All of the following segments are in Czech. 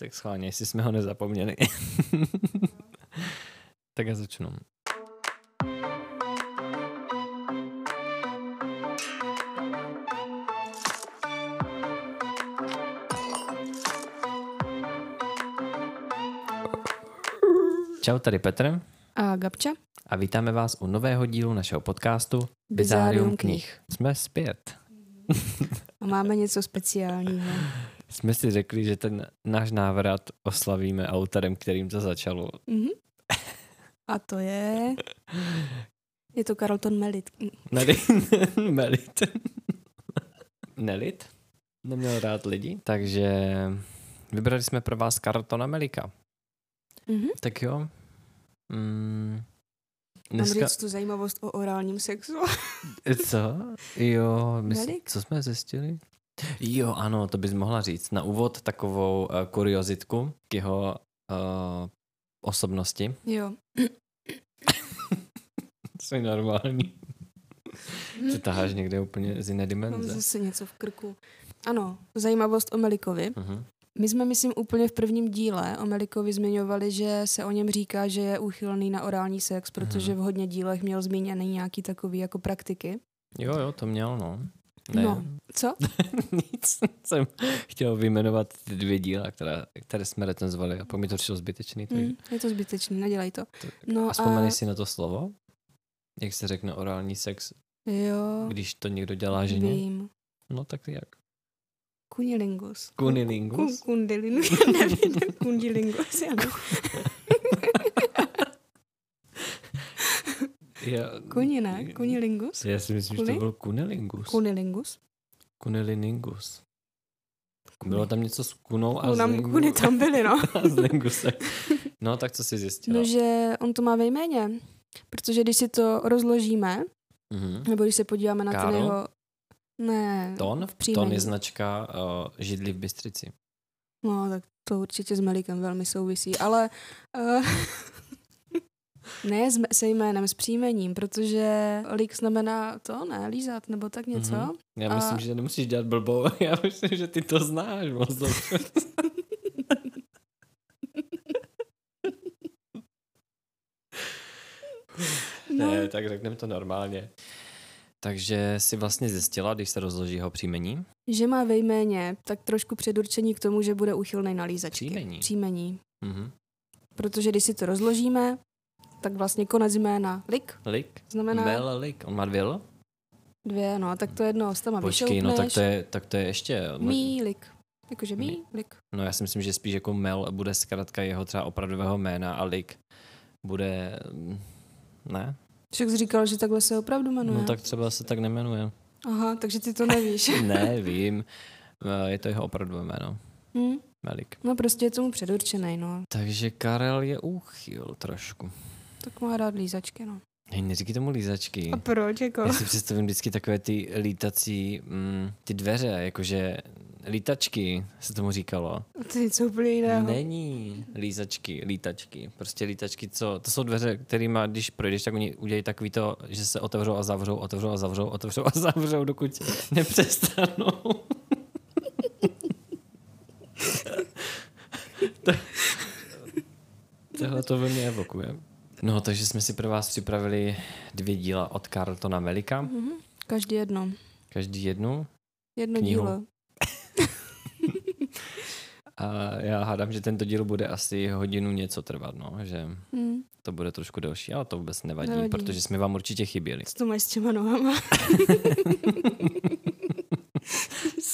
Tak schválně, jestli jsme ho nezapomněli. tak já začnu. Čau, tady Petr A Gabča? a vítáme vás u nového dílu našeho podcastu Bizárium knih. knih. Jsme zpět. A máme něco speciálního. Jsme si řekli, že ten náš návrat oslavíme autorem, kterým to začalo. Mhm. A to je... Je to Carlton Melit. Melit. Melit. Nelit? Neměl rád lidi, takže vybrali jsme pro vás Kartona Melika. Mhm. Tak jo. Mm, Mám dneska... říct tu zajímavost o orálním sexu. Co? Jo, my, Melik? co jsme zjistili? Jo, ano, to bys mohla říct. Na úvod takovou uh, kuriozitku k jeho uh, osobnosti. Jo. Jsi normální. Ty taháš někde úplně z jiné Mám dimenze. zase něco v krku. Ano, zajímavost o Melikovi. Uh-huh. My jsme, myslím, úplně v prvním díle o Melikovi zmiňovali, že se o něm říká, že je úchylný na orální sex, protože v hodně dílech měl zmíněný nějaký takový jako praktiky. Jo, jo, to měl, no. Ne, No. Co? nic. Jsem chtěl vyjmenovat ty dvě díla, které, které jsme recenzovali a pak mi to přišlo zbytečný. Tak, Hm, je to zbytečný, nedělej to. tak, No a vzpomeneš a- si na to slovo? Jak se řekne orální sex, Jo, když to někdo dělá ženě? vím. No tak jak? Kunilingus. Kunilingus? Kun- Kundilingus. Nevím, kundilingus, ano. Já, Kuni, ne? Kunilingus? Já si myslím, že Kuni? to byl kunilingus. Kunilingus? Kunilingus. Bylo tam něco s kunou a nám lingu- kuny tam byly, no. a s lingusem. No tak co jsi zjistila? No, že on to má ve jméně. Protože když si to rozložíme, Mhm. nebo když se podíváme na Karol? ten jeho... Ne, Ton? v. Ton je značka uh, židli v Bystřici. No, tak to určitě s Melikem velmi souvisí, ale... Uh, ne s, se jménem, s příjmením, protože lik znamená to, ne, lízat, nebo tak něco. Mhm. Já A- myslím, že nemusíš dělat blbou. Já myslím, že ty to znáš moc dobře. No, Ne, tak řekneme to normálně. Takže si vlastně zjistila, když se rozloží jeho příjmení? že má ve jméně tak trošku předurčení k tomu, že bude uchylný na lízačky. Příjmení. Příjmení. Mhm. Protože když si to rozložíme, tak vlastně konec jména lik Lik? znamená Mel Lik. On má dvě L? dvě, no, tak to jedno s tama Počkej, no tak to je, tak to je ještě... no- Mí lik. Jakože mí lik. No já si myslím, že spíš jako Mel bude zkrátka jeho třeba opravdového jména a Lik bude... mm, Ne? Však jsi říkal, že takhle se opravdu jmenuje. No tak třeba se tak nemenuje. Aha, takže ty to nevíš. ne, vím. Eh, Je to jeho opravdové jméno. hm? Melik. No prostě je tomu předurčený, no. Takže Karel je úchyl trošku. Tak má rád lízačky, no. Hej, neříkej tomu lízačky. A proč, jako? Já si představím vždycky takové ty lítací, mm, ty dveře, jakože lítačky se tomu říkalo. To je něco úplně jiného. Není lízačky, lítačky. Prostě lítačky, co? To jsou dveře, kterými, když projdeš, tak oni udělají takový to, že se otevřou a zavřou, otevřou a zavřou, otevřou a zavřou, dokud nepřestanou. To- Tohle to ve mně evokuje. No, takže jsme si pro vás připravili dvě díla od Carltona Melika. Mhm. Každý jedno. Každý jednu. Jedno Knihu. dílo. A já hádám, že tento díl bude asi hodinu něco trvat, no, že Hm. to bude trošku delší, ale to vůbec nevadí, Nevadí. protože jsme vám určitě chyběli. Co to máš s těma nohama?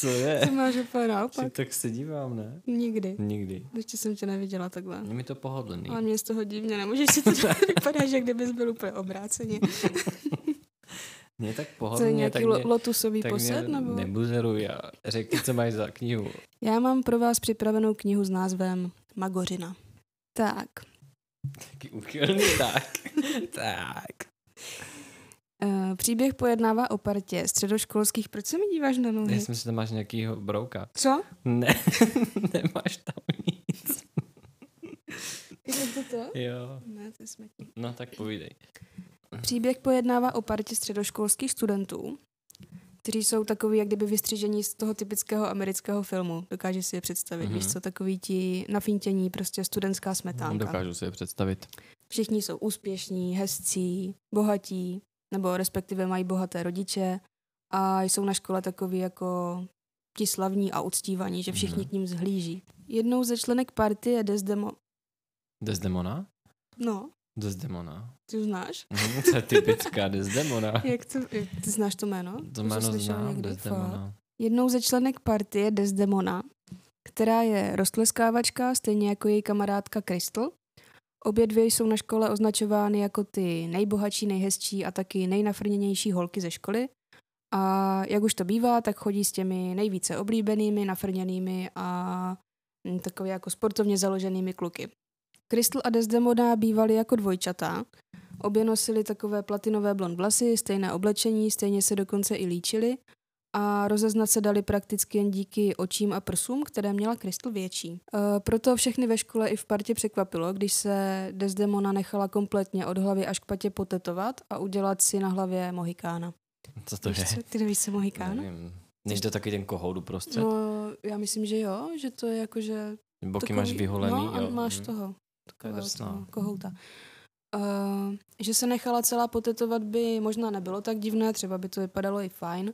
Co je? to máš úplně naopak. tak se dívám, ne? Nikdy. Nikdy. Ještě jsem tě neviděla takhle. Je mi to pohodlný. Ale mě z toho divně nemůžeš si to vypadat, že kdybys byl úplně obráceně. Mě tak To je pohodlně, nějaký tak mě, lotusový tak posed, nebo? nebuzeruj a řekni, co máš za knihu. Já mám pro vás připravenou knihu s názvem Magořina. Tak, Taky úchylný, tak. tak. Uh, příběh pojednává o partě středoškolských... Proč se mi díváš na Já nohy? si myslím, že tam máš nějakýho brouka. Co? Ne, nemáš tam nic. Je to to? Jo. Ne, to je smetí. No tak povídej. Příběh pojednává o partě středoškolských studentů, kteří jsou takový, jak kdyby vystřížení z toho typického amerického filmu. Dokáže si je představit, mm-hmm. víš co, takový ti nafintění, prostě studentská smetánka. Dokážu si je představit. Všichni jsou úspěšní, hezcí, bohatí, nebo respektive mají bohaté rodiče a jsou na škole takový jako ti slavní a uctívaní, že všichni mm-hmm. k ním zhlíží. Jednou ze členek party je Desdemo... Desdemona? No. Desdemona. Ty znáš? Mm, to je typická Desdemona. jak to, ty znáš to jméno? To jméno znám, Desdemona. Jednou ze členek party je Desdemona, která je rostleskávačka, stejně jako její kamarádka Crystal. Obě dvě jsou na škole označovány jako ty nejbohatší, nejhezčí a taky nejnafrněnější holky ze školy. A jak už to bývá, tak chodí s těmi nejvíce oblíbenými, nafrněnými a takově jako sportovně založenými kluky. Crystal a Desdemona bývali jako dvojčata. Obě nosili takové platinové blond vlasy, stejné oblečení, stejně se dokonce i líčili a rozeznat se dali prakticky jen díky očím a prsům, které měla Crystal větší. E, proto všechny ve škole i v partě překvapilo, když se Desdemona nechala kompletně od hlavy až k patě potetovat a udělat si na hlavě mohikána. Co to Víš je? Co? Ty nevíš, co mohikána? Nevím. Není to taky ten kohout uprostřed? No, já myslím, že jo, že to je jako, že... Boky máš vyholený, no, jo. a máš hm. toho. To Takového drsná. toho kohouta. Uh, že se nechala celá potetovat by možná nebylo tak divné, třeba by to vypadalo i fajn,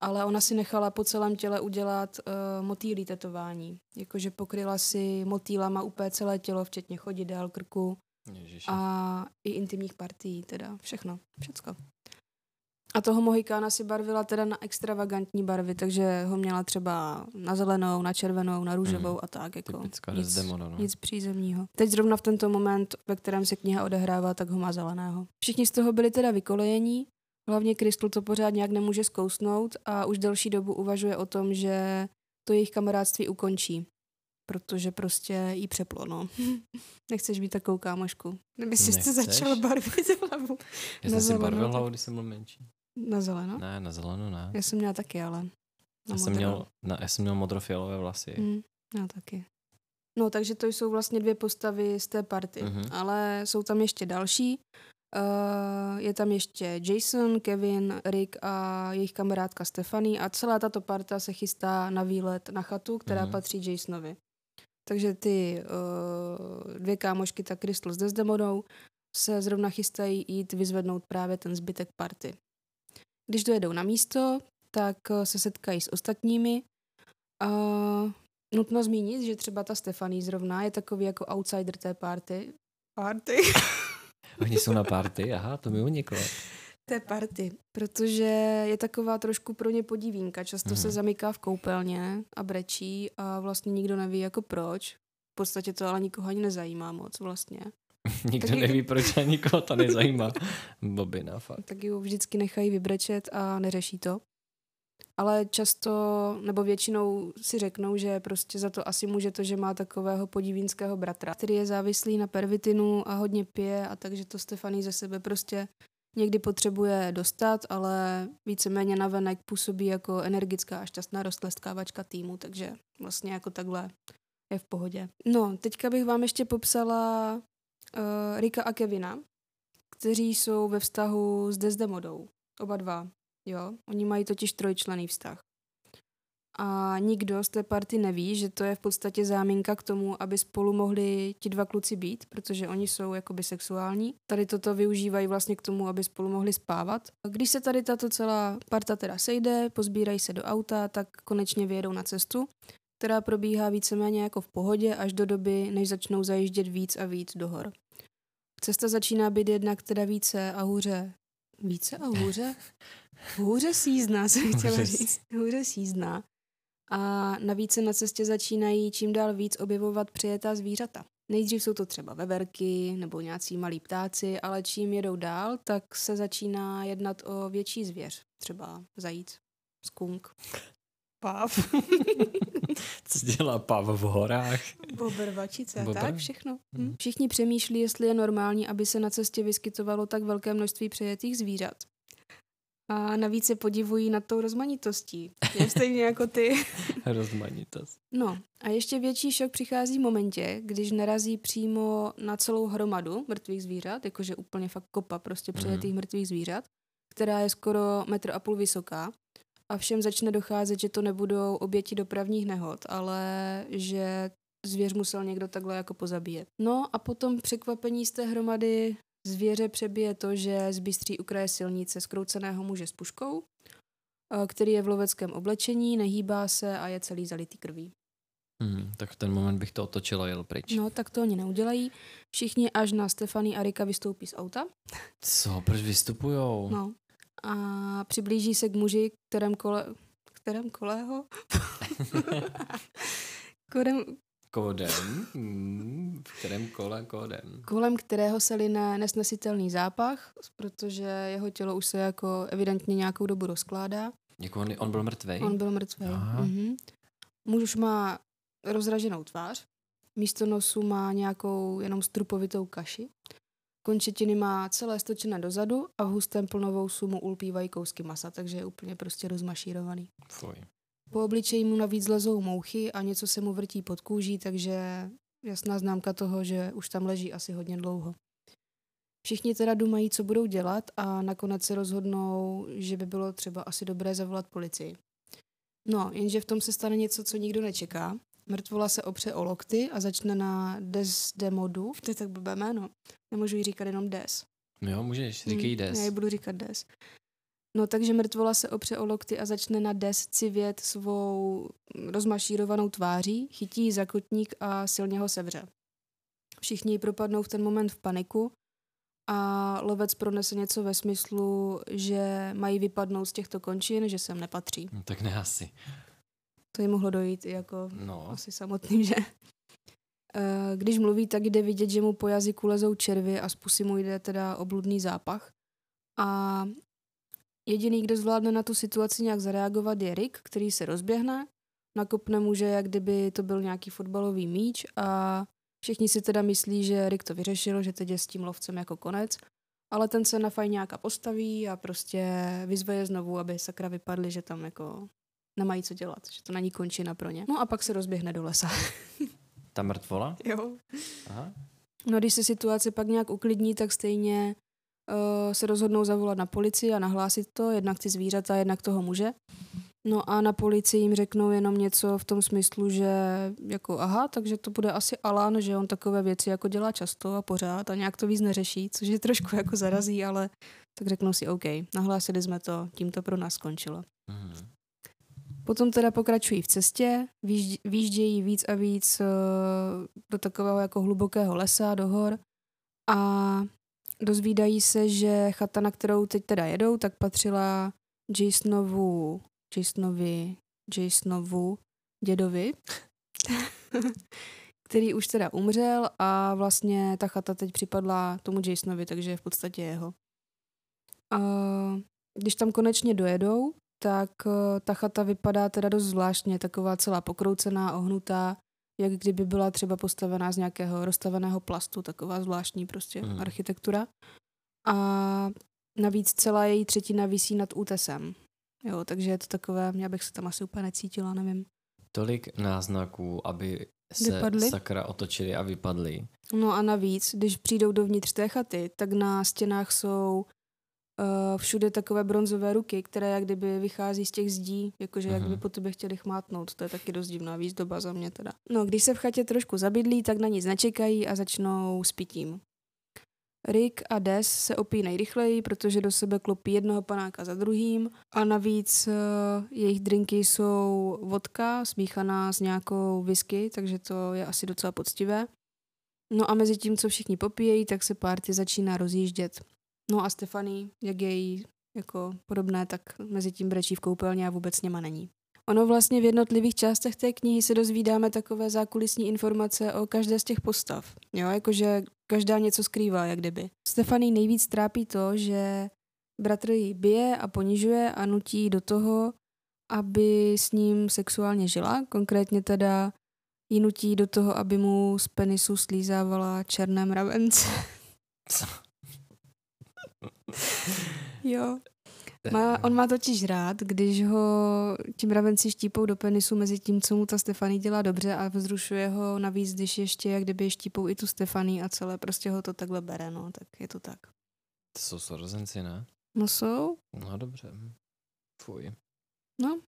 ale ona si nechala po celém těle udělat uh, motýlí tetování. Jakože pokryla si motýlama úplně celé tělo, včetně chodidel, krku Ježiši. a i intimních partií, teda všechno, všecko. A toho Mohikána si barvila teda na extravagantní barvy, takže ho měla třeba na zelenou, na červenou, na růžovou Mhm. a tak. Jako nic, Desdemona, no. nic přízemního. Teď zrovna v tento moment, ve kterém se kniha odehrává, tak ho má zeleného. Všichni z toho byli teda vykolejení, hlavně Crystal to pořád nějak nemůže zkousnout a už delší dobu uvažuje o tom, že to jejich kamarádství ukončí. Protože prostě jí přeplo, no. Nechceš být takovou kámošku. Kdyby si Nechceš? začal barvit hlavu. Já na jsem si zelenou barvil hlavu, když jsem byl menší. Na zeleno? Ne, na zelenou ne. Já jsem měla taky, ale na Já jsem, měl, na, já jsem měl modrofialové vlasy. Mm, já taky. No, takže to jsou vlastně dvě postavy z té party. Mhm. Ale jsou tam ještě další. Uh, je tam ještě Jason, Kevin, Rick a jejich kamarádka Stephanie a celá tato parta se chystá na výlet na chatu, která Mhm. patří Jasonovi. Takže ty uh, dvě kámošky, ta Crystal s Desdemonou, se zrovna chystají jít vyzvednout právě ten zbytek party. Když dojedou na místo, tak eh, se setkají s ostatními. Uh, nutno zmínit, že třeba ta Stefanie zrovna je takový jako outsider té party. Party? Oni jsou na party, aha, to mi uniklo. té party, protože je taková trošku pro ně podivínka. Často se Mhm. zamyká v koupelně a brečí a vlastně nikdo neví jako proč. V podstatě to ale nikoho ani nezajímá moc vlastně. Nikdo Taky- neví, proč a nikoho to nezajímá. Bobina, fakt. tak ji vždycky nechají vybrečet a neřeší to. Ale často, nebo většinou si řeknou, že prostě za to asi může to, že má takového podivínského bratra, který je závislý na pervitinu a hodně pije a takže to Stefanie ze sebe prostě někdy potřebuje dostat, ale víceméně navenek působí jako energická a šťastná rostleskávačka týmu, takže vlastně jako takhle je v pohodě. No, teďka bych vám ještě popsala uh, Rika a Kevina, kteří jsou ve vztahu s Desdemodou. Oba dva, jo. Oni mají totiž trojčlený vztah. A nikdo z té party neví, že to je v podstatě záminka k tomu, aby spolu mohli ti dva kluci být, protože oni jsou jakoby sexuální. Tady toto využívají vlastně k tomu, aby spolu mohli spávat. A když se tady tato celá parta teda sejde, pozbírají se do auta, tak konečně vyjedou na cestu, která probíhá víceméně jako v pohodě až do doby, než začnou zajíždět víc a víc do hor. Cesta začíná být jednak teda více a hůře. Více a hůře? Hůře sízná, jsem chtěla Hůře říct. Hůře sízná. A navíc se na cestě začínají čím dál víc objevovat přijetá zvířata. Nejdřív jsou to třeba veverky nebo nějací malí ptáci, ale čím jedou dál, tak se začíná jednat o větší zvěř. Třeba zajíc, skunk, páv, Co dělá pav v horách? Bobrvačice, Bobr? tak všechno. Mhm. Hm. Všichni přemýšlí, jestli je normální, aby se na cestě vyskytovalo tak velké množství přejetých zvířat. A navíc se podivují nad tou rozmanitostí. Je stejně jako ty. Rozmanitost. No a ještě větší šok přichází v momentě, když narazí přímo na celou hromadu mrtvých zvířat, jakože úplně fakt kopa prostě přejetých mrtvých zvířat, která je skoro metr a půl vysoká. a všem začne docházet, že to nebudou oběti dopravních nehod, ale že zvěř musel někdo takhle jako pozabíjet. No a potom překvapení z té hromady zvěře přebije to, že zbystří u kraje silnice skrouceného muže s puškou, eh, který je v loveckém oblečení, nehýbá se a je celý zalitý krví. Hmm, tak v ten moment bych to otočil a jel pryč. No, tak to oni neudělají. Všichni až na Stefany a Rika vystoupí z auta. Co, proč vystupujou? No. A přiblíží se k muži, kterém kole... Kterém kolého? Kolem, Kódem? Hmm, v kterém kole kódem? kolem kterého se line nesnesitelný zápach, protože jeho tělo už se jako evidentně nějakou dobu rozkládá. Jako on, on byl mrtvej? On byl mrtvý. Mhm. Muž už má rozraženou tvář, místo nosu má nějakou jenom strupovitou kaši. Končetiny má celé stočené dozadu a v hustém plnovou sumu ulpívají kousky masa, takže je úplně prostě rozmašírovaný. Fuj. Po obličeji mu navíc lezou mouchy a něco se mu vrtí pod kůží, takže jasná známka toho, že už tam leží asi hodně dlouho. Všichni teda dumají, co budou dělat a nakonec se rozhodnou, že by bylo třeba asi dobré zavolat policii. No, jenže v tom se stane něco, co nikdo nečeká. Mrtvola se opře o lokty a začne na Desdemodu. To je tak blbé jméno. Nemůžu jí říkat jenom Des. Jo, můžeš, říkej Hmm, des. Já ji budu říkat Des. No takže mrtvola se opře o lokty a začne na Des civět svou rozmašírovanou tváří, chytí ji za kotník a silně ho sevře. Všichni ji propadnou v ten moment v paniku a lovec pronese něco ve smyslu, že mají vypadnout z těchto končin, že sem nepatří. No, tak ne asi. To jí mohlo dojít jako No, asi samotným, že? Eh, Když mluví, tak jde vidět, že mu po jazyku lezou červy a z pusy mu jde teda obludný zápach. A jediný, kdo zvládne na tu situaci nějak zareagovat, je Rick, který se rozběhne, nakopne mu, že jak kdyby to byl nějaký fotbalový míč a všichni si teda myslí, že Rick to vyřešil, že teď je s tím lovcem jako konec. Ale ten se na fajňáka postaví a prostě vyzve je znovu, aby sakra vypadli, že tam jako nemají co dělat, že to není končina pro ně. No a pak se rozběhne do lesa. ta mrtvola? Jo. Aha. No když se situace pak nějak uklidní, tak stejně se rozhodnou zavolat na policii a nahlásit to, jednak ty zvířata, jednak toho muže. No a na policii jim řeknou jenom něco v tom smyslu, že jako aha, takže to bude asi Alan, že on takové věci jako dělá často a pořád a nějak to víc neřeší, což je trošku jako zarazí, ale tak řeknou si OK, nahlásili jsme to, tím to pro nás skončilo. Mhm. Potom teda pokračují v cestě, výjíždě- výjíždějí víc a víc eh, do takového jako hlubokého lesa, do hor a dozvídají se, že chata, na kterou teď teda jedou, tak patřila Jasonovu, Jasonovi, Jasonovu dědovi, který už teda umřel a vlastně ta chata teď připadla tomu Jasonovi, takže je v podstatě jeho. A když tam konečně dojedou, tak eh, ta chata vypadá teda dost zvláštně, taková celá pokroucená, ohnutá, jak kdyby byla třeba postavená z nějakého rozstaveného plastu, taková zvláštní prostě mm. architektura. A navíc celá její třetina visí nad útesem. Jo, takže je to takové, já bych se tam asi úplně necítila, nevím. Tolik náznaků, aby se Vypadli? sakra otočili a vypadli. No a navíc, když přijdou dovnitř té chaty, tak na stěnách jsou uh, všude takové bronzové ruky, které jak kdyby vychází z těch zdí, jakože jak Mhm. by po tebe chtěli chmátnout. To je taky dost divná výzdoba za mě teda. No, když se v chatě trošku zabydlí, tak na nic nečekají a začnou s pitím. Rick a Des se opí nejrychleji, protože do sebe klopí jednoho panáka za druhým a navíc uh, jejich drinky jsou vodka smíchaná s nějakou whisky, takže to je asi docela poctivé. No a mezi tím, co všichni popíjejí, tak se party začíná rozjíždět. No a Stefany, jak je jí jako podobné, tak mezi tím brečí v koupelně a vůbec něma není. Ono vlastně v jednotlivých částech té knihy se dozvídáme takové zákulisní informace o každé z těch postav. Jo, jakože každá něco skrývá, jak kdyby. Stefany nejvíc trápí to, že bratr ji bije a ponižuje a nutí do toho, aby s ním sexuálně žila. Konkrétně teda ji nutí do toho, aby mu z penisu slízávala černé mravence. Jo. Má, on má totiž rád, když ho ti mravenci štípou do penisu mezi tím, co mu ta Stefany dělá dobře a vzrušuje ho navíc, když ještě jak kdyby štípou i tu Stefany a celé prostě ho to takhle bere, no, tak je to tak. To jsou sorozenci, ne? No jsou? No dobře. Fuj. No,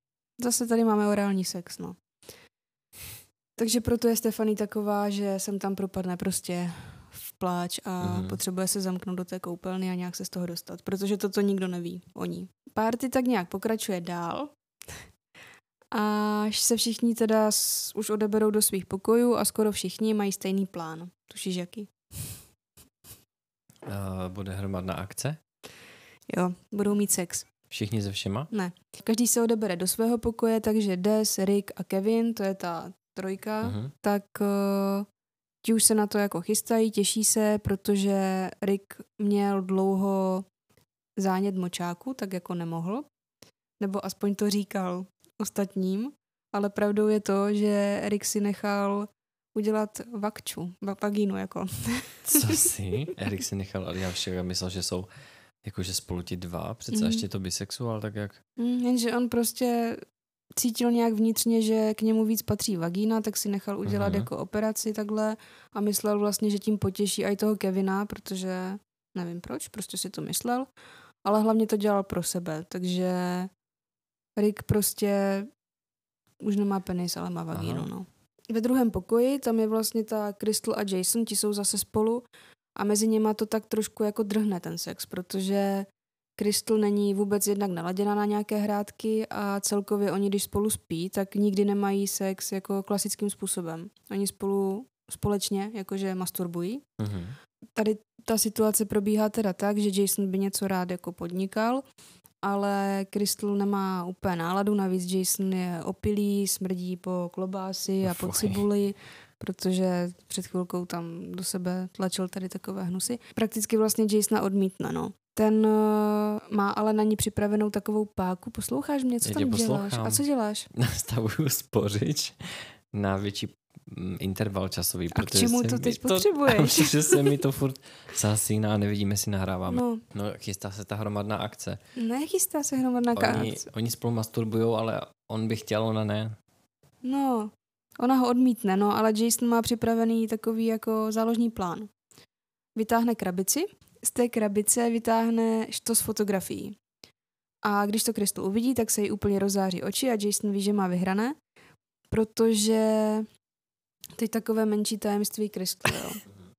zase tady máme orální sex, no. Takže proto je Stefany taková, že sem tam propadne prostě pláč a Mhm. mm-hmm. potřebuje se zamknout do té koupelny a nějak se z toho dostat, protože toto nikdo neví o ní. Party tak nějak pokračuje dál, až se všichni teda s, už odeberou do svých pokojů a skoro všichni mají stejný plán. Tušíš jaký? Uh, bude hromadná akce? Jo, budou mít sex. Všichni ze všema? Ne. Každý se odebere do svého pokoje, takže Des, Rick a Kevin, to je ta trojka, Uh-huh. tak uh, ti už se na to jako chystají, těší se, protože Rick měl dlouho zánět močáku, tak jako nemohl. Nebo aspoň to říkal ostatním. Ale pravdou je to, že Rick si nechal udělat vakču, va- vagínu jako. Co si? Erik si nechal, ale já však myslel, že jsou jakože spolu ti dva, přece Mhm. ještě to bisexuál, tak jak? Mm, jenže on prostě cítil nějak vnitřně, že k němu víc patří vagína, tak si nechal udělat Mhm. jako operaci takhle a myslel vlastně, že tím potěší i toho Kevina, protože nevím proč, prostě si to myslel, ale hlavně to dělal pro sebe, takže Rick prostě už nemá penis, ale má vagínu, Aha. no. Ve druhém pokoji, tam je vlastně ta Crystal a Jason, ti jsou zase spolu a mezi nima to tak trošku jako drhne ten sex, protože Crystal není vůbec jednak naladěna na nějaké hrátky a celkově oni, když spolu spí, tak nikdy nemají sex jako klasickým způsobem. Oni spolu společně jakože masturbují. Uh-huh. Tady ta situace probíhá teda tak, že Jason by něco rád jako podnikal, ale Crystal nemá úplně náladu, navíc Jason je opilý, smrdí po klobásy a po cibuli, protože před chvilkou tam do sebe tlačil tady takové hnusy. Prakticky vlastně Jasona odmítne, no. Ten uh, má ale na ní připravenou takovou páku. Posloucháš mě, co Já tam děláš? A co děláš? Nastavuju spořič na větší mm, interval časový. A k čemu to teď potřebuješ? Protože se mi to furt zasíná a nevidíme, si nahráváme. No. No, chystá se ta hromadná akce. nechystá se hromadná Oni, akce. oni spolu masturbujou, ale on by chtěl, ona ne. No, ona ho odmítne, no, ale Jason má připravený takový jako záložní plán. Vytáhne krabici, z té krabice vytáhne štos fotografií. A když to Crystal uvidí, tak se jí úplně rozzáří oči a Jason ví, že má vyhrané, protože to je takové menší tajemství Crystal, jo.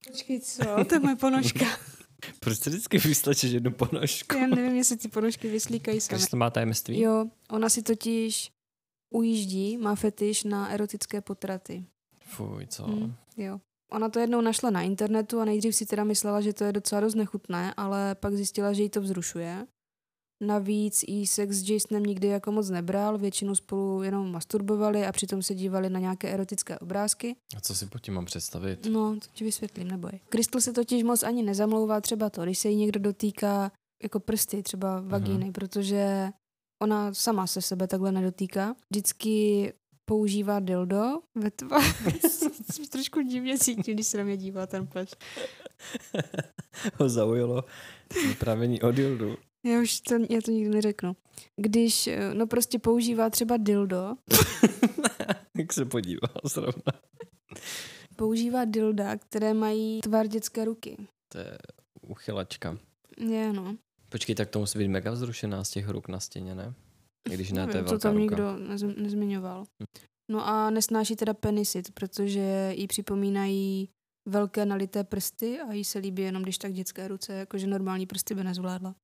Počkej, co? To je moje ponožka. Proč se vždycky vyslečeš jednu ponožku? Já nevím, jestli ty ponožky vyslíkají sami. Krysl má tajemství? Jo, ona si totiž ujíždí, má fetiš na erotické potraty. Fuj, co? Hmm, jo. Ona to jednou našla na internetu a nejdřív si teda myslela, že to je docela dost nechutné, ale pak zjistila, že jí to vzrušuje. Navíc jí sex s Jasonem nikdy jako moc nebral, většinou spolu jenom masturbovali a přitom se dívali na nějaké erotické obrázky. A co si pod tím mám představit? No, to ti vysvětlím, neboj. Crystal se totiž moc ani nezamlouvá třeba to, když se jí někdo dotýká jako prsty, třeba vagíny, Mhm. protože ona sama se sebe takhle nedotýká. Vždycky používá dildo ve tváři. trošku divně cítím, když se na mě dívá ten pes. Ho zaujalo vyprávění o dildu. Já už to, já to nikdy neřeknu. Když, eh, no prostě používá třeba dildo, Jak se podíval zrovna. používá dilda, které mají tvar dětské ruky. To je uchylačka. Je, no. Počkej, tak to musí být mega vzrušená z těch ruk na stěně, ne? I Když ne, to je to tam ruka. nikdo nez, nezmiňoval. No a nesnáší teda penisit, protože jí připomínají velké nalité prsty a jí se líbí jenom když tak dětské ruce, jakože normální prsty by nezvládla.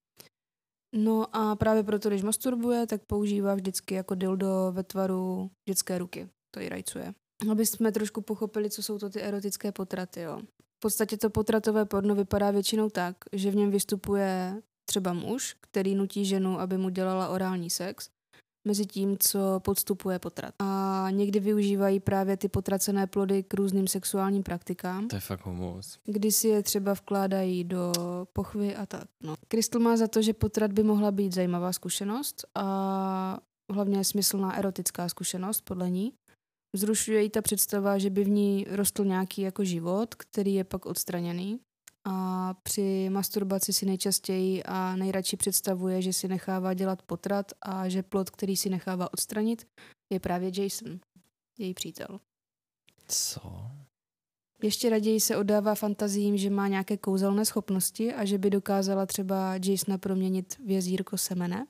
No a právě proto, když masturbuje, tak používá vždycky jako dildo ve tvaru dětské ruky. To ji rajcuje. Aby jsme trošku pochopili, co jsou to ty erotické potraty, jo. V podstatě to potratové porno vypadá většinou tak, že v něm vystupuje třeba muž, který nutí ženu, aby mu dělala orální sex, mezi tím, co podstupuje potrat. A někdy využívají právě ty potracené plody k různým sexuálním praktikám, To je fakt humus. kdy si je třeba vkládají do pochvy a tak. No. Crystal má za to, že potrat by mohla být zajímavá zkušenost a hlavně smyslná erotická zkušenost podle ní. Vzrušuje jí ta představa, že by v ní rostl nějaký jako život, který je pak odstraněný. A při masturbaci si nejčastěji a nejradši představuje, že si nechává dělat potrat a že plod, který si nechává odstranit, je právě Jason, její přítel. Co? Ještě raději se oddává fantazím, že má nějaké kouzelné schopnosti a že by dokázala třeba Jasona proměnit v jezírko semene.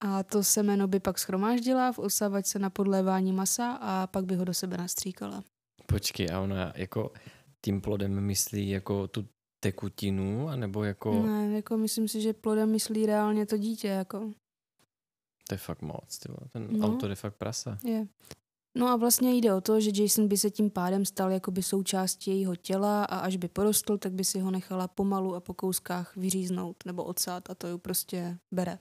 a to semeno by pak schromáždila v osavačce na podlévání masa a pak by ho do sebe nastříkala. Počkej, a ona jako tím plodem myslí jako tu tekutinu, anebo jako... Ne, jako myslím si, že plodem myslí reálně to dítě, jako To je fakt moc, ty vole. Ten No. autor je fakt prasa. je. No a vlastně jde o to, že Jason by se tím pádem stal jakoby součástí jejího těla a až by porostl, tak by si ho nechala pomalu a po kouskách vyříznout nebo odsát a to ju prostě bere.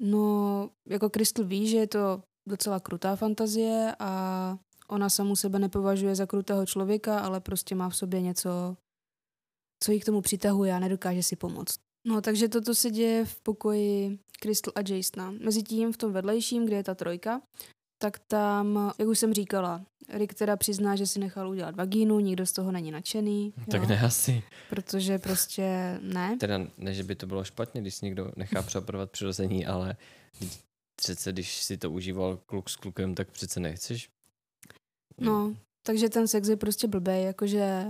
No, jako Crystal ví, že je to docela krutá fantazie a ona samu sebe nepovažuje za krutého člověka, ale prostě má v sobě něco, co ji k tomu přitahuje a nedokáže si pomoct. No, takže toto se děje v pokoji Crystal a Jasona. Mezitím v tom vedlejším, kde je ta trojka, tak tam, jak už jsem říkala, Rick teda přizná, že si nechal udělat vagínu, nikdo z toho není nadšený. Tak jo, ne asi. Protože prostě ne. Teda ne, že by to bylo špatně, když si někdo nechá přeoperovat přirození, ale přece když si to užíval kluk s klukem, tak přece nechceš. No, takže ten sex je prostě blbej, jakože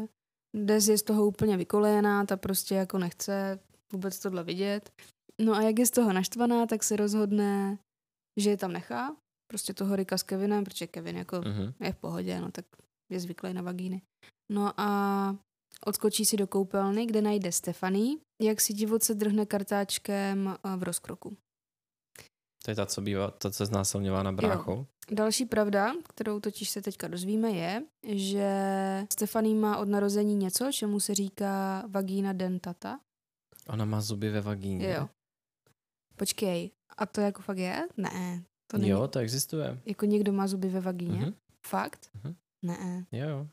Des je z toho úplně vykolejená, ta prostě jako nechce vůbec tohle vidět. No a jak je z toho naštvaná, tak se rozhodne, že je tam nechá, prostě toho Rika s Kevinem, protože Kevin jako Mhm. je v pohodě, no tak je zvyklý na vagíny. No a odskočí si do koupelny, kde najde Stephanie, jak si divoce drhne kartáčkem eh, v rozkroku. To je ta, co bývá, ta, co znásilňová na bráchou. Další pravda, kterou totiž se teďka dozvíme, je, že Stephanie má od narození něco, čemu se říká vagína dentata. Ona má zuby ve vagíně. Jo. Počkej, a to jako fakt je? Ne, to není. jo, to existuje. Jako někdo má zuby ve vagíně? Mhm. Fakt? Mhm. Ne. Jo, jo.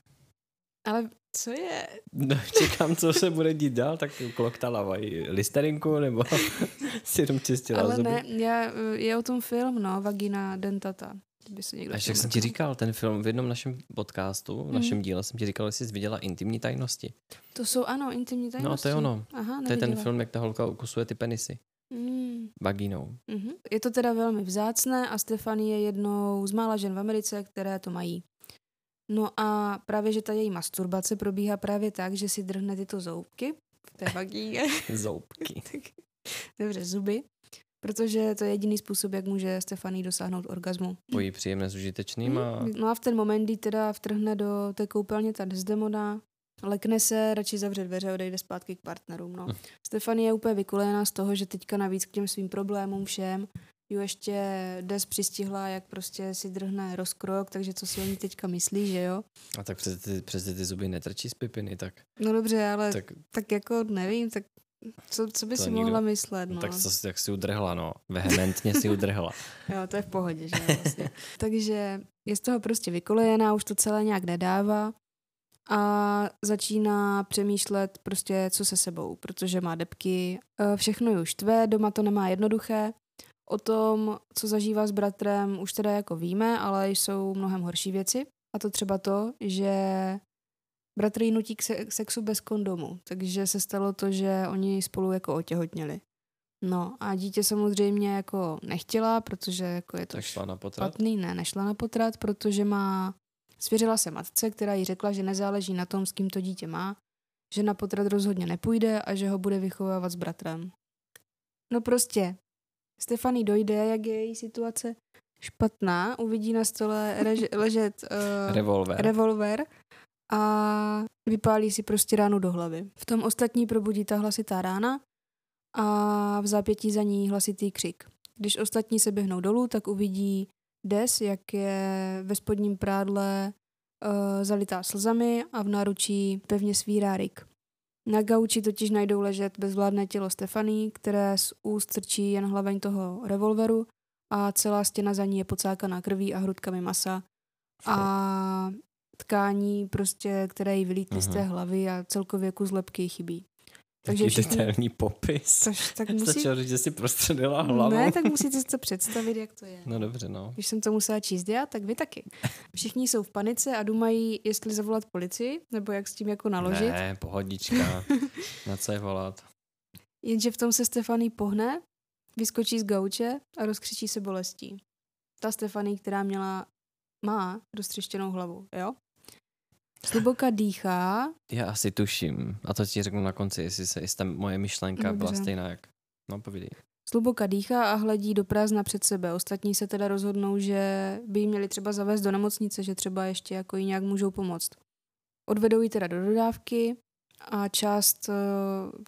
Ale co je? No, čekám, co se bude dít dál, tak kloktala mají listerinku, nebo si jenom čistila Ale zuby. ne, já, je o tom film, no, vagina dentata. By se někdo Až jak jsem ti říkal, ten film v jednom našem podcastu, v Mhm. našem díle jsem ti říkal, jestli jsi viděla intimní tajnosti. To jsou, ano, intimní tajnosti. No, to je ono. Aha, To je ten neviděla. film, jak ta holka ukusuje ty penisy Mm. vagínou. Mhm. Je to teda velmi vzácné a Stefanie je jednou z mála žen v Americe, které to mají. No a právě, že ta její masturbace probíhá právě tak, že si drhne tyto zoubky v té vagíně, Zoubky. dobře, zuby, protože to je jediný způsob, jak může Stefanie dosáhnout orgazmu. Pojí příjemné s užitečným a Mm, No a v ten moment, kdy teda vtrhne do té koupelně ta Desdemona, lekne se, radši zavře dveře a odejde zpátky k partnerům. No. Hm. Stefanie je úplně vykolejená z toho, že teďka navíc k těm svým problémům všem ju ještě Des přistihla, jak prostě si drhne rozkrok, takže co si o ní teďka myslí, že jo? a tak přece ty, přece ty zuby netrčí z pipiny, tak, No dobře, ale tak, tak, jako nevím, tak co, co by si nikdo- mohla myslet, no. no. tak, co, si- tak si udrhla, no. Vehementně si udrhla. Jo, to je v pohodě, že jo, vlastně. Takže je z toho prostě vykolejená, už to celé nějak nedává a začíná přemýšlet prostě, co se sebou, protože má depky, Eh, všechno už štve, doma to nemá jednoduché. O tom, co zažívá s bratrem, už teda jako víme, ale jsou mnohem horší věci. A to třeba to, že bratr ji nutí k se- k sexu bez kondomu, takže se stalo to, že oni spolu jako otěhotněli. No a dítě samozřejmě jako nechtěla, protože jako je to Tak šla na potrat. špatný, ne, nešla na potrat, protože má, svěřila se matce, která jí řekla, že nezáleží na tom, s kým to dítě má, že na potrat rozhodně nepůjde a že ho bude vychovávat s bratrem. No prostě, Stefany dojde, jak je její situace špatná, uvidí na stole rež, ležet uh, Revolver. revolver a vypálí si prostě ránu do hlavy. V tom ostatní probudí ta hlasitá rána a v zápětí za ní hlasitý křik. Když ostatní se běhnou dolů, tak uvidí Des, jak je ve spodním prádle uh, zalitá slzami a v náručí pevně svírá Rick. Na gauči totiž najdou ležet bezvládné tělo Stefany, které z úst trčí jen hlaveň toho revolveru a celá stěna za ní je pocákaná krví a hrudkami masa a tkání prostě, které jí vylítly z té Mhm. hlavy a celkově kus lepky chybí. Takže všichni- detailní popis. Což tak musí... Stačilo říct, že si prostředila hlavu. Ne, tak musíte si to představit, jak to je. No dobře, no. Když jsem to musela číst já, tak vy taky. Všichni jsou v panice a dumají, jestli zavolat policii, nebo jak s tím jako naložit. Ne, pohodička. Na co je volat? Jenže v tom se Stefaný pohne, vyskočí z gauče a rozkřičí se bolestí. Ta Stefaný, která měla, má roztřeštěnou hlavu, jo? Zhluboka dýchá, Já asi tuším. A to ti řeknu na konci, jestli, se, jestli ta moje myšlenka byla Dobře. stejná jak... No, povídej. Zluboka dýchá a hledí do prázdna před sebe. Ostatní se teda rozhodnou, že by ji měli třeba zavést do nemocnice, že třeba ještě jako jí nějak můžou pomoct. Odvedou ji teda do dodávky a část uh,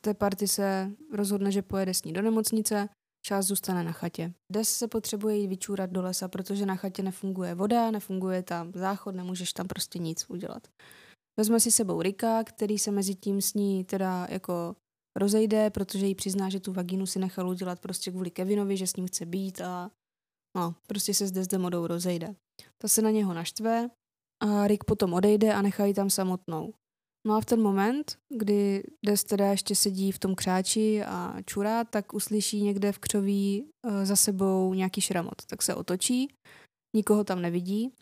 té party se rozhodne, že pojede s ní do nemocnice, část zůstane na chatě. Des se potřebuje jít vyčůrat do lesa, protože na chatě nefunguje voda, nefunguje tam záchod, nemůžeš tam prostě nic udělat. Vezme si sebou Rika, který se mezi tím s ní teda jako rozejde, protože jí přizná, že tu vagínu si nechal udělat prostě kvůli Kevinovi, že s ním chce být a no, prostě se s Desdemodou rozejde. Ta se na něho naštve a Rick potom odejde a nechá ji tam samotnou. No a v ten moment, kdy Des teda ještě sedí v tom křáči a čurá, tak uslyší někde v křoví uh, za sebou nějaký šramot. Tak se otočí, nikoho tam nevidí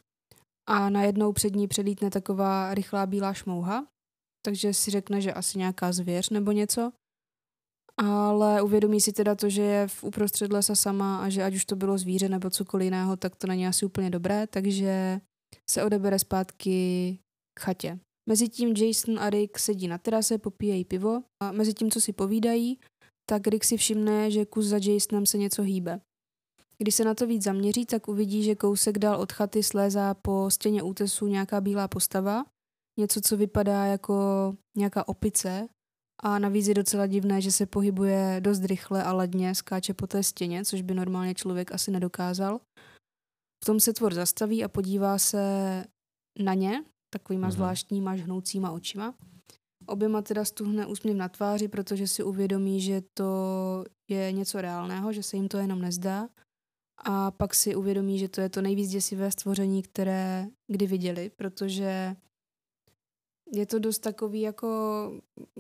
a najednou před ní předlítne taková rychlá bílá šmouha, takže si řekne, že asi nějaká zvěř nebo něco. Ale uvědomí si teda to, že je v uprostřed lesa sama a že ať už to bylo zvíře nebo cokoliv jiného, tak to není asi úplně dobré, takže se odebere zpátky k chatě. Mezitím Jason a Rick sedí na terase, popíjejí pivo a mezi tím, co si povídají, tak Rick si všimne, že kus za Jasonem se něco hýbe. Když se na to víc zaměří, tak uvidí, že kousek dál od chaty slézá po stěně útesu nějaká bílá postava, něco, co vypadá jako nějaká opice a navíc je docela divné, že se pohybuje dost rychle a ladně, skáče po té stěně, což by normálně člověk asi nedokázal. V tom se tvor zastaví a podívá se na ně, takovýma mm-hmm. zvláštníma žhnoucíma očima. Oběma teda stuhne úsměv na tváři, protože si uvědomí, že to je něco reálného, že se jim to jenom nezdá. A pak si uvědomí, že to je to nejvíc děsivé stvoření, které kdy viděli, protože je to dost takový jako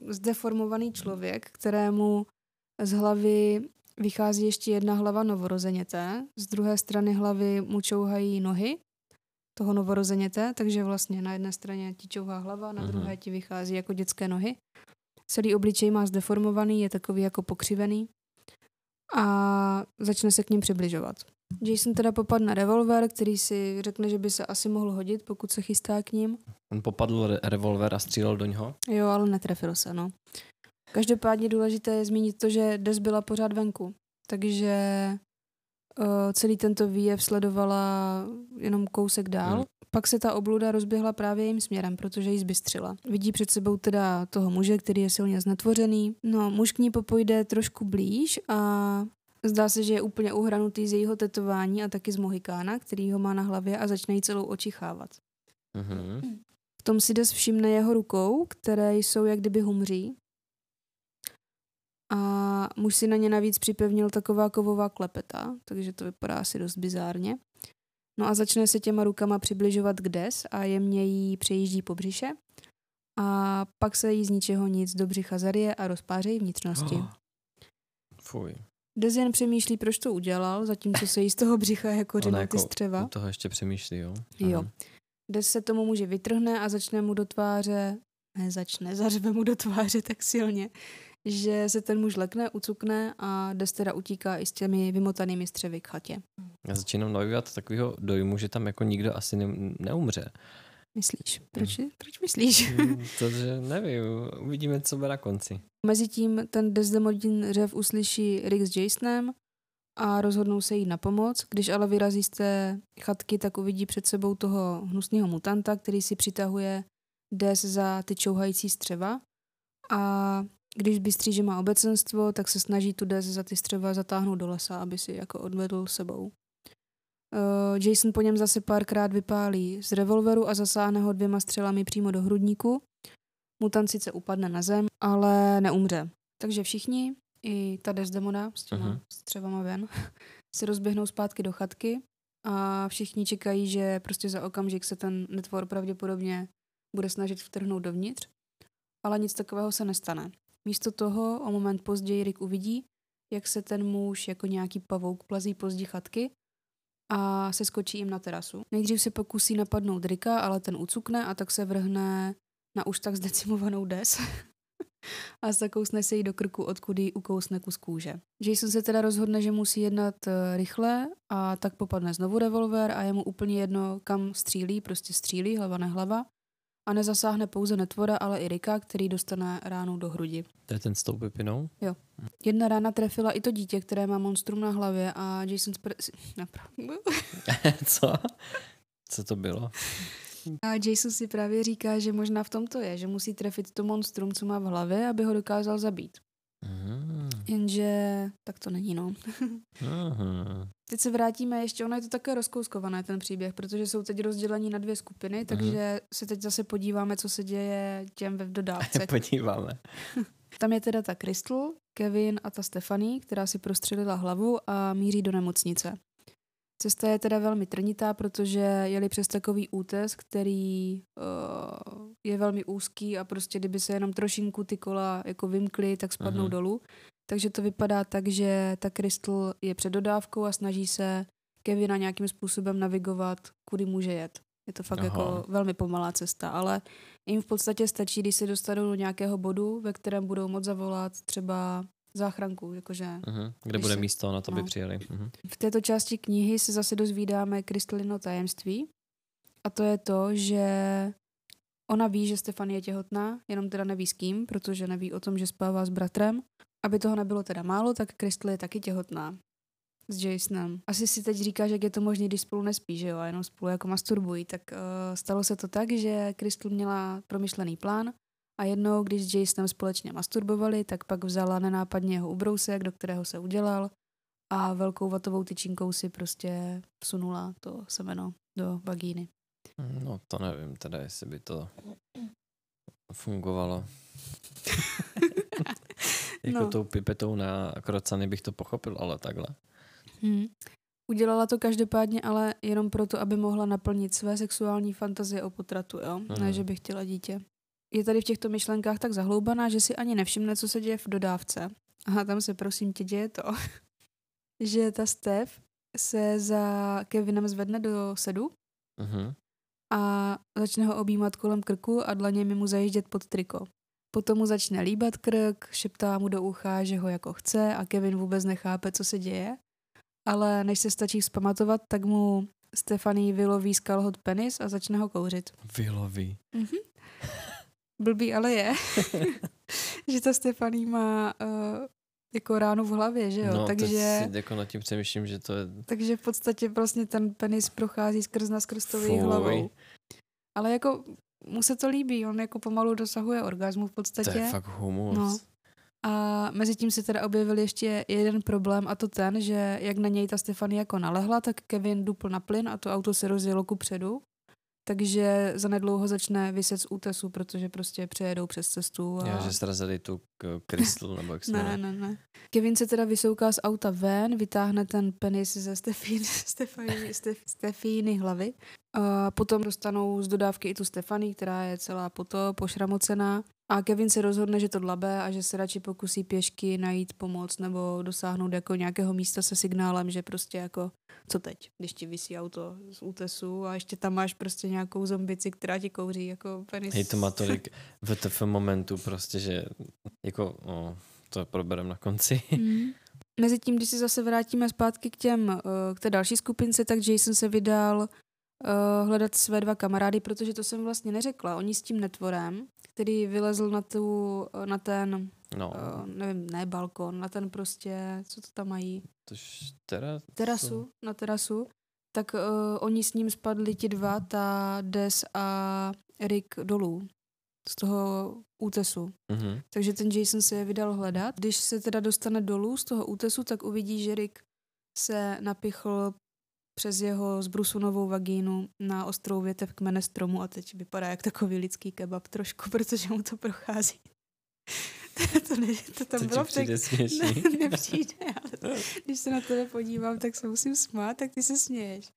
zdeformovaný člověk, kterému z hlavy vychází ještě jedna hlava novorozeněte, z druhé strany hlavy mu čouhají nohy toho novorozeněte, takže vlastně na jedné straně ti čouhá hlava, na uh-huh. druhé ti vychází jako dětské nohy. Celý obličej má zdeformovaný, je takový jako pokřivený a začne se k ním přibližovat. Jason teda popadne revolver, který si řekne, že by se asi mohl hodit, pokud se chystá k ním. On popadl re- revolver a střílel do něho? Jo, ale netrefil se, no. Každopádně důležité je zmínit to, že Des byla pořád venku. Takže uh, celý tento výjev sledovala jenom kousek dál. Hmm. Pak se ta obluda rozběhla právě jejím směrem, protože ji zbystřila. Vidí před sebou teda toho muže, který je silně znetvořený. No, muž k ní popojde trošku blíž a Zdá se, že je úplně uhranutý z jejího tetování a taky z Mohikána, který ho má na hlavě a začne jí celou očichávat. Mm-hmm. V tom si Des všimne jeho rukou, které jsou jak kdyby humří. A muž si na ně navíc připevnil taková kovová klepeta, takže to vypadá asi dost bizárně. No a začne se těma rukama přibližovat k Des a jemně jí přejíždí po břiše. A pak se jí z ničeho nic do břicha zarije a rozpářejí vnitřnosti. Oh. Fuj. Des jen přemýšlí, proč to udělal, zatímco se jí z toho břicha jako řenou jako ty střeva. Toho ještě přemýšlí, jo? Aha. Jo. Des se tomu muže vytrhne a začne mu do tváře, ne začne, zařve mu do tváře tak silně, že se ten muž lekne, ucukne a Des teda utíká i s těmi vymotanými střevy k chatě. Já začínám nabývat takového dojmu, že tam jako nikdo asi ne, neumře. Myslíš? Proč, hmm. proč myslíš? Protože nevím, uvidíme, co bude na konci. Mezitím ten Desdemodin řev uslyší Rick s Jasonem a rozhodnou se jít na pomoc. Když ale vyrazí z té chatky, tak uvidí před sebou toho hnusného mutanta, který si přitahuje Des za ty čouhající střeva. A když bystří, že má obecenstvo, tak se snaží tu Des za ty střeva zatáhnout do lesa, aby si jako odvedl sebou. Uh, Jason po něm zase párkrát vypálí z revolveru a zasáhne ho dvěma střelami přímo do hrudníku. Mutant sice upadne na zem, ale neumře. Takže všichni, i ta Desdemona s těma uh-huh. střevama ven, se rozběhnou zpátky do chatky a všichni čekají, že prostě za okamžik se ten netvor pravděpodobně bude snažit vtrhnout dovnitř, ale nic takového se nestane. Místo toho o moment později Rick uvidí, jak se ten muž jako nějaký pavouk plazí pozdí chatky a se skočí jim na terasu. Nejdřív se pokusí napadnout Rika, ale ten ucukne a tak se vrhne na už tak zdecimovanou des a zakousne se jí do krku, odkud jí ukousne kus kůže. Jason se teda rozhodne, že musí jednat uh, rychle a tak popadne znovu revolver a je mu úplně jedno, kam střílí, prostě střílí, hlava nehlava a nezasáhne pouze netvora, ale i Rika, který dostane ránu do hrudi. To je ten s tou pipinou? Jedna rána trefila i to dítě, které má monstrum na hlavě a Jason Spr- Co? Co to bylo? A Jason si právě říká, že možná v tom to je, že musí trefit to monstrum, co má v hlavě, aby ho dokázal zabít. Mhm. Jenže tak to není, no. Mhm. Teď se vrátíme ještě, ono je to také rozkouskované ten příběh, protože jsou teď rozdělení na dvě skupiny, takže se teď zase podíváme, co se děje těm ve dodávce. Podíváme. Tam je teda ta Crystal, Kevin a ta Stephanie, která si prostřelila hlavu a míří do nemocnice. Cesta je teda velmi trnitá, protože jeli přes takový útes, který uh, je velmi úzký a prostě kdyby se jenom trošinku ty kola jako vymkly, tak spadnou Mhm. dolů. Takže to vypadá tak, že ta Crystal je před dodávkou a snaží se Kevina nějakým způsobem navigovat, kudy může jet. Je to fakt Aha. jako velmi pomalá cesta, ale jim v podstatě stačí, když se dostanou do nějakého bodu, ve kterém budou moct zavolat třeba záchranku, jakože Mhm. Kde bude se- místo na to, by no. přijeli. Mhm. v této části knihy se zase dozvídáme Krystalino tajemství a to je to, že ona ví, že Stefan je těhotná, jenom teda neví s kým, protože neví o tom, že spává s bratrem. Aby toho nebylo teda málo, tak Crystal je taky těhotná s Jasonem. Asi si teď říká, že jak je to možné, když spolu nespí, že jo, a jenom spolu jako masturbují. Tak uh, stalo se to tak, že Crystal měla promyšlený plán a jednou, když s Jasonem společně masturbovali, tak pak vzala nenápadně jeho ubrousek, do kterého se udělal a velkou vatovou tyčinkou si prostě vsunula to semeno do vagíny. No to nevím teda, jestli by to fungovalo. jako No. tou pipetou na krocany bych to pochopil, ale takhle. Hmm. Udělala to každopádně ale jenom proto, aby mohla naplnit své sexuální fantazie o potratu, jo? Mhm. Ne, že by chtěla dítě. Je tady v těchto myšlenkách tak zahloubaná, že si ani nevšimne, co se děje v dodávce. A tam se prosím tě děje to, že ta Steph se za Kevinem zvedne do sedu Mhm. a začne ho objímat kolem krku a dlaněmi mu zajíždět pod triko. Potom mu začne líbat krk, šeptá mu do ucha, že ho jako chce a Kevin vůbec nechápe, co se děje. Ale než se stačí vzpamatovat, tak mu Stefanie vyloví z kalhot penis a začne ho kouřit. Vyloví. Mhm. Blbý ale je, že ta Stefanie má uh, jako ránu v hlavě, že jo? no, takže, si jako nad tím přemýšlím, že to je... takže v podstatě vlastně ten penis prochází skrz na skrz tou hlavou. Ale jako mu se to líbí, on jako pomalu dosahuje orgazmu v podstatě. To je fakt humus. No. A mezi tím se teda objevil ještě jeden problém a to ten, že jak na něj ta Stefanie jako nalehla, tak Kevin dupl na plyn a to auto se rozjelo ku předu. Takže zanedlouho začne vyset z útesu, protože prostě přejedou přes cestu. A... Já, že srazili tu k- Crystal, nebo jak se Ne, ne, ne. Kevin se teda vysouká z auta ven, vytáhne ten penis ze Stefíny, Stefíny, Stef, Stefíny hlavy. A potom dostanou z dodávky i tu Stefany, která je celá poto, pošramocená. A Kevin se rozhodne, že to dlabe a že se radši pokusí pěšky najít pomoc nebo dosáhnout jako nějakého místa se signálem, že prostě jako co teď, když ti vysí auto z útesu a ještě tam máš prostě nějakou zombici, která ti kouří jako penis. Hej, to má tolik VTF momentů prostě, že jako, no, to proberem na konci. Mm. Mezitím, když se zase vrátíme zpátky k těm, eh, k té další skupince, tak Jason se vydal uh, hledat své dva kamarády, protože to jsem vlastně neřekla. Oni s tím netvorem, který vylezl na, tu, na ten, No, uh, nevím, ne balkon, na ten prostě, co to tam mají, tož teda... terasu, na terasu, tak uh, oni s ním spadli ti dva, ta Des a Rick dolů z toho útesu. Mhm. Takže ten Jason se je vydal hledat. Když se teda dostane dolů z toho útesu, tak uvidí, že Rick se napichl přes jeho zbrusunovou vagínu na ostrou větev kmene stromu a teď vypadá jak takový lidský kebab trošku, protože mu to prochází. to, ne, to tam To bylo přijde směšný? Ne, nepřijde, ale když se na tebe podívám, tak se musím smát, tak ty se směješ.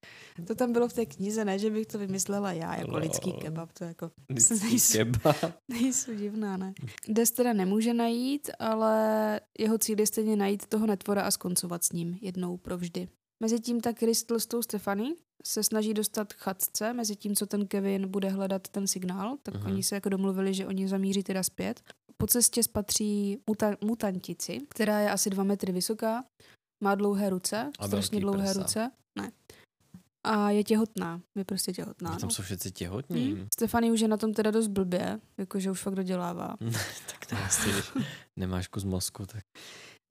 To tam bylo v té knize, ne, že bych to vymyslela já jako Lol. lidský kebab, to jako Lidský nejsou- kebab. Nejsou divná, ne? Des teda nemůže najít, ale jeho cíl je stejně najít toho netvora a skoncovat s ním jednou provždy. Mezitím tak Crystal s tou Stefany se snaží dostat k chatce, mezi tím, co ten Kevin bude hledat ten signál, tak Mhm. oni se jako domluvili, že oni zamíří teda zpět. Po cestě spatří muta- mutantici, která je asi dva metry vysoká, má dlouhé ruce, A strašně dlouhé prsa. ruce. Ne. a je těhotná. Je prostě těhotná. Tam No. jsou všetci těhotní. Hmm. Stefany už je na tom teda dost blbě, jakože už fakt dodělává. tak to když nemáš kus mozku, tak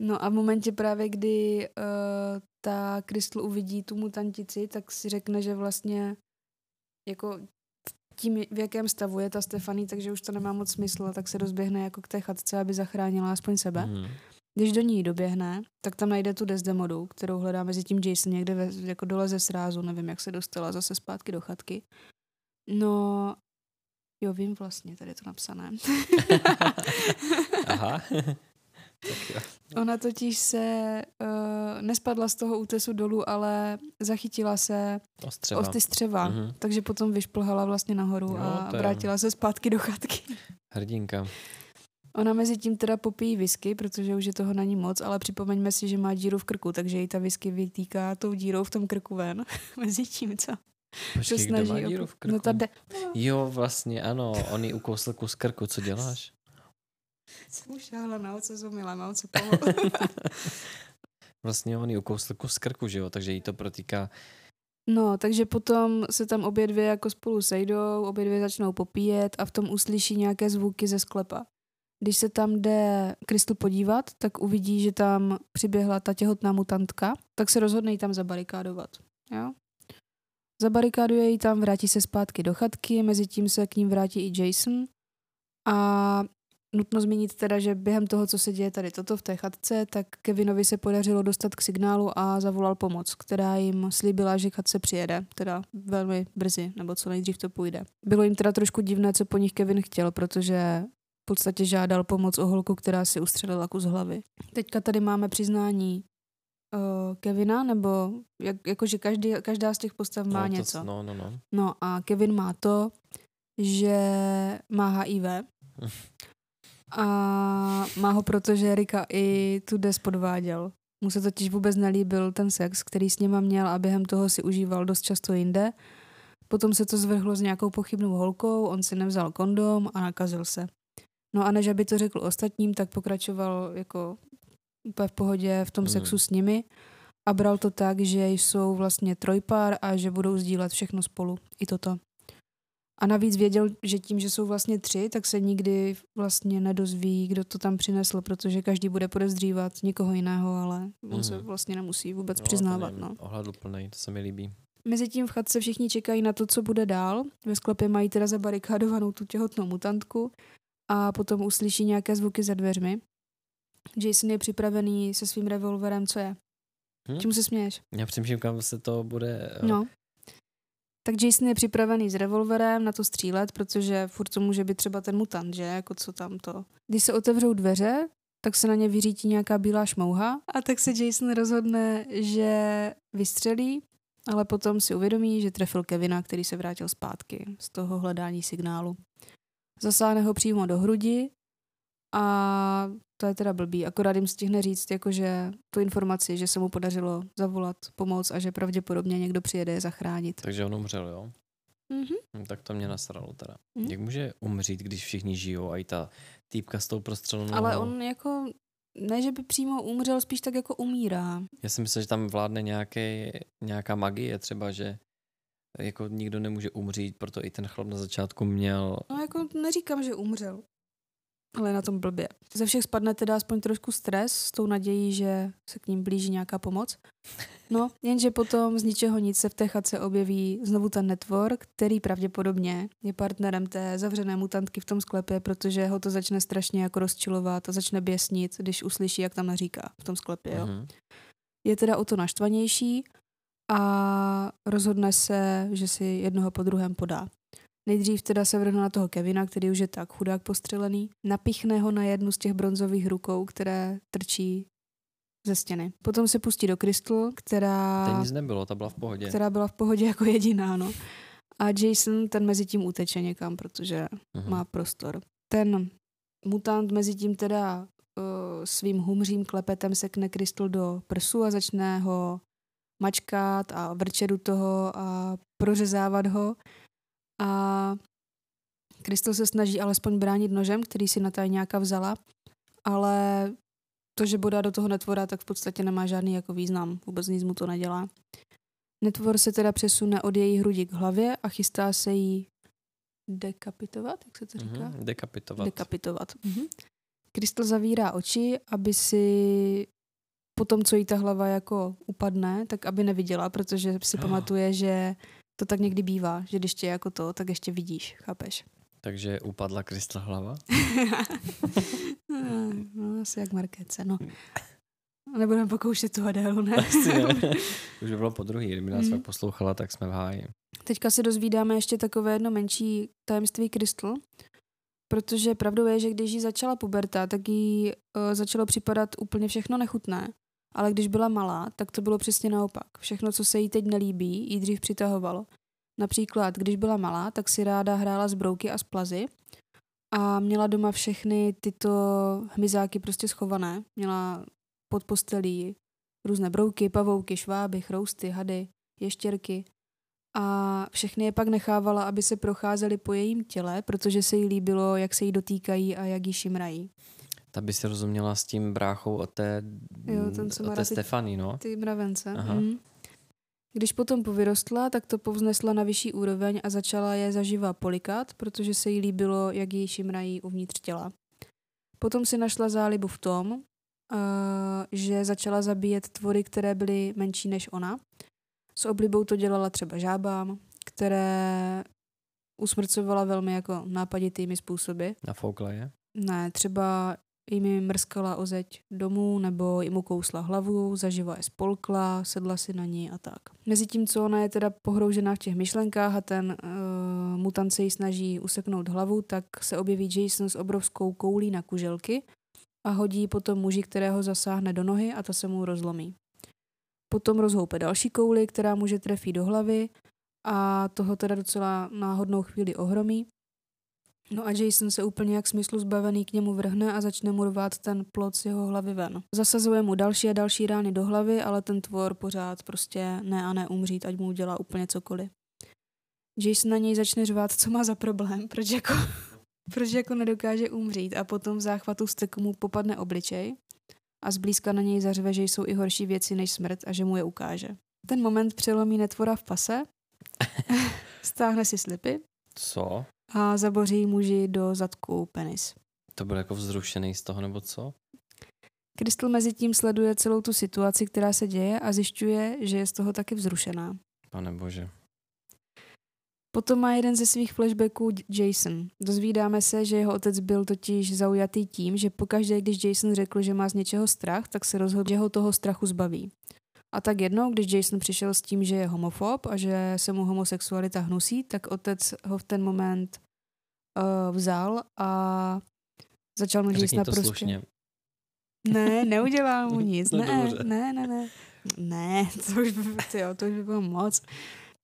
No a v momentě právě, kdy uh, ta Crystal uvidí tu mutantici, tak si řekne, že vlastně jako tím, v jakém stavu je ta Stefany, takže už to nemá moc smysl, tak se rozběhne jako k té chatce, aby zachránila aspoň sebe. Mhm. Když do ní doběhne, tak tam najde tu Desdemodu, kterou hledá mezi tím Jason někde ve, jako dole ze srázu, nevím, jak se dostala zase zpátky do chatky. No, jo, vím vlastně, tady je to napsané. Aha. Ona totiž se uh, nespadla z toho útesu dolů, ale zachytila se Ostřeva. o ty střeva, Mhm. takže potom vyšplhala vlastně nahoru Jo, a je- vrátila se zpátky do chatky. Hrdinka. Ona mezi tím teda popíjí whisky, protože už je toho na ní moc, ale připomeňme si, že má díru v krku, takže jí ta whisky vytýká tou dírou v tom krku ven. mezi tím, co Počkej, kdo má snaží. díru v krku? No ta de- Jo, vlastně, ano. On jí ukousl kus krku. Co děláš? Jsem už šáhla na oce zomila, co pomoct. Vlastně on jí ukousl kus krku, že jo? Takže jí to protýká. No, takže potom se tam obě dvě jako spolu sejdou, obě dvě začnou popíjet a v tom uslyší nějaké zvuky ze sklepa. Když se tam jde Crystal podívat, tak uvidí, že tam přiběhla ta těhotná mutantka, tak se rozhodne ji tam zabarikádovat. Jo? Zabarikáduje ji tam, vrátí se zpátky do chatky, mezi tím se k ním vrátí i Jason a nutno zmínit teda, že během toho, co se děje tady toto v té chatce, tak Kevinovi se podařilo dostat k signálu a zavolal pomoc, která jim slíbila, že chatce přijede, teda velmi brzy, nebo co nejdřív to půjde. Bylo jim teda trošku divné, co po nich Kevin chtěl, protože v podstatě žádal pomoc o holku, která si ustřelila kus hlavy. Teďka tady máme přiznání uh, Kevina, nebo jak, jakože každý, každá z těch postav má no, něco. To, no, no, no. No a Kevin má to, že má HIV a má ho proto, že Erika i tu des podváděl. Mu se totiž vůbec nelíbil ten sex, který s něma měl a během toho si užíval dost často jinde. Potom se to zvrhlo s nějakou pochybnou holkou, on si nevzal kondom a nakazil se. No a než aby to řekl ostatním, tak pokračoval jako úplně v pohodě v tom Hmm. sexu s nimi a bral to tak, že jsou vlastně trojpár a že budou sdílet všechno spolu. I toto. A navíc věděl, že tím, že jsou vlastně tři, tak se nikdy vlastně nedozví, kdo to tam přinesl, protože každý bude podezřívat někoho jiného, ale on se Mhm. vlastně nemusí vůbec no, přiznávat. No. Ohleduplnej, to se mi líbí. Mezitím v chatce všichni čekají na to, co bude dál. Ve sklepě mají teda zabarikádovanou tu těhotnou mutantku a potom uslyší nějaké zvuky za dveřmi. Jason je připravený se svým revolverem, co je? Hm? Čemu se směješ? Já přemýšlím, kam se to bude... eh, No. Tak Jason je připravený s revolverem na to střílet, protože furt to může být třeba ten mutant, že? Jako co tam to. Když se otevřou dveře, tak se na ně vyřítí nějaká bílá šmouha a tak se Jason rozhodne, že vystřelí, ale potom si uvědomí, že trefil Kevina, který se vrátil zpátky z toho hledání signálu. Zasáhne ho přímo do hrudi a to je teda blbý. Akorát jim stihne říct jakože tu informaci, že se mu podařilo zavolat pomoc a že pravděpodobně někdo přijede je zachránit. Takže on umřel, jo? Mhm. Hm, Tak to mě nasralo teda. Mhm. Jak může umřít, když všichni žijou a i ta týpka s tou prostřelenou Ale on jako, ne že by přímo umřel, spíš tak jako umírá. Já si myslím, že tam vládne nějaký, nějaká magie třeba, že jako nikdo nemůže umřít, proto i ten chlap na začátku měl... No jako neříkám, že umřel, ale na tom blbě. Ze všech spadne teda aspoň trošku stres s tou nadějí, že se k ním blíží nějaká pomoc. No, jenže potom z ničeho nic se v té chatce objeví znovu ten network, který pravděpodobně je partnerem té zavřené mutantky v tom sklepě, protože ho to začne strašně jako rozčilovat a začne běsnit, když uslyší, jak tam naříká v tom sklepě. Jo? Mhm. je teda o to naštvanější a rozhodne se, že si jednoho po druhém podá. Nejdřív teda se vrhne na toho Kevina, který už je tak chudák postřelený, napichne ho na jednu z těch bronzových rukou, které trčí ze stěny. Potom se pustí do Crystal, která, Teď nic nebylo, ta byla v pohodě. která byla v pohodě jako jediná. No. A Jason ten mezi tím uteče někam, protože Mhm. má prostor. Ten mutant mezi tím teda uh, svým humřím klepetem sekne Crystal do prsu a začne ho mačkat a vrčet do toho a prořezávat ho. A Crystal se snaží alespoň bránit nožem, který si na tajňáka vzala, ale to, že bodá do toho netvora, tak v podstatě nemá žádný jako význam. Vůbec nic mu to nedělá. Netvor se teda přesune od její hrudi k hlavě a chystá se jí dekapitovat, jak se to říká? Mhm, dekapitovat. Dekapitovat. Mhm. Krystal zavírá oči, aby si po tom, co jí ta hlava jako upadne, tak aby neviděla, protože si Oh. pamatuje, že to tak někdy bývá, že když tě jako to, tak ještě vidíš, chápeš? Takže upadla Krystal hlava? no, asi jak Markéce, no. Nebudeme pokoušet tu Adélu, ne? Asi ne. Už by bylo po druhý, kdyby nás Mhm. fakt poslouchala, tak jsme v háji. Teďka se dozvídáme ještě takové jedno menší tajemství Krystl, protože pravdou je, že když jí začala puberta, tak jí uh, začalo připadat úplně všechno nechutné. Ale když byla malá, tak to bylo přesně naopak. Všechno, co se jí teď nelíbí, jí dřív přitahovalo. Například, když byla malá, tak si ráda hrála s brouky a s plazy a měla doma všechny tyto hmyzáky prostě schované. Měla pod postelí různé brouky, pavouky, šváby, chrousty, hady, ještěrky a všechny je pak nechávala, aby se procházely po jejím těle, protože se jí líbilo, jak se jí dotýkají a jak jí šimrají. Ta by si rozuměla s tím bráchou od té, Jo, ten, co od té Stefany, no. Ty mravence. Aha. Mm. Když potom povyrostla, tak to povznesla na vyšší úroveň a začala je zaživa polikat, protože se jí líbilo, jak jí šimrají uvnitř těla. Potom si našla zálibu v tom, uh, že začala zabíjet tvory, které byly menší než ona. S oblibou to dělala třeba žábám, které usmrcovala velmi jako nápaditými způsoby. Nafoukla je. Ne, třeba jim mrskala o zeď domů, nebo jim ukousla hlavu, zaživa je spolkla, sedla si na ní a tak. Mezitím, co ona je teda pohroužená v těch myšlenkách a ten uh, mutant se jí snaží useknout hlavu, tak se objeví Jason s obrovskou koulí na kuželky a hodí potom muži, kterého zasáhne do nohy a ta se mu rozlomí. Potom rozhoupe další kouli, která muže trefí do hlavy a toho teda docela náhodnou chvíli ohromí. No a Jason se úplně jak smyslu zbavený k němu vrhne a začne mu rvát ten plot z jeho hlavy ven. Zasazuje mu další a další rány do hlavy, ale ten tvor pořád prostě ne a ne umřít, ať mu udělá úplně cokoliv. Jason na něj začne řvát, co má za problém, proč jako, proč jako nedokáže umřít a potom v záchvatu steku mu popadne obličej a zblízka na něj zařve, že jsou i horší věci než smrt a že mu je ukáže. Ten moment přelomí netvora v pase, stáhne si slipy Co? A zaboří muži do zadku penis. To byl jako vzrušený z toho, nebo co? Crystal mezi tím sleduje celou tu situaci, která se děje a zjišťuje, že je z toho taky vzrušená. Pane bože. Potom má jeden ze svých flashbacků Jason. Dozvídáme se, že jeho otec byl totiž zaujatý tím, že pokaždé, když Jason řekl, že má z něčeho strach, tak se rozhodl, že ho toho strachu zbaví. A tak jednou, když Jason přišel s tím, že je homofob a že se mu homosexualita hnusí, tak otec ho v ten moment uh, vzal a začal mu Řekni Jasona to prostě... slušně. Ne, neudělá mu nic. No ne, dobře. ne, ne, ne. Ne, to už, by, tyjo, to už by bylo moc.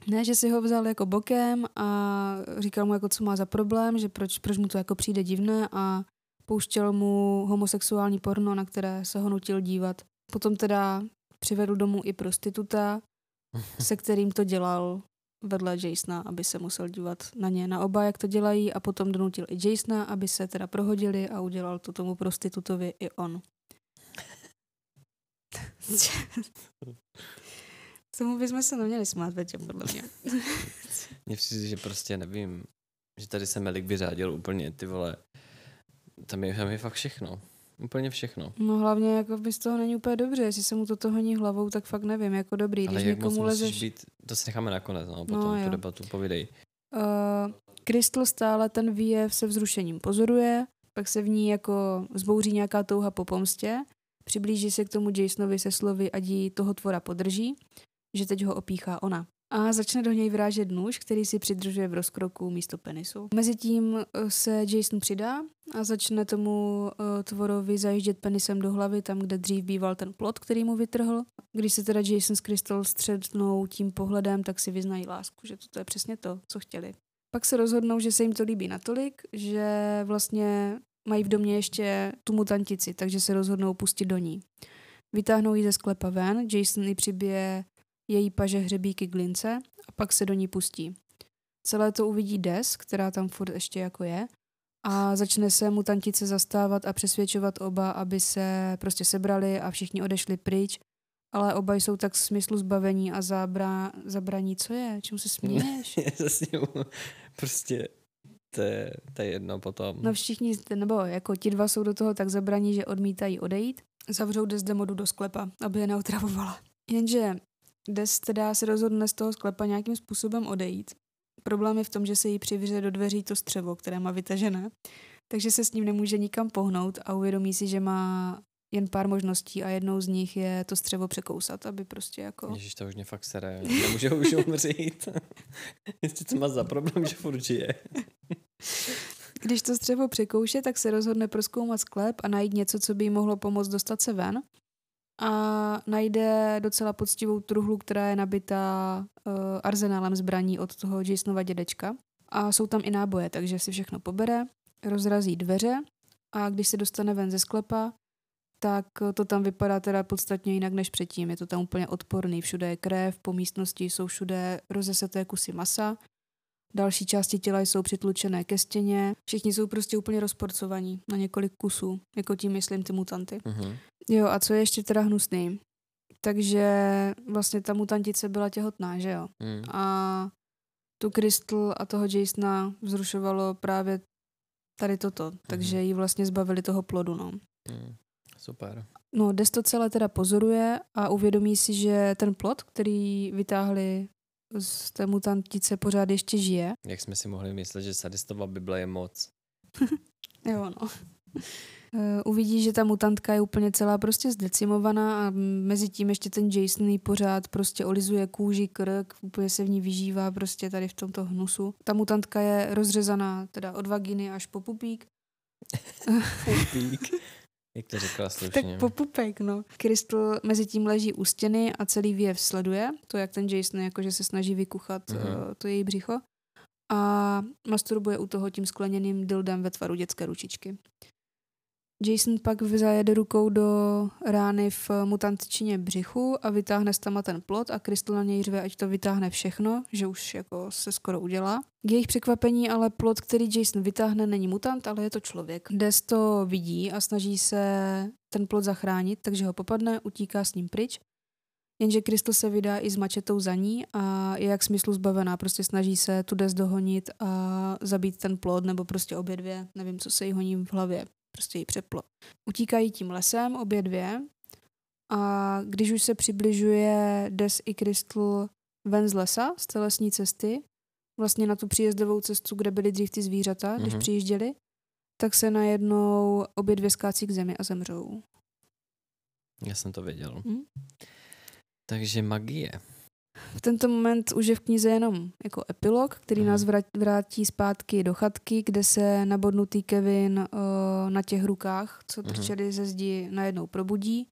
Ne, že si ho vzal jako bokem a říkal mu, jako, co má za problém, že proč, proč mu to jako přijde divné a pouštěl mu homosexuální porno, na které se ho nutil dívat. Potom teda přivedl domů i prostituta, se kterým to dělal vedle Jasona, aby se musel dívat na ně na oba, jak to dělají a potom donutil i Jasona, aby se teda prohodili a udělal to tomu prostitutovi i on. Tomu bychom se neměli smát, Peťo, podle mě. Mně přijde, že prostě nevím, že tady se Melik vyřádil úplně, ty vole. Tam je, tam je fakt všechno. Úplně všechno. No hlavně jako by z toho není úplně dobře, jestli se mu toto honí hlavou, tak fakt nevím, jako dobrý, Ale když jak někomu musíš lezeš... být, to si necháme nakonec, no, potom No, no, jo. tu debatu povídej. Uh, Crystal stále ten výjev se vzrušením pozoruje, pak se v ní jako zbouří nějaká touha po pomstě, přiblíží se k tomu Jasonovi se slovy, ať jí toho tvora podrží, že teď ho opíchá ona. A začne do něj vrážet nůž, který si přidržuje v rozkroku místo penisu. Mezitím eh, se Jason přidá a začne tomu uh, tvorovi zajíždět penisem do hlavy, tam, kde dřív býval ten plot, který mu vytrhl. Když se teda Jason s Crystal střednou tím pohledem, tak si vyznají lásku, že to je přesně to, co chtěli. Pak se rozhodnou, že se jim to líbí natolik, že vlastně mají v domě ještě tu mutantici, takže se rozhodnou pustit do ní. Vytáhnou ji ze sklepa ven, Jason ji přibije její paže hřebíky k lince a pak se do ní pustí. Celé to uvidí Des, která tam furt ještě jako je, a začne se mutantice zastávat a přesvědčovat oba, aby se prostě sebrali a všichni odešli pryč ale oba jsou tak smyslu zbavení a zabra, zabraní. Co je? Čemu se směješ? prostě to je, to je jedno potom. No všichni, nebo jako ti dva jsou do toho tak zabraní, že odmítají odejít. Zavřou Desdemodu do sklepa, aby je neotravovala. Jenže Des teda se rozhodne z toho sklepa nějakým způsobem odejít. Problém je v tom, že se jí přivře do dveří to střevo, které má vytažené, takže se s ním nemůže nikam pohnout a uvědomí si, že má jen pár možností a jednou z nich je to střevo překousat, aby prostě jako... Ježiš, to už mě fakt sere, nemůže už umřít. Ještě co má za problém, že furt žije. Když to střevo překouše, tak se rozhodne proskoumat sklep a najít něco, co by jí mohlo pomoct dostat se ven. A najde docela poctivou truhlu, která je nabitá uh, arzenálem zbraní od toho Jasonova dědečka. A jsou tam i náboje, takže si všechno pobere, rozrazí dveře a když se dostane ven ze sklepa, tak to tam vypadá teda podstatně jinak než předtím. Je to tam úplně odporný. Všude je krev, po místnosti jsou všude rozeseté kusy masa, další části těla jsou přitlučené ke stěně. Všichni jsou prostě úplně rozporcovaní na několik kusů, jako tím myslím ty mutanty. Uh-huh. Jo, a co je ještě teda hnusný? Takže vlastně ta mutantice byla těhotná, že jo? Mm. A tu Crystal a toho Jasona vzrušovalo právě tady toto, takže ji vlastně zbavili toho plodu, no. Mm. Super. No, Des to celé teda pozoruje a uvědomí si, že ten plot, který vytáhli z té mutantice, pořád ještě žije. Jak jsme si mohli myslet, že sadistova Bible je moc. jo, no. Uh, uvidí, že ta mutantka je úplně celá prostě zdecimovaná a mezi tím ještě ten Jason jí pořád prostě olizuje kůži, krk, úplně se v ní vyžívá prostě tady v tomto hnusu. Ta mutantka je rozřezaná teda od vaginy až po pupík. pupík. Jak to řekla slušně. Tak popupek, no. Crystal mezi tím leží u stěny a celý výjev sleduje. To, jak ten Jason jakože se snaží vykuchat uh, to její břicho. A masturbuje u toho tím skleněným dildem ve tvaru dětské ručičky. Jason pak zajede rukou do rány v mutantčině břichu a vytáhne tam ten plot a Crystal na něj řve, ať to vytáhne všechno, že už jako se skoro udělá. K jejich překvapení ale plot, který Jason vytáhne, není mutant, ale je to člověk. Des to vidí a snaží se ten plot zachránit, takže ho popadne, utíká s ním pryč. Jenže Crystal se vydá i s mačetou za ní a je jak smyslu zbavená, prostě snaží se tu Des dohonit a zabít ten plot, nebo prostě obě dvě, nevím, co se jí honí v hlavě prostě jí přeplo. Utíkají tím lesem obě dvě a když už se přibližuje Des i Crystal ven z lesa, z té lesní cesty, vlastně na tu příjezdovou cestu, kde byly dřív ty zvířata, když mm-hmm. přijížděli, tak se najednou obě dvě skácí k zemi a zemřou. Já jsem to věděl. Mm? Takže magie. V tento moment už je v knize jenom jako epilog, který mm. nás vrátí zpátky do chatky, kde se nabodnutý Kevin uh, na těch rukách, co mm. trčeli ze zdi, najednou probudí.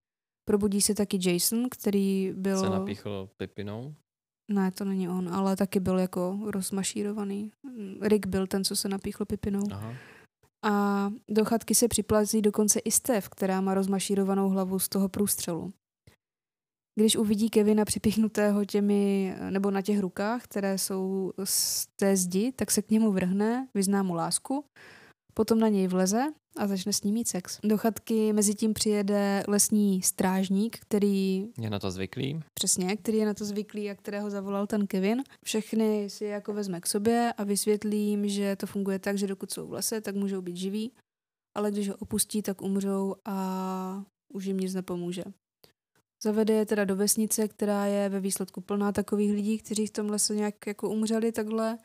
Probudí se taky Jason, který byl... Se napíchl Pepinou? Ne, to není on, ale taky byl jako rozmašírovaný. Rick byl ten, co se napíchl Pipinou. Aha. A do chatky se připlazí dokonce i Steph, která má rozmašírovanou hlavu z toho průstřelu. Když uvidí Kevina připichnutého těmi, nebo na těch rukách, které jsou z té zdi, tak se k němu vrhne, vyzná mu lásku, potom na něj vleze a začne s ním mít sex. Do chatky mezi tím přijede lesní strážník, který... Je na to zvyklý. Přesně, který je na to zvyklý a kterého zavolal ten Kevin. Všechny si jako vezme k sobě a vysvětlí jim, že to funguje tak, že dokud jsou v lese, tak můžou být živí, ale když ho opustí, tak umřou a už jim nic nepomůže. Zavede je teda do vesnice, která je ve výsledku plná takových lidí, kteří v tom lese nějak jako umřeli takhle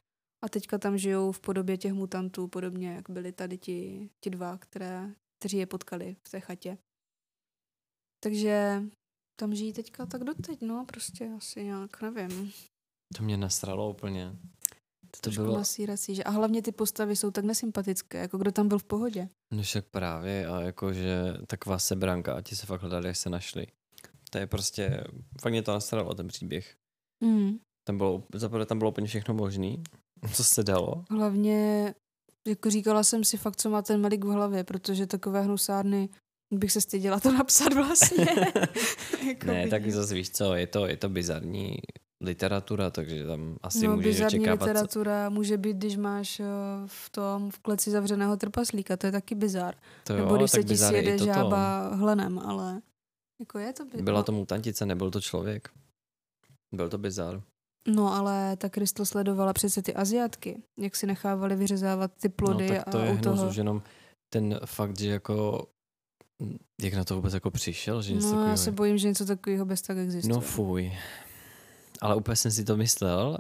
a teďka tam žijou v podobě těch mutantů, podobně jak byli tady ti, ti dva, které, kteří je potkali v té chatě. Takže tam žijí teďka tak doteď, no, prostě asi nějak, nevím. To mě nasralo úplně. To, to bylo... nasírací, že? A hlavně ty postavy jsou tak nesympatické, jako kdo tam byl v pohodě. No však právě a jakože taková sebranka a ti se fakt hledali, jak se našli. To je prostě, fakt mě to nastaralo, ten příběh. Mm. Tam bylo, zaprvé tam bylo úplně všechno možný, co se dalo. Hlavně, jako říkala jsem si fakt, co má ten Melik v hlavě, protože takové hnusárny bych se styděla to napsat vlastně. jako ne, tak zase víš co, je to, je to bizarní literatura, takže tam asi no, můžeš očekávat... literatura co... může být, když máš eh, v tom v kleci zavřeného trpaslíka, to je taky bizar. To jo, Nebo když se ti sjede žába hlenem, ale... Jako je to by... Byla no, to mutantice, nebyl to člověk. Byl to bizar. no, ale ta Krystal sledovala přece ty Aziatky, jak si nechávali vyřezávat ty plody no, tak to a je u toho... už jenom ten fakt, že jako jak na to vůbec jako přišel, že něco No, já takového se je. bojím, že něco takového bez tak existuje. No fuj. Ale úplně jsem si to myslel.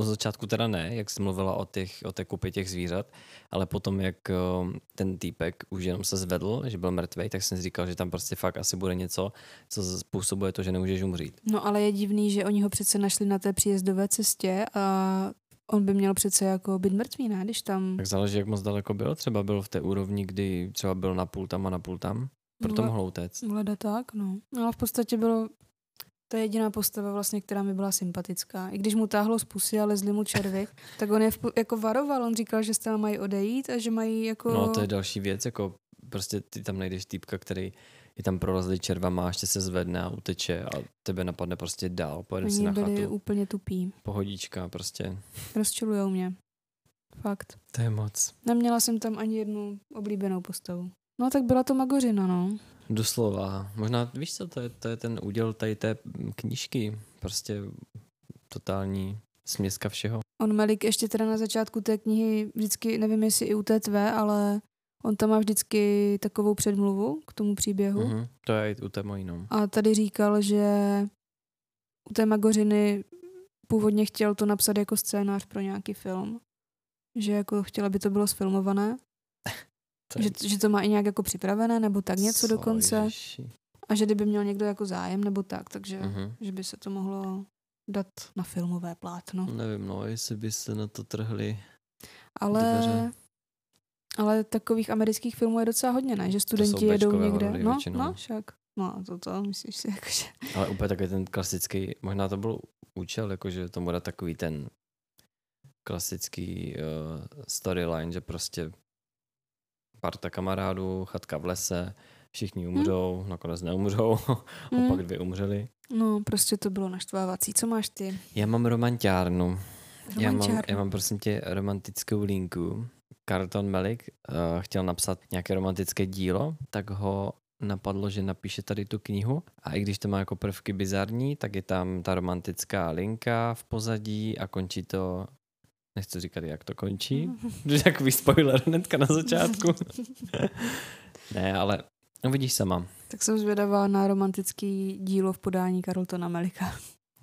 Od začátku teda ne, jak jsi mluvila o, těch, o té kupě těch zvířat, ale potom, jak um, ten týpek už jenom se zvedl, že byl mrtvý, tak jsem si říkal, že tam prostě fakt asi bude něco, co způsobuje to, že nemůžeš umřít. No ale je divný, že oni ho přece našli na té příjezdové cestě a on by měl přece jako být mrtvý, ne? Když tam... Tak záleží, jak moc daleko byl. Třeba byl v té úrovni, kdy třeba byl na půl tam a na půl tam. Proto mohl utéct. Leda tak, no. Ale v podstatě bylo to je jediná postava vlastně, která mi byla sympatická. I když mu táhlo z pusy a lezli mu červy, tak on je v, jako varoval. On říkal, že s tam mají odejít a že mají jako... No to je další věc, jako prostě ty tam najdeš týpka, který je tam prolezlý červama a ještě se zvedne a uteče a tebe napadne prostě dál, pojede si na byli chatu, úplně tupí. pohodička prostě. Rozčilujou mě. Fakt. To je moc. Neměla jsem tam ani jednu oblíbenou postavu. No tak byla to Magořina, no. Doslova. Možná, víš co, to je, to je ten úděl tady té knížky. Prostě totální směska všeho. On Melik ještě teda na začátku té knihy vždycky, nevím jestli i u té tvé, ale on tam má vždycky takovou předmluvu k tomu příběhu. Mhm. To je i u té mojí, no. A tady říkal, že u té Magořiny původně chtěl to napsat jako scénář pro nějaký film. Že jako chtěl, aby to bylo sfilmované. Že, že to má i nějak jako připravené, nebo tak něco Co, dokonce. ježiši. A že kdyby měl někdo jako zájem, nebo tak, takže Mhm. že by se to mohlo dát na filmové plátno. Nevím, no, jestli by se na to trhli. Ale, dveře. ale takových amerických filmů je docela hodně, ne? Že studenti jedou někde. No, většinou. no, však. No, to to, myslíš si, jakože... Ale úplně takový ten klasický, možná to byl účel, jakože tomu dát takový ten klasický uh, storyline, že prostě parta kamarádů, chatka v lese, všichni umřou, nakonec neumřou, Hmm. opak dvě umřeli. No, prostě to bylo naštvávací. Co máš ty? Já mám romantiárnu. Já mám, já mám prosím tě romantickou linku. Carlton Melik uh, chtěl napsat nějaké romantické dílo, tak ho napadlo, že napíše tady tu knihu a i když to má jako prvky bizarní, tak je tam ta romantická linka v pozadí a končí to Nechci říkat, jak to končí. Je takový spoiler hnedka na začátku. ne, ale no vidíš sama. Tak jsem zvědavá na romantický dílo v podání Carltona Melika.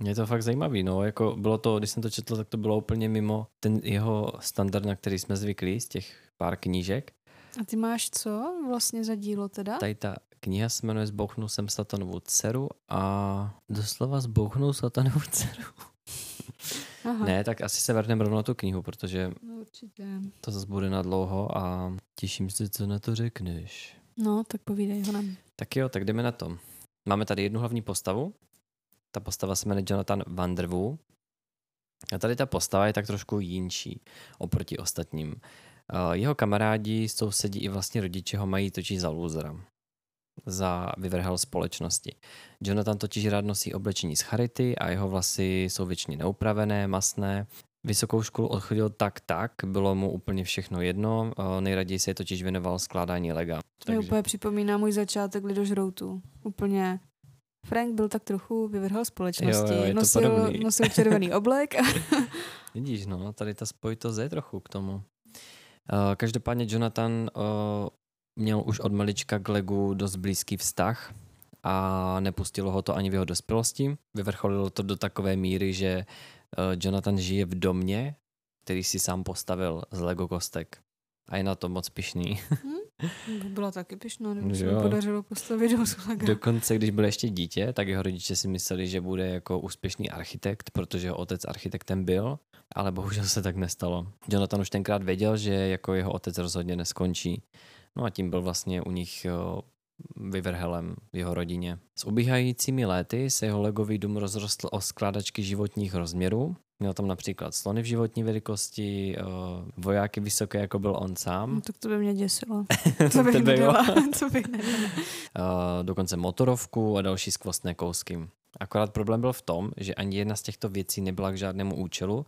Je to fakt zajímavý, no, jako bylo to, když jsem to četl, tak to bylo úplně mimo ten jeho standard, na který jsme zvyklí z těch pár knížek. A ty máš co vlastně za dílo teda? Tady ta kniha se jmenuje Zbouchnul jsem satanovou dceru a doslova zbouchnul satanovou dceru. Aha. Ne, tak asi se vrhneme rovnou na tu knihu, protože No, určitě. to zase bude na dlouho a těším se, co na to řekneš. No, tak povídej ho nám. Tak jo, tak jdeme na to. Máme tady jednu hlavní postavu. Ta postava se jmenuje Jonathan Vanderwu. A tady ta postava je tak trošku jinší oproti ostatním. Uh, Jeho kamarádi, sousedí i vlastně rodiče ho mají totiž za lůzera. Za vyvrhel společnosti. Jonathan totiž rád nosí oblečení z charity a jeho vlasy jsou většině neupravené, masné. Vysokou školu odchodil tak tak, bylo mu úplně všechno jedno, nejraději se totiž věnoval skládání lega. To mi úplně připomíná můj začátek lidožroutu. Úplně. Frank byl tak trochu vyvrhal společnosti. Jo, jo, je to nosil, podobný. nosil červený oblek. Vidíš, no, tady ta spojitost je trochu k tomu. Uh, každopádně Jonathan uh, měl už od malička k Legu dost blízký vztah a nepustilo ho to ani v jeho dospělosti. Vyvrcholilo to do takové míry, že uh, Jonathan žije v domě, který si sám postavil z Lego kostek. A je na to moc pišný. byla taky pyšná, kdyby se mi podařilo postavit do Sulaga. Dokonce, když byl ještě dítě, tak jeho rodiče si mysleli, že bude jako úspěšný architekt, protože jeho otec architektem byl, ale bohužel se tak nestalo. Jonathan už tenkrát věděl, že jako jeho otec rozhodně neskončí. No a tím byl vlastně u nich jo, vyvrhelem v jeho rodině. S ubíhajícími léty se jeho legový dům rozrostl o skládačky životních rozměrů. Měl tam například slony v životní velikosti, eh, vojáky vysoké, jako byl on sám. No, tak to by mě děsilo. To bych nedala. to bych nedala. Uh, dokonce motorovku a další skvostné kousky. Akorát problém byl v tom, že ani jedna z těchto věcí nebyla k žádnému účelu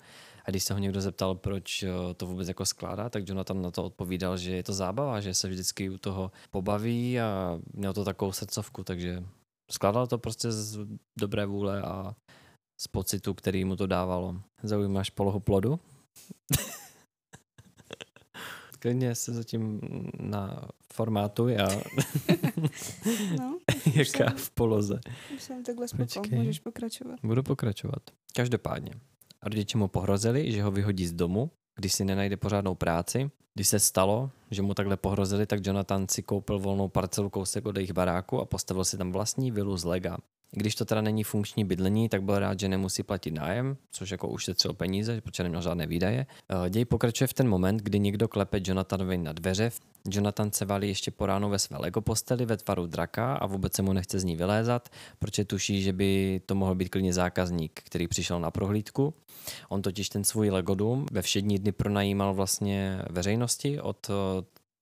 a když se ho někdo zeptal, proč uh, to vůbec jako skládá, tak Jonathan na to odpovídal, že je to zábava, že se vždycky u toho pobaví a měl to takovou srdcovku, takže Skládal to prostě z dobré vůle a z pocitu, který mu to dávalo. Zaujímáš polohu plodu? Klidně se zatím na formátu a No, jaká jsem- v poloze. jsem takhle spoko, Počkej. můžeš pokračovat. Budu pokračovat. Každopádně. Rodiče mu pohrozili, že ho vyhodí z domu, když si nenajde pořádnou práci. Když se stalo, že mu takhle pohrozili, tak Jonathan si koupil volnou parcelu kousek od jejich baráku a postavil si tam vlastní vilu z lega. Když to teda není funkční bydlení, tak byl rád, že nemusí platit nájem, což jako ušetřil peníze, protože neměl žádné výdaje. Eh, Děj pokračuje v ten moment, kdy někdo klepe Jonathanovi na dveře. Jonathan se valí ještě po ránu ve své Lego posteli ve tvaru draka a vůbec se mu nechce z ní vylézat, protože tuší, že by to mohl být klidně zákazník, který přišel na prohlídku. On totiž ten svůj Lego dům ve všední dny pronajímal vlastně veřejnosti od eh,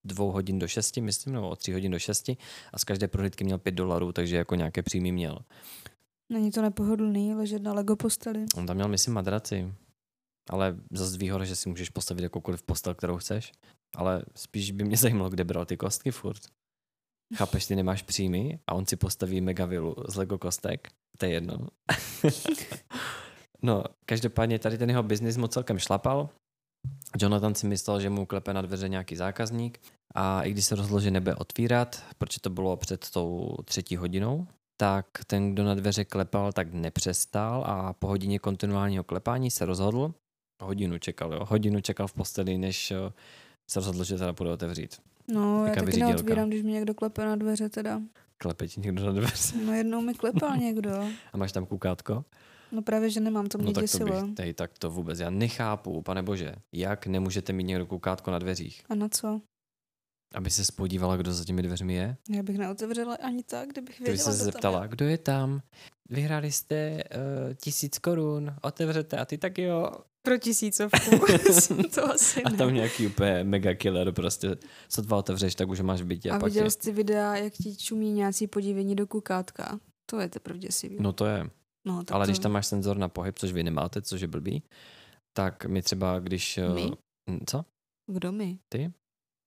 dvou hodin do šesti, myslím, nebo od tří hodin do šesti a z každé prohlídky měl pět dolarů, takže jako nějaké příjmy měl. Není to nepohodlný ležet na Lego posteli. On tam měl, myslím, madraci, ale zase výhoda, že si můžeš postavit jakoukoliv postel, kterou chceš, ale spíš by mě zajímalo, kde bral ty kostky furt. Chápeš, ty nemáš příjmy a on si postaví megavilu z Lego kostek, to je jedno. no, každopádně tady ten jeho biznis mu celkem šlapal. Jonathan si myslel, že mu klepe na dveře nějaký zákazník a i když se rozhodl, že nebude otvírat, protože to bylo před tou třetí hodinou, tak ten, kdo na dveře klepal, tak nepřestal a po hodině kontinuálního klepání se rozhodl, hodinu čekal, jo, hodinu čekal v posteli, než eh, se rozhodl, že teda půjde otevřít. No, já Jaká taky vyřídilka. neotvírám, když mě někdo klepe na dveře teda. Klepe ti někdo na dveře No jednou mi klepal někdo. a máš tam kukátko? No právě, že nemám, to mě No tak to děsilo. bych, tej, tak to vůbec, já nechápu, pane bože, jak nemůžete mít někdo kukátko na dveřích, A na co? aby se spodívala, kdo za těmi dveřmi je? Já bych neotevřela ani tak, kdybych věděla, se kdo tam zeptala, je. kdo je tam? Vyhráli jste uh, tisíc korun, otevřete a ty tak jo. Pro tisícovku. to asi A ne. tam nějaký úplně mega killer, prostě sotva otevřeš, tak už máš v bytě. A, A viděl je. jsi videa, jak ti čumí nějací podívení do kukátka? To je teprve děsivý. No to je. No, tak Ale to... když tam máš senzor na pohyb, což vy nemáte, což je blbý, tak my třeba, když... eh, My? hm, Co? Kdo my?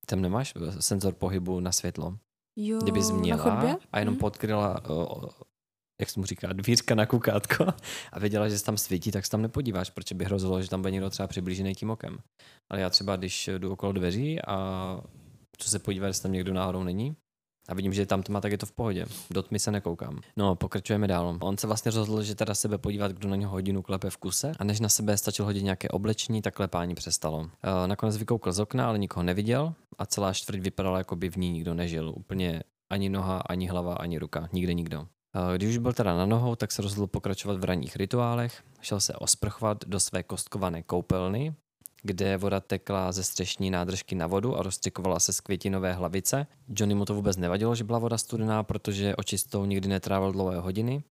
Tam nemáš eh, senzor pohybu na světlo. Jo, Kdybys na měla a jenom Hm? podkryla, o, jak se mu říká, dvířka na kukátko a věděla, že se tam svítí, tak se tam nepodíváš, protože by hrozilo, že tam bude někdo třeba přiblížený tím okem. Ale já třeba, když jdu okolo dveří a co se podívat, jestli tam někdo náhodou není, a vidím, že tam tma, tak je to v pohodě. Do tmy se nekoukám. No, pokračujeme dál. On se vlastně rozhodl, že teda sebe podívat, kdo na něho hodinu klepe v kuse. A než na sebe stačil hodit nějaké oblečení, tak klepání přestalo. E, nakonec vykoukl z okna, ale nikoho neviděl a celá čtvrť vypadala, jako by v ní nikdo nežil. Úplně ani noha, ani hlava, ani ruka. Nikde nikdo. E, Když už byl teda na nohou, tak se rozhodl pokračovat v ranních rituálech. Šel se osprchovat do své kostkované koupelny, kde voda tekla ze střešní nádržky na vodu a rozstřikovala se z květinové hlavice. Johnny mu to vůbec nevadilo, že byla voda studená, protože očistou nikdy netrávil dlouhé hodiny.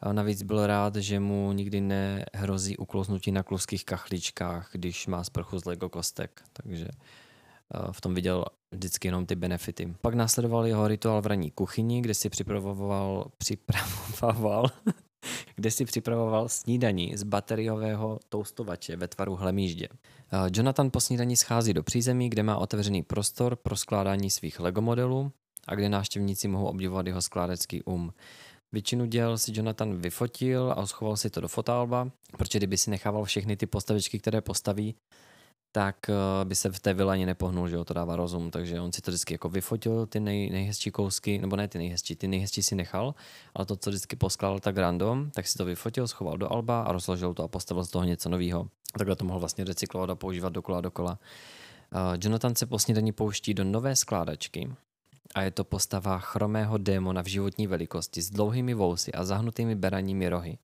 A navíc byl rád, že mu nikdy nehrozí uklouznutí na kluských kachličkách, když má sprchu z Lego kostek. Takže v tom viděl vždycky jenom ty benefity. Pak následoval jeho rituál v ranní kuchyni, kde si připravoval, připravoval kde si připravoval snídaní z bateriového toustovače ve tvaru hlemíždě. Eh, Jonathan po snídaní schází do přízemí, kde má otevřený prostor pro skládání svých Lego modelů a kde návštěvníci mohou obdivovat jeho skládecký um. Většinu děl si Jonathan vyfotil a schoval si to do fotálba, protože kdyby si nechával všechny ty postavičky, které postaví, tak eh, by se v té vile ani nepohnul, že jo, to dává rozum, takže on si to vždycky jako vyfotil, ty nej, nejhezčí kousky, nebo ne ty nejhezčí, ty nejhezčí si nechal, ale to, co vždycky poskládal tak random, tak si to vyfotil, schoval do alba a rozložil to a postavil z toho něco nového. Takhle to mohl vlastně recyklovat a používat dokola dokola. Uh, Jonathan se po snídaní pouští do nové skládačky a je to postava chromého démona v životní velikosti s dlouhými vousy a zahnutými beranními rohy.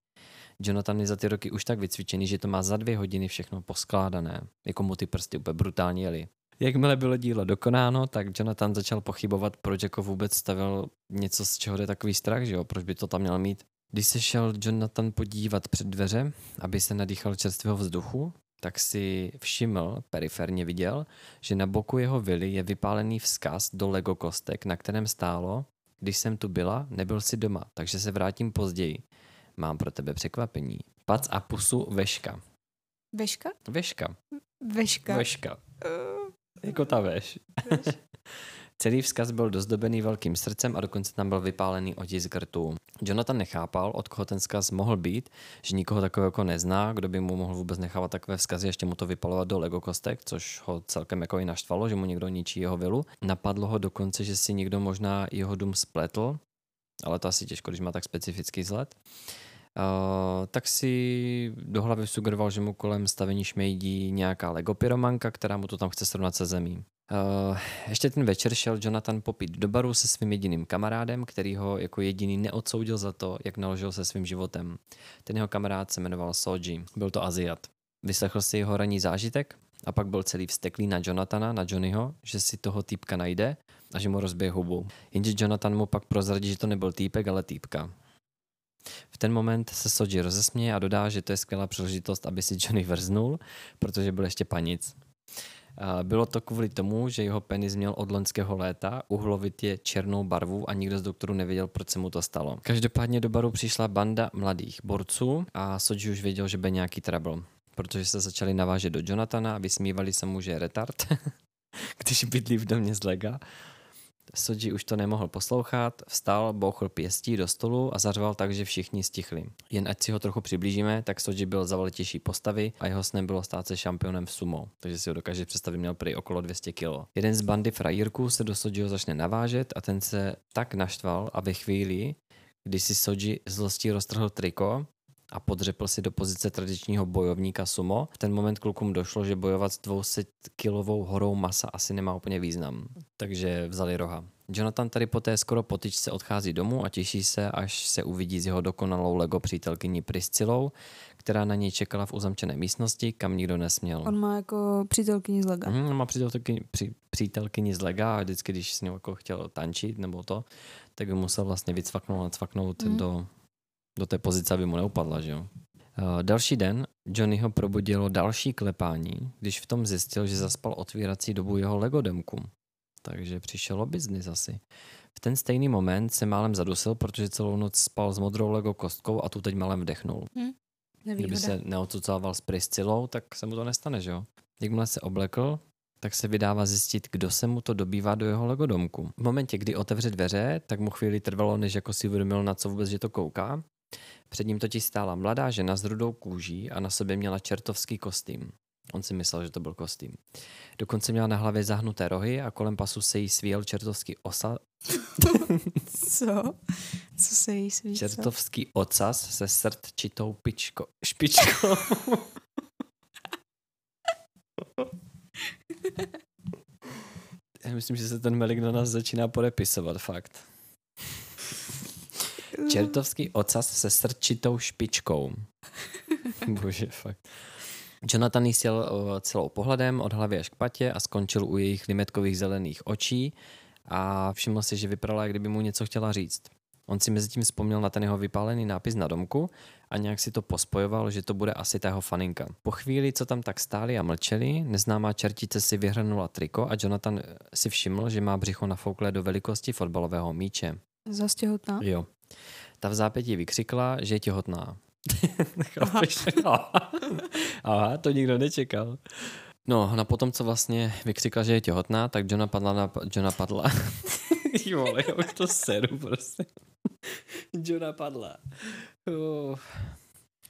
Jonathan je za ty roky už tak vycvičený, že to má za dvě hodiny všechno poskládané. Jako mu ty prsty úplně brutálně jeli. Jakmile bylo dílo dokonáno, tak Jonathan začal pochybovat, proč jako vůbec stavil něco, z čeho jde takový strach, že jo? Proč by to tam měl mít? Když se šel Jonathan podívat před dveře, aby se nadýchal čerstvého vzduchu, tak si všiml, periferně viděl, že na boku jeho vily je vypálený vzkaz do Lego kostek, na kterém stálo, když jsem tu byla, nebyl si doma, takže se vrátím později. Mám pro tebe překvapení. Pac a pusu veška. Veška? Veška. Veška. Veška. Uh, Jako ta veš. veš. Celý vzkaz byl dozdobený velkým srdcem a dokonce tam byl vypálený otisk rtů. Jonathan nechápal, od koho ten vzkaz mohl být, že nikoho takového jako nezná, kdo by mu mohl vůbec nechávat takové vzkazy, ještě mu to vypalovat do Lego kostek, což ho celkem jako i naštvalo, že mu někdo ničí jeho vilu. Napadlo ho dokonce, že si někdo možná jeho dům spletl, ale to asi těžko, když má tak specifický vzhled. Uh, tak si do hlavy sugeroval, že mu kolem stavení šmejdí nějaká Lego pyromanka, která mu to tam chce srovnat se zemí. Uh, ještě ten večer šel Jonathan popít do baru se svým jediným kamarádem, který ho jako jediný neodsoudil za to, jak naložil se svým životem. Ten jeho kamarád se jmenoval Soji. Byl to Aziat. Vyslechl si jeho ranní zážitek a pak byl celý vsteklý na Jonathana, na Johnnyho, že si toho týpka najde a že mu rozbije hubu. Jenže Jonathan mu pak prozradí, že to nebyl týpek, ale týpka. V ten moment se Soji rozesměje a dodá, že to je skvělá příležitost, aby si Johnny vrznul, protože byl ještě panic. Bylo to kvůli tomu, že jeho penis měl od loňského léta uhlovitě černou barvu a nikdo z doktorů nevěděl, proč se mu to stalo. Každopádně do baru přišla banda mladých borců a Soji už věděl, že bude nějaký trouble, protože se začali navážet do Jonathana a vysmívali se mu, že je retard, když bydlí v domě z Lega Soji už to nemohl poslouchat, vstal, bouchl pěstí do stolu a zařval tak, že všichni stichli. Jen ať si ho trochu přiblížíme, tak Soji byl zavaletější postavy a jeho snem bylo stát se šampionem v sumo, takže si ho dokáže představit, měl prý okolo 200 kg. Jeden z bandy frajírků se do Sojiho začne navážet a ten se tak naštval a ve chvíli, kdy si Soji zlostí roztrhl triko, a podřepl si do pozice tradičního bojovníka sumo. V ten moment klukům došlo, že bojovat s 200 kilovou horou masa asi nemá úplně význam, takže vzali roha. Jonathan tady po té skoro potyčce odchází domů a těší se, až se uvidí s jeho dokonalou Lego přítelkyní Priscilou, která na něj čekala v uzamčené místnosti, kam nikdo nesměl. On má jako přítelkyni z Lega. Mm, on má přítelkyni, při, přítelkyni z Lega a vždycky, když s ním jako chtěl tančit nebo to, tak by musel vlastně vycvaknout a cvaknout mm. do do té pozice, aby mu neupadla, že jo. Uh, další den Johnnyho probudilo další klepání, když v tom zjistil, že zaspal otvírací dobu jeho legodemku. Takže přišel o biznis asi. V ten stejný moment se málem zadusil, protože celou noc spal s modrou Lego kostkou a tu teď málem vdechnul. Hmm, Kdyby se neodcucával s Priscilou, tak se mu to nestane, že jo? Jakmile se oblekl, tak se vydává zjistit, kdo se mu to dobývá do jeho Lego domku. V momentě, kdy otevře dveře, tak mu chvíli trvalo, než jako si uvědomil, na co vůbec, že to kouká. Před ním totiž stála mladá žena s rudou kůží a na sobě měla čertovský kostým. On si myslel, že to byl kostým. Dokonce měla na hlavě zahnuté rohy a kolem pasu se jí svíjel čertovský osa... Co? Co se jí svíjel? Čertovský ocas se srdčitou pičko... špičkou. Já myslím, že se ten melik na nás začíná podepisovat, fakt. Čertovský ocas se srčitou špičkou. Bože, fakt. Jonathan jí sjel celou pohledem od hlavy až k patě a skončil u jejich limetkových zelených očí a všiml si, že vypadala, jak kdyby mu něco chtěla říct. On si mezi tím vzpomněl na ten jeho vypálený nápis na domku a nějak si to pospojoval, že to bude asi ta jeho faninka. Po chvíli, co tam tak stáli a mlčeli, neznámá čertice si vyhrnula triko a Jonathan si všiml, že má břicho nafouklé do velikosti fotbalového míče. Zastěhotná? Jo. Ta v zápětí vykřikla, že je těhotná. Aha. Aha, to nikdo nečekal. No, na potom, co vlastně vykřikla, že je těhotná, tak Johna padla na... Johna padla. jo, ale já už to seru prostě. Johna padla. Uh.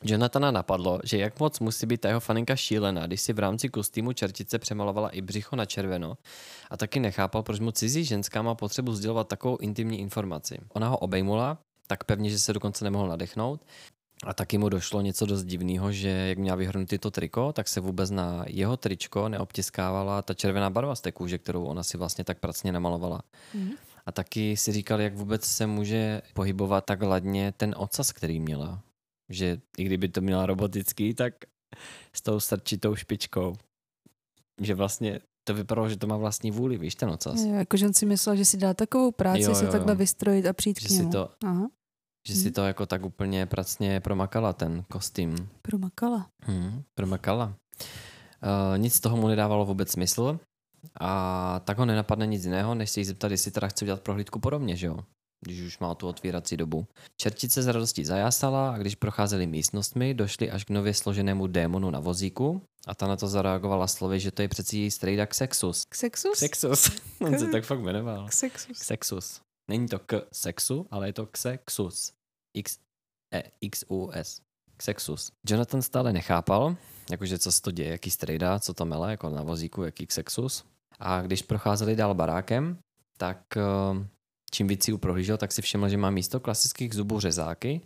Jonathana napadlo, že jak moc musí být ta jeho faninka šílená, když si v rámci kostýmu čertice přemalovala i břicho na červeno a taky nechápal, proč mu cizí ženská má potřebu sdělovat takovou intimní informaci. Ona ho obejmula, tak pevně, že se dokonce nemohl nadechnout. A taky mu došlo něco dost divného, že jak měla vyhrnutý to triko, tak se vůbec na jeho tričko neobtiskávala ta červená barva z té kůže, kterou ona si vlastně tak pracně namalovala. Mm. A taky si říkal, jak vůbec se může pohybovat tak ladně ten ocas, který měla že i kdyby to měla robotický, tak s tou srdčitou špičkou. Že vlastně to vypadalo, že to má vlastní vůli, víš, ten ocas. Jo, jakože on si myslel, že si dá takovou práci jo, jo, se takhle vystrojit a přijít že k němu. Si to, Aha. Že hmm. si to jako tak úplně pracně promakala, ten kostým. Promakala. Hmm, promakala. Uh, nic z toho mu nedávalo vůbec smysl a tak ho nenapadne nic jiného, než se jí zeptat, jestli teda chce udělat prohlídku podobně, že jo? když už má tu otvírací dobu. Čertice z radostí zajásala a když procházeli místnostmi, došli až k nově složenému démonu na vozíku a ta na to zareagovala slovy, že to je přeci její strejda Xexus. Xexus? Xexus. On se tak fakt jmenoval. Xexus. Xexus. Není to k sexu, ale je to Xexus. X, e, X, U, S. Xexus. Jonathan stále nechápal, jakože co se to děje, jaký strejda, co to mele, jako na vozíku, jaký Xexus. A když procházeli dál barákem, tak eh, čím víc si prohlížel, tak si všiml, že má místo klasických zubů řezáky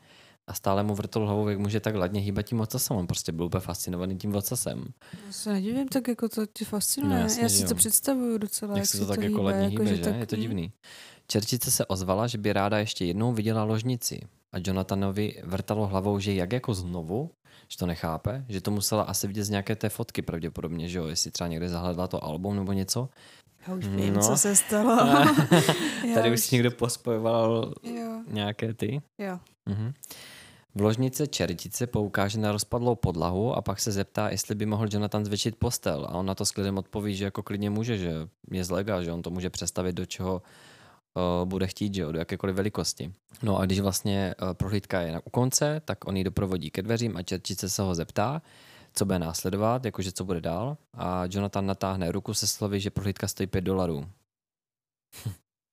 a stále mu vrtol hlavou, jak může tak ladně hýbat tím ocasem. On prostě byl úplně fascinovaný tím ocasem. Já se nedivím, tak jako to tě fascinuje. No jasně, Já si jo. to představuju docela. Jak se to tak jako ladně hýbe, že? Je to divný. Čerčice se ozvala, že by ráda ještě jednou viděla ložnici. A Jonathanovi vrtalo hlavou, že jak jako znovu, že to nechápe, že to musela asi vidět z nějaké té fotky pravděpodobně, že jo, jestli třeba někde zahledla to album nebo něco. Já už vím, No. co se stalo. Tady už si někdo pospojoval Jo, nějaké ty. jo. Mhm. V ložnice čertice poukáže na rozpadlou podlahu a pak se zeptá, jestli by mohl Jonathan zvětšit postel. A on na to s klidem odpoví, že jako klidně může, že je zlega, že on to může přestavit do čeho bude chtít, že jo, do jakékoliv velikosti. No a když vlastně uh, prohlídka je na u konce, tak on ji doprovodí ke dveřím a čertice se ho zeptá, co bude následovat, jakože co bude dál. A Jonathan natáhne ruku se slovy, že prohlídka stojí 5 dolarů.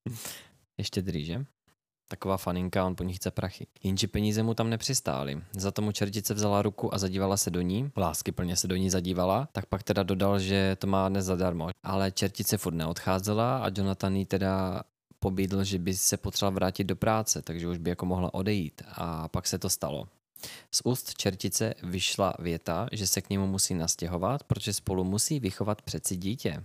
Ještě drý, že? Taková faninka, on po ní chce prachy. Jenže peníze mu tam nepřistály. Za tomu čertice vzala ruku a zadívala se do ní. Lásky plně se do ní zadívala. Tak pak teda dodal, že to má dnes zadarmo. Ale čertice furt neodcházela a Jonathan jí teda pobídl, že by se potřeboval vrátit do práce, takže už by jako mohla odejít. A pak se to stalo. Z úst čertice vyšla věta, že se k němu musí nastěhovat, protože spolu musí vychovat přeci dítě.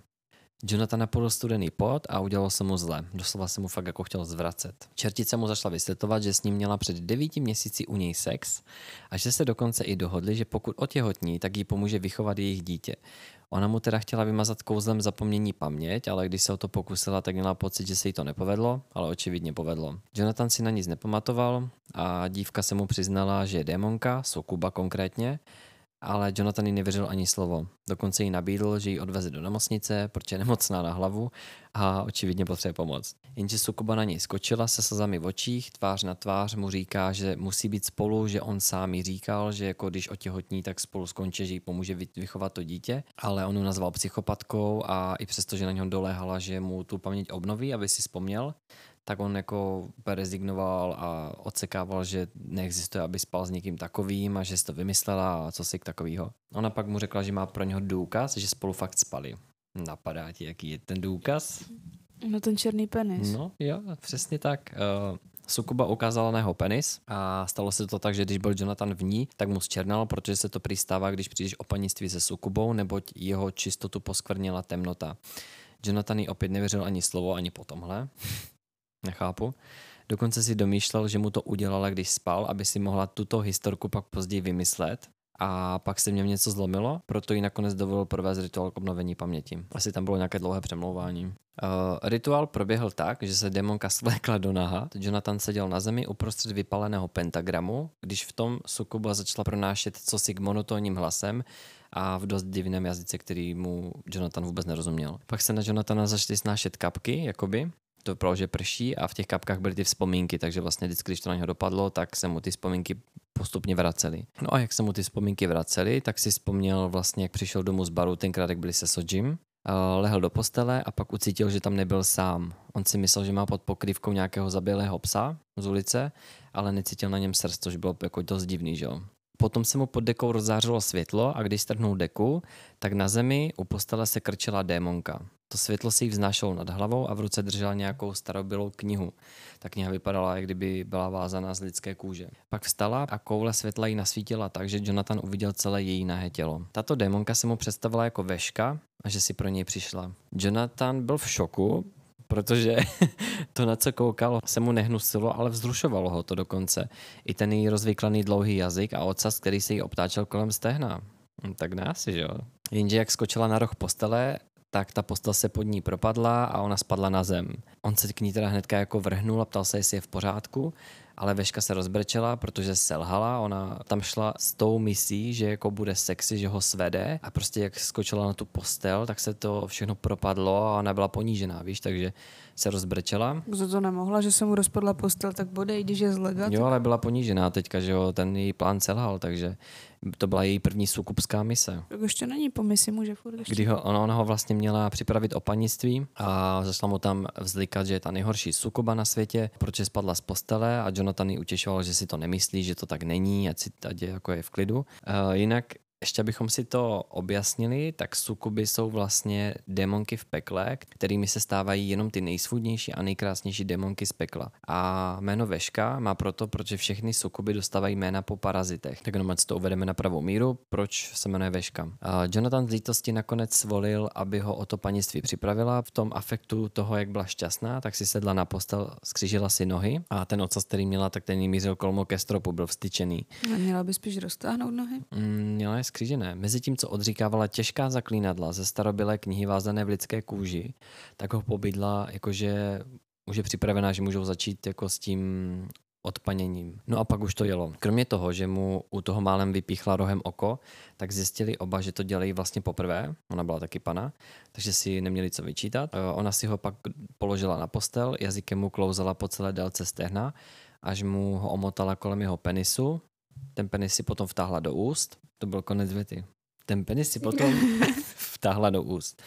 Jonathan napadl studený pot a udělalo se mu zle. Doslova se mu fakt jako chtěl zvracet. Čertice mu zašla vysvětlovat, že s ním měla před devíti měsíci u něj sex a že se dokonce i dohodli, že pokud otěhotní, tak jí pomůže vychovat jejich dítě. Ona mu teda chtěla vymazat kouzlem zapomnění paměť, ale když se o to pokusila, tak měla pocit, že se jí to nepovedlo, ale očividně povedlo. Jonathan si na nic nepamatoval a dívka se mu přiznala, že je démonka, Sokuba konkrétně, ale Jonathan jí nevěřil ani slovo. Dokonce jí nabídl, že ji odveze do nemocnice, protože je nemocná na hlavu a očividně potřebuje pomoc. Jenže Sukuba na něj skočila se slzami v očích, tvář na tvář mu říká, že musí být spolu, že on sám jí říkal, že jako když otěhotní, tak spolu skončí, že jí pomůže vy- vychovat to dítě, ale on ji nazval psychopatkou a i přesto, že na něho doléhala, že mu tu paměť obnoví, aby si vzpomněl, tak on jako rezignoval a odsekával, že neexistuje, aby spal s někým takovým a že si to vymyslela a co si k takovýho. Ona pak mu řekla, že má pro něho důkaz, že spolu fakt spali. Napadá ti, jaký je ten důkaz? No ten černý penis. No, jo, přesně tak. Uh, Sukuba ukázala na jeho penis a stalo se to tak, že když byl Jonathan v ní, tak mu zčernal, protože se to přistává, když přijdeš o panictví se Sukubou, neboť jeho čistotu poskvrnila temnota. Jonathan jí opět nevěřil ani slovo, ani po tomhle. Nechápu. Dokonce si domýšlel, že mu to udělala, když spal, aby si mohla tuto historku pak později vymyslet. A pak se něm něco zlomilo, proto jí nakonec dovolil provést rituál k obnovení paměti. Asi tam bylo nějaké dlouhé přemlouvání. Uh, rituál proběhl tak, že se démonka svlékla do naha. Jonathan seděl na zemi uprostřed vypaleného pentagramu, když v tom Sukuba začala pronášet cosi k monotónním hlasem a v dost divném jazyce, který mu Jonathan vůbec nerozuměl. Pak se na Jonathana začaly snášet kapky, jakoby, to vypadalo, že prší a v těch kapkách byly ty vzpomínky, takže vlastně vždycky, když to na něho dopadlo, tak se mu ty vzpomínky postupně vracely. No a jak se mu ty vzpomínky vracely, tak si vzpomněl vlastně, jak přišel domů z baru, tenkrát, jak byli se Sojim, uh, lehl do postele a pak ucítil, že tam nebyl sám. On si myslel, že má pod pokrývkou nějakého zabělého psa z ulice, ale necítil na něm srst, což bylo jako dost divný, že jo. Potom se mu pod dekou rozzářilo světlo a když strhnul deku, tak na zemi u postele se krčela démonka. To světlo si jí vznášelo nad hlavou a v ruce držela nějakou starobylou knihu. Ta kniha vypadala, jak kdyby byla vázaná z lidské kůže. Pak vstala a koule světla jí nasvítila tak, že Jonathan uviděl celé její nahé tělo. Tato démonka se mu představila jako veška a že si pro něj přišla. Jonathan byl v šoku, protože to, na co koukal, se mu nehnusilo, ale vzrušovalo ho to dokonce. I ten její rozvyklaný dlouhý jazyk a ocas, který se jí obtáčel kolem stehna. Hm, Tak asi, že jo? Jenže jak skočila na roh postele, tak ta postel se pod ní propadla a ona spadla na zem. On se k ní teda hnedka jako vrhnul a ptal se, jestli je v pořádku ale Veška se rozbrečela, protože selhala, ona tam šla s tou misí, že jako bude sexy, že ho svede a prostě jak skočila na tu postel, tak se to všechno propadlo a ona byla ponížená, víš, takže se rozbrečela. Za to nemohla, že se mu rozpadla postel, tak bude, když je zlega. Jo, ale byla ponížená teďka, že jo, ten její plán selhal, takže to byla její první sukupská mise. Tak ještě není po misi, může furt ještě. Kdy ho, ona, ona ho vlastně měla připravit o panictví a zašla mu tam vzlikat, že je ta nejhorší sukuba na světě, proč spadla z postele a Jonathan ji utěšoval, že si to nemyslí, že to tak není, ať si ať je, jako je v klidu. Uh, jinak ještě abychom si to objasnili, tak sukuby jsou vlastně démonky v pekle, kterými se stávají jenom ty nejsvůdnější a nejkrásnější démonky z pekla. A jméno Veška má proto, protože všechny sukuby dostávají jména po parazitech. Tak jenom to uvedeme na pravou míru, proč se jmenuje Veška. A Jonathan z lítosti nakonec svolil, aby ho o to panictví připravila. V tom afektu toho, jak byla šťastná, tak si sedla na postel, skřížila si nohy a ten ocas, který měla, tak ten jí mířil kolmo ke stropu, byl vstyčený. Měla by spíš roztáhnout nohy? Mm, měla je skřížené. Mezitím, co odříkávala těžká zaklínadla ze starobylé knihy vázané v lidské kůži, tak ho pobydla, jakože už je připravená, že můžou začít jako s tím odpaněním. No a pak už to jelo. Kromě toho, že mu u toho málem vypíchla rohem oko, tak zjistili oba, že to dělají vlastně poprvé. Ona byla taky pana, takže si neměli co vyčítat. E, ona si ho pak položila na postel, jazykem mu klouzala po celé délce stehna, až mu ho omotala kolem jeho penisu. Ten penis si potom vtáhla do úst to byl konec věty. Ten penis si potom vtáhla do úst.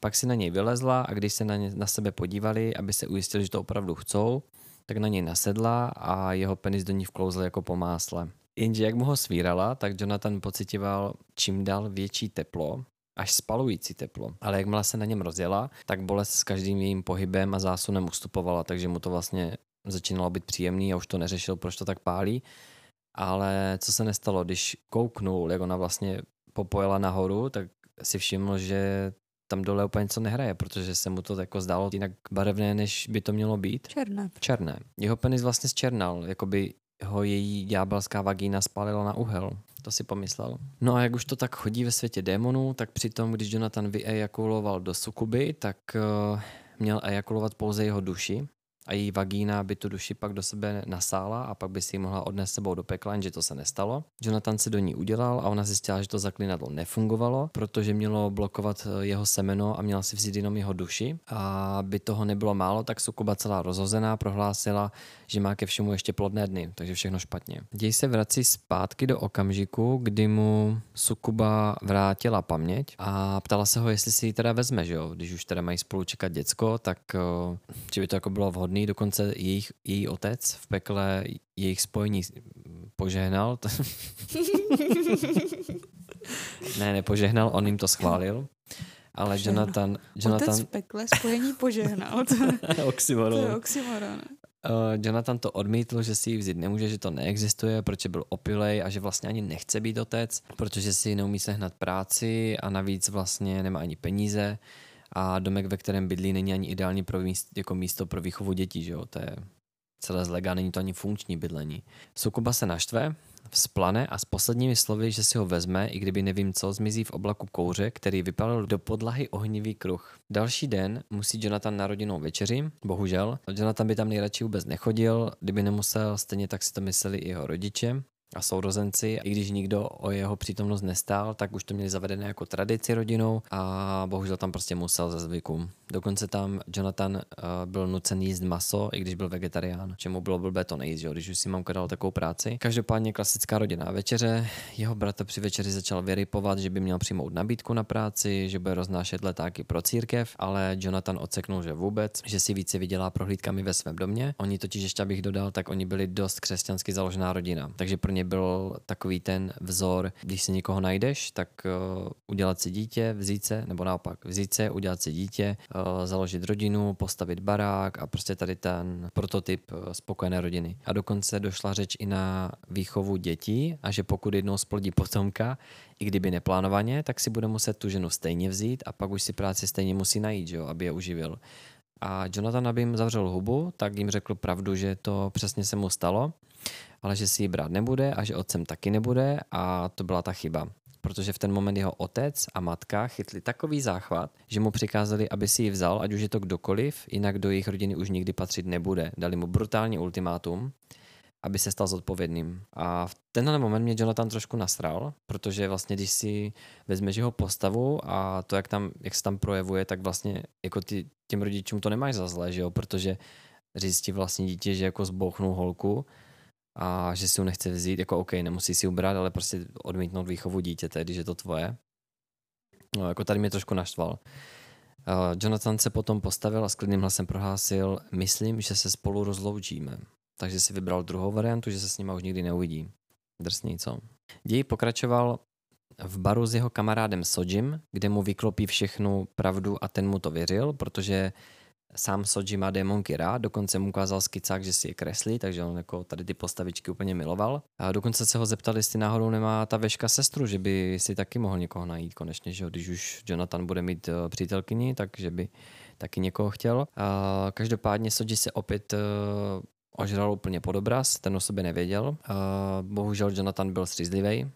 Pak si na něj vylezla a když se na, ně, na sebe podívali, aby se ujistili, že to opravdu chcou, tak na něj nasedla a jeho penis do ní vklouzl jako po másle. Jenže jak mu ho svírala, tak Jonathan pocitoval čím dál větší teplo, až spalující teplo. Ale jakmile se na něm rozjela, tak bolest s každým jejím pohybem a zásunem ustupovala, takže mu to vlastně začínalo být příjemný a už to neřešil, proč to tak pálí ale co se nestalo, když kouknul, jak ona vlastně popojela nahoru, tak si všiml, že tam dole úplně něco nehraje, protože se mu to jako zdálo jinak barevné, než by to mělo být. Černé. Černé. Jeho penis vlastně zčernal, jako by ho její ďábelská vagína spálila na uhel. To si pomyslel. No a jak už to tak chodí ve světě démonů, tak přitom, když Jonathan vyejakuloval do sukuby, tak uh, měl ejakulovat pouze jeho duši a její vagína by tu duši pak do sebe nasála a pak by si ji mohla odnést sebou do pekla, jenže to se nestalo. Jonathan se do ní udělal a ona zjistila, že to zaklinadlo nefungovalo, protože mělo blokovat eh, jeho semeno a měla si vzít jenom jeho duši. A by toho nebylo málo, tak Sukuba celá rozhozená prohlásila, že má ke všemu ještě plodné dny, takže všechno špatně. Děj se vrací zpátky do okamžiku, kdy mu Sukuba vrátila paměť a ptala se ho, jestli si ji teda vezme, že jo? Když už teda mají spolu čekat děcko, tak či eh, by to jako bylo vhodné, dokonce jejich, její otec v pekle jejich spojení požehnal. ne, nepožehnal, on jim to schválil. Ale Jonathan... Jonathan... Otec v pekle spojení požehnal. oxymoron. To je oxymoron. Uh, Jonathan to odmítl, že si ji vzít nemůže, že to neexistuje, protože byl opilej a že vlastně ani nechce být otec, protože si neumí sehnat práci a navíc vlastně nemá ani peníze a domek, ve kterém bydlí, není ani ideální pro míst, jako místo pro výchovu dětí, že jo? To je celé zlega, není to ani funkční bydlení. Sukuba se naštve, vzplane a s posledními slovy, že si ho vezme, i kdyby nevím co, zmizí v oblaku kouře, který vypalil do podlahy ohnivý kruh. Další den musí Jonathan na rodinnou večeři, bohužel. Jonathan by tam nejradši vůbec nechodil, kdyby nemusel, stejně tak si to mysleli i jeho rodiče a sourozenci. I když nikdo o jeho přítomnost nestál, tak už to měli zavedené jako tradici rodinou a bohužel tam prostě musel ze zvyku. Dokonce tam Jonathan uh, byl nucen jíst maso, i když byl vegetarián, čemu bylo blbé to nejíst, jo, když už si mamka dal takovou práci. Každopádně klasická rodinná večeře. Jeho bratr při večeři začal vyrypovat, že by měl přijmout nabídku na práci, že bude roznášet letáky pro církev, ale Jonathan odseknul, že vůbec, že si více vydělá prohlídkami ve svém domě. Oni totiž ještě, abych dodal, tak oni byli dost křesťansky založená rodina. Takže pro ně byl takový ten vzor, když si někoho najdeš, tak uh, udělat si dítě, vzít se, nebo naopak, vzít se, udělat si dítě, uh, založit rodinu, postavit barák a prostě tady ten prototyp uh, spokojené rodiny. A dokonce došla řeč i na výchovu dětí a že pokud jednou splodí potomka, i kdyby neplánovaně, tak si bude muset tu ženu stejně vzít a pak už si práci stejně musí najít, že jo, aby je uživil. A Jonathan, aby jim zavřel hubu, tak jim řekl pravdu, že to přesně se mu stalo ale že si ji brát nebude a že otcem taky nebude a to byla ta chyba. Protože v ten moment jeho otec a matka chytli takový záchvat, že mu přikázali, aby si ji vzal, ať už je to kdokoliv, jinak do jejich rodiny už nikdy patřit nebude. Dali mu brutální ultimátum aby se stal zodpovědným. A v tenhle moment mě Jonathan trošku nasral, protože vlastně když si vezmeš jeho postavu a to, jak, tam, jak se tam projevuje, tak vlastně jako ty, těm rodičům to nemáš za zlé, že jo? protože říct ti vlastně dítě, že jako zbouchnou holku a že si ho nechce vzít, jako OK, nemusí si ubrat, ale prostě odmítnout výchovu dítěte, když je to tvoje. No, jako tady mě trošku naštval. Uh, Jonathan se potom postavil a s klidným hlasem prohlásil, myslím, že se spolu rozloučíme. Takže si vybral druhou variantu, že se s nima už nikdy neuvidí. Drsný, co? Děj pokračoval v baru s jeho kamarádem Sojim, kde mu vyklopí všechnu pravdu a ten mu to věřil, protože sám Soji má démonky rád, dokonce mu ukázal skicák, že si je kreslí, takže on jako tady ty postavičky úplně miloval. A dokonce se ho zeptali, jestli náhodou nemá ta veška sestru, že by si taky mohl někoho najít konečně, že když už Jonathan bude mít uh, přítelkyni, takže by taky někoho chtěl. A každopádně Soji se opět uh, ožral úplně pod obraz, ten o sobě nevěděl. Uh, bohužel Jonathan byl střízlivý,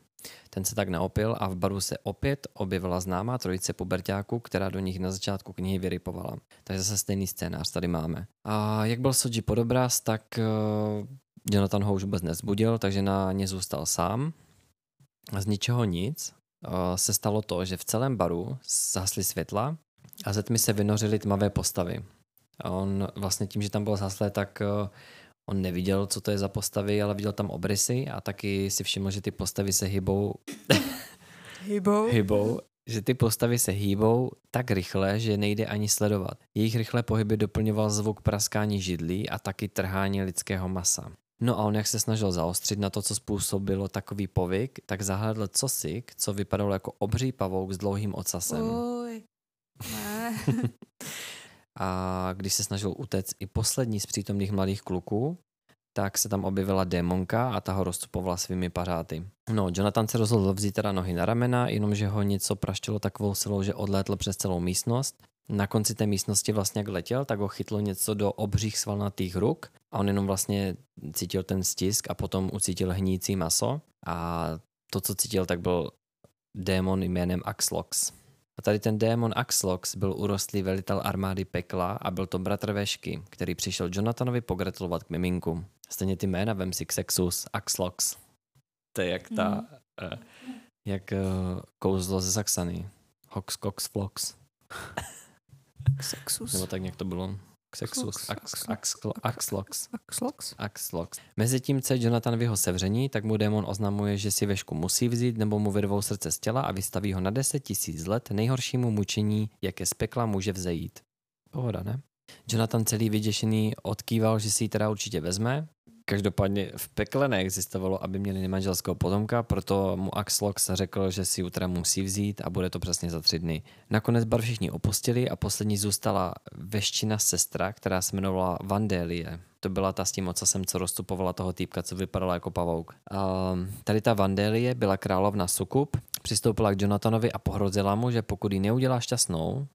ten se tak naopil a v baru se opět objevila známá trojice pubertáků, která do nich na začátku knihy vyrypovala. Takže zase stejný scénář tady máme. A jak byl Soji pod obraz, tak uh, Jonathan ho už vůbec nezbudil, takže na ně zůstal sám. A z ničeho nic uh, se stalo to, že v celém baru zhasly světla a ze tmy se vynořily tmavé postavy. A on vlastně tím, že tam bylo zhaslé, tak uh, on neviděl, co to je za postavy, ale viděl tam obrysy a taky si všiml, že ty postavy se hybou. hybou? hybou že ty postavy se hýbou tak rychle, že nejde ani sledovat. Jejich rychlé pohyby doplňoval zvuk praskání židlí a taky trhání lidského masa. No a on jak se snažil zaostřit na to, co způsobilo takový povyk, tak zahledl cosi, co vypadalo jako obří pavouk s dlouhým ocasem. Uj, ne. a když se snažil utéct i poslední z přítomných mladých kluků, tak se tam objevila démonka a ta ho rozcupovala svými pařáty. No, Jonathan se rozhodl vzít teda nohy na ramena, jenomže ho něco praštilo takovou silou, že odlétl přes celou místnost. Na konci té místnosti vlastně jak letěl, tak ho chytlo něco do obřích svalnatých ruk a on jenom vlastně cítil ten stisk a potom ucítil hnící maso a to, co cítil, tak byl démon jménem Axlox. A tady ten démon Axlox byl urostlý velitel armády pekla a byl to bratr Vešky, který přišel Jonathanovi pogratulovat k miminku. Stejně ty jména, vem si Xexus, Axlox. To je jak ta, mm. uh, jak uh, kouzlo ze Saxany. Hox, Cox, Flox. Xexus. Nebo tak nějak to bylo. Xexus, Axlox. Axlox. Axlox. Mezitím se Jonathan v jeho sevření, tak mu démon oznamuje, že si vešku musí vzít nebo mu vyrvou srdce z těla a vystaví ho na 10 tisíc let nejhoršímu mučení, jaké z pekla může vzejít. Pohoda, ne? Jonathan celý vyděšený odkýval, že si ji teda určitě vezme, Každopádně v pekle neexistovalo, aby měli nemanželského potomka, proto mu Axlox řekl, že si ji musí vzít a bude to přesně za tři dny. Nakonec bar všichni opustili a poslední zůstala veština sestra, která se jmenovala Vandélie. To byla ta s tím ocasem, co rozstupovala toho týpka, co vypadala jako pavouk. Um, tady ta Vandélie byla královna Sukup, přistoupila k Jonathanovi a pohrozila mu, že pokud ji neudělá šťastnou,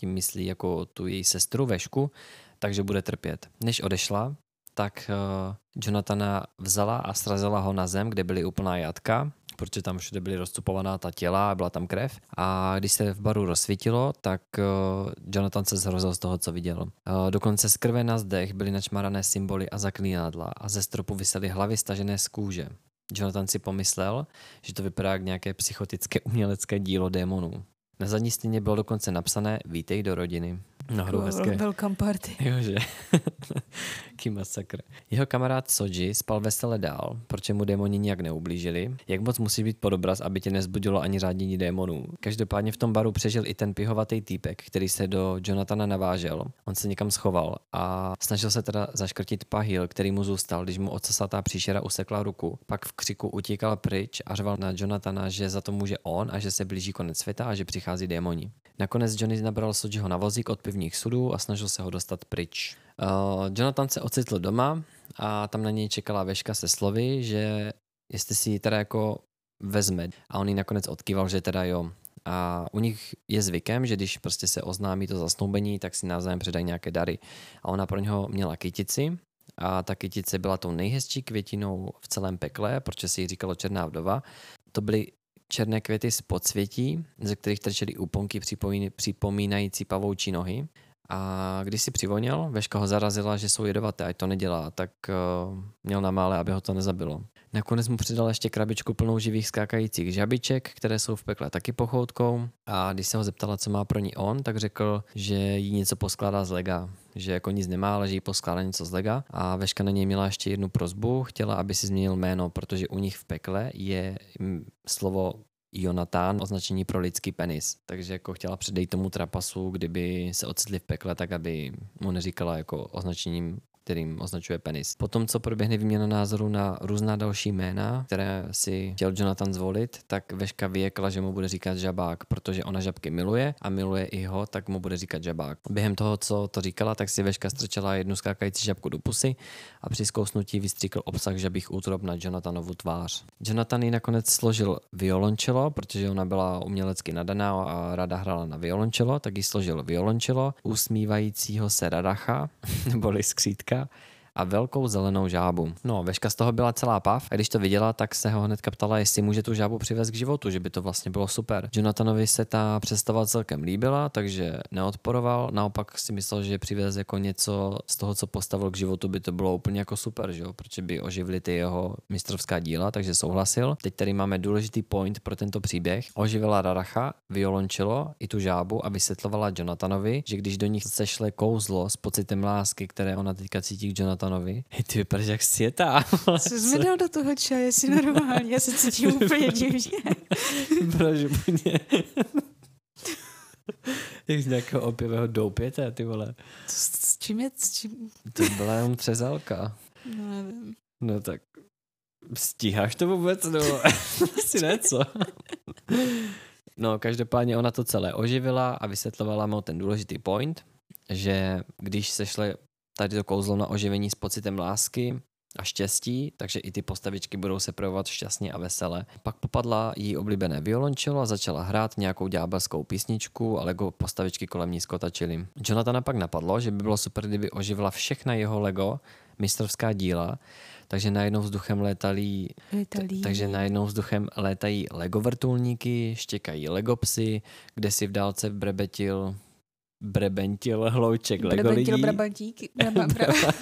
tím myslí jako tu její sestru Vešku, takže bude trpět. Než odešla, tak uh, Jonathana vzala a srazila ho na zem, kde byly úplná jatka, protože tam všude byly rozcupovaná ta těla a byla tam krev. A když se v baru rozsvítilo, tak uh, Jonathan se zhrozil z toho, co viděl. Uh, dokonce z krve na zdech byly načmarané symboly a zaklínadla a ze stropu vysely hlavy stažené z kůže. Jonathan si pomyslel, že to vypadá jak nějaké psychotické umělecké dílo démonů. Na zadní stěně bylo dokonce napsané Vítej do rodiny. Nahoru hezké. Welcome party. Jože. Ký masakr. Jeho kamarád Soji spal vesele dál, protože mu démoni nijak neublížili. Jak moc musí být pod obraz, aby tě nezbudilo ani řádění démonů. Každopádně v tom baru přežil i ten pihovatý týpek, který se do Jonathana navážel. On se někam schoval a snažil se teda zaškrtit pahil, který mu zůstal, když mu ocasatá příšera usekla ruku. Pak v křiku utíkal pryč a řval na Jonathana, že za to může on a že se blíží konec světa a že přichází démoni. Nakonec Johnny nabral Sojiho na vozík od pivních sudů a snažil se ho dostat pryč. Uh, Jonathan se ocitl doma a tam na něj čekala veška se slovy, že jestli si ji teda jako vezme. A on ji nakonec odkýval, že teda jo. A u nich je zvykem, že když prostě se oznámí to zasnoubení, tak si navzájem předají nějaké dary. A ona pro něho měla kytici a ta kytice byla tou nejhezčí květinou v celém pekle, protože si ji říkalo Černá vdova. To byly černé květy z podsvětí, ze kterých trčely úponky připomínající pavoučí nohy A když si přivonil, Veška ho zarazila, že jsou jedovaté, ať to nedělá, tak uh, měl na mále, aby ho to nezabilo. Nakonec mu přidal ještě krabičku plnou živých skákajících žabiček, které jsou v pekle taky pochoutkou. A když se ho zeptala, co má pro ní on, tak řekl, že jí něco poskládá z lega. Že jako nic nemá, ale že jí poskládá něco z lega. A Veška na něj měla ještě jednu prozbu, chtěla, aby si změnil jméno, protože u nich v pekle je mm, slovo Jonatán označení pro lidský penis. Takže jako chtěla předejít tomu trapasu, kdyby se ocitli v pekle, tak aby mu neříkala jako označením kterým označuje penis. Potom, co proběhne výměna názoru na různá další jména, které si chtěl Jonathan zvolit, tak Veška vyjekla, že mu bude říkat žabák, protože ona žabky miluje a miluje i ho, tak mu bude říkat žabák. Během toho, co to říkala, tak si Veška strčela jednu skákající žabku do pusy a při zkousnutí vystříkl obsah žabých útrop na Jonathanovu tvář. Jonathan ji nakonec složil violončelo, protože ona byla umělecky nadaná a rada hrála na violončelo, tak ji složil violončelo, usmívajícího se Radacha, neboli skřítka veška a velkou zelenou žábu. No, veška z toho byla celá pav a když to viděla, tak se ho hnedka ptala, jestli může tu žábu přivést k životu, že by to vlastně bylo super. Jonathanovi se ta představa celkem líbila, takže neodporoval, naopak si myslel, že přivez jako něco z toho, co postavil k životu, by to bylo úplně jako super, že jo? protože by oživili ty jeho mistrovská díla, takže souhlasil. Teď tady máme důležitý point pro tento příběh. Oživila Raracha, violončelo i tu žábu a vysvětlovala Jonathanovi, že když do nich sešle kouzlo s pocitem lásky, které ona teďka cítí k Jonathan Jonathanovi. Hej, ty vypadáš jak světá. Co jsi mi dal do toho čaje, jsi normální, já se cítím úplně divně. Proč mě? Jak z nějakého opěvého doupěte, ty vole. S, s čím je, s čím? To byla jenom třezalka. No nevím. No tak stíháš to vůbec, nebo asi ne, co? No, každopádně ona to celé oživila a vysvětlovala mu ten důležitý point, že když se šle tady to kouzlo na oživení s pocitem lásky a štěstí, takže i ty postavičky budou se projevovat šťastně a vesele. Pak popadla jí oblíbené violončelo a začala hrát nějakou ďábelskou písničku a Lego postavičky kolem ní skotačily. Jonathana pak napadlo, že by bylo super, kdyby oživila všechna jeho Lego mistrovská díla, takže najednou vzduchem létalí, Létalí. takže najednou vzduchem létají Lego vrtulníky, štěkají Lego psy, kde si v dálce brebetil brebentil hlouček Lego Brebentil lidí. brabantíky. Braba, braba.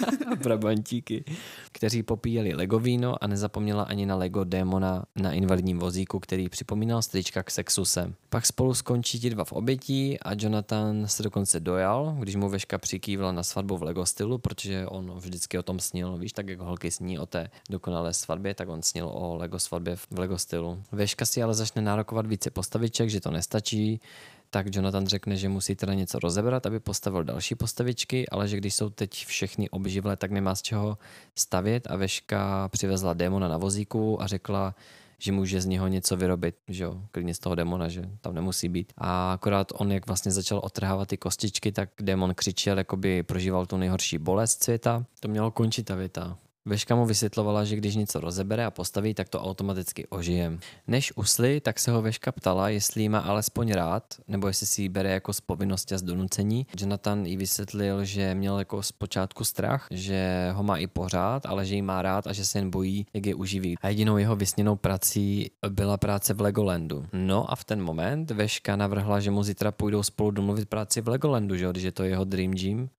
Brabantíky, kteří popíjeli Lego víno a nezapomněla ani na Lego démona na invalidním vozíku, který připomínal strička k sexuse. Pak spolu skončí ti dva v obětí a Jonathan se dokonce dojal, když mu Veška přikývla na svatbu v Lego stylu, protože on vždycky o tom snil, víš, tak jako holky sní o té dokonalé svatbě, tak on snil o Lego svatbě v Lego stylu. Veška si ale začne nárokovat více postaviček, že to nestačí, tak Jonathan řekne, že musí teda něco rozebrat, aby postavil další postavičky, ale že když jsou teď všechny obživlé, tak nemá z čeho stavět a Veška přivezla démona na vozíku a řekla, že může z něho něco vyrobit, že jo, klidně z toho démona, že tam nemusí být. A akorát on, jak vlastně začal otrhávat ty kostičky, tak démon křičel, jako by prožíval tu nejhorší bolest světa. To mělo končit ta věta. Veška mu vysvětlovala, že když něco rozebere a postaví, tak to automaticky ožije. Než usly, tak se ho Veška ptala, jestli má alespoň rád, nebo jestli si ji bere jako z povinnosti a z donucení. Jonathan jí vysvětlil, že měl jako zpočátku strach, že ho má i pořád, ale že ji má rád a že se jen bojí, jak je uživí. A jedinou jeho vysněnou prací byla práce v Legolandu. No a v ten moment Veška navrhla, že mu zítra půjdou spolu domluvit práci v Legolandu, že když je to jeho dream gym.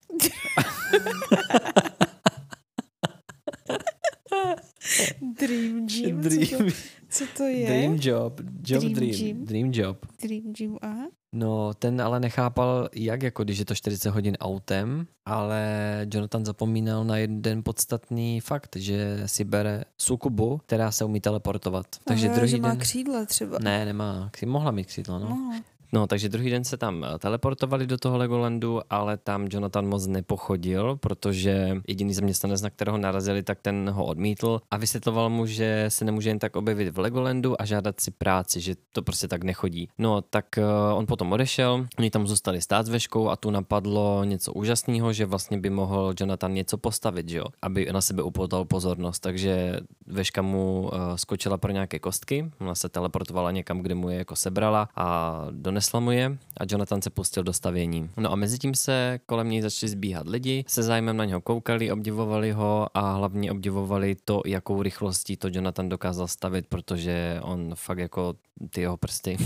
Dream Gym. Dream, Co, to, co to je? dream job. Job Dream dream. gym? Dream job. Dream Gym, aha. No, ten ale nechápal, jak jako když je to 40 hodin autem, ale Jonathan zapomínal na jeden podstatný fakt, že si bere sukubu, která se umí teleportovat. Takže Aha, druhý že má den... křídla třeba. Ne, nemá. Mohla mít křídlo, no. No. No, takže druhý den se tam eh, teleportovali do toho Legolandu, ale tam Jonathan moc nepochodil, protože jediný zaměstnanec, na kterého narazili, tak ten ho odmítl a vysvětloval mu, že se nemůže jen tak objevit v Legolandu a žádat si práci, že to prostě tak nechodí. No, tak uh, on potom odešel, oni tam zůstali stát s Veškou a tu napadlo něco úžasného, že vlastně by mohl Jonathan něco postavit, že jo, aby na sebe upoutal pozornost, takže Veška mu uh, skočila pro nějaké kostky, ona se teleportovala někam, kde mu je jako sebrala a donesla mu je a Jonathan se pustil do stavění. No a mezi tím se kolem něj začali zbíhat lidi, se zájmem na něho koukali, obdivovali ho a hlavně obdivovali to, jakou rychlostí to Jonathan dokázal stavit, protože on fakt jako ty jeho prsty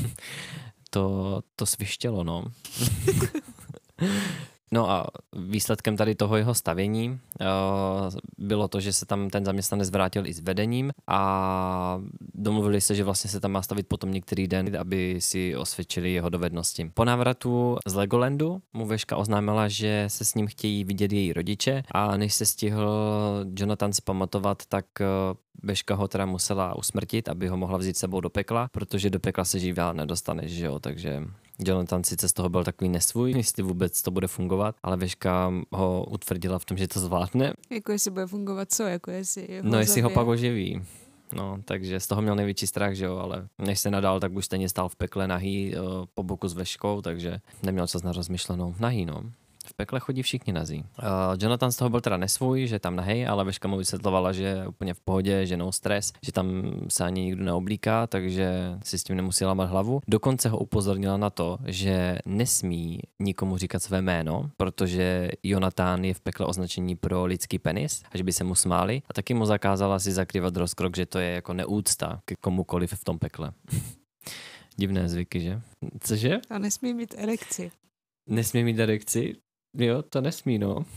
to, to svištělo, no. No a výsledkem tady toho jeho stavění uh, bylo to, že se tam ten zaměstnanec vrátil i s vedením a domluvili se, že vlastně se tam má stavit potom některý den, aby si osvědčili jeho dovednosti. Po návratu z Legolandu mu Veška oznámila, že se s ním chtějí vidět její rodiče a než se stihl Jonathan zpamatovat, tak Veška ho teda musela usmrtit, aby ho mohla vzít sebou do pekla, protože do pekla se živá nedostaneš, že jo, takže Jonathan sice z toho byl takový nesvůj, jestli vůbec to bude fungovat, ale Veška ho utvrdila v tom, že to zvládne. Jako jestli bude fungovat co, jako jestli ho No jestli ho pak oživí. No, takže z toho měl největší strach, že jo, ale než se nadal, tak už stejně stál v pekle nahý uh, po boku s veškou, takže neměl čas na rozmyšlenou. Nahý, no. V pekle chodí všichni nazí. Uh, Jonathan z toho byl teda nesvůj, že tam nahej, ale Veška mu vysvětlovala, že je úplně v pohodě, že no stres, že tam se ani nikdo neoblíká, takže si s tím nemusí lámat hlavu. Dokonce ho upozornila na to, že nesmí nikomu říkat své jméno, protože Jonathan je v pekle označení pro lidský penis, až by se mu smáli. A taky mu zakázala si zakrývat rozkrok, že to je jako neúcta ke komukoliv v tom pekle. Divné zvyky, že? Cože? A nesmí mít erekci. Nesmí mít erekci? Jo, to nesmí, no.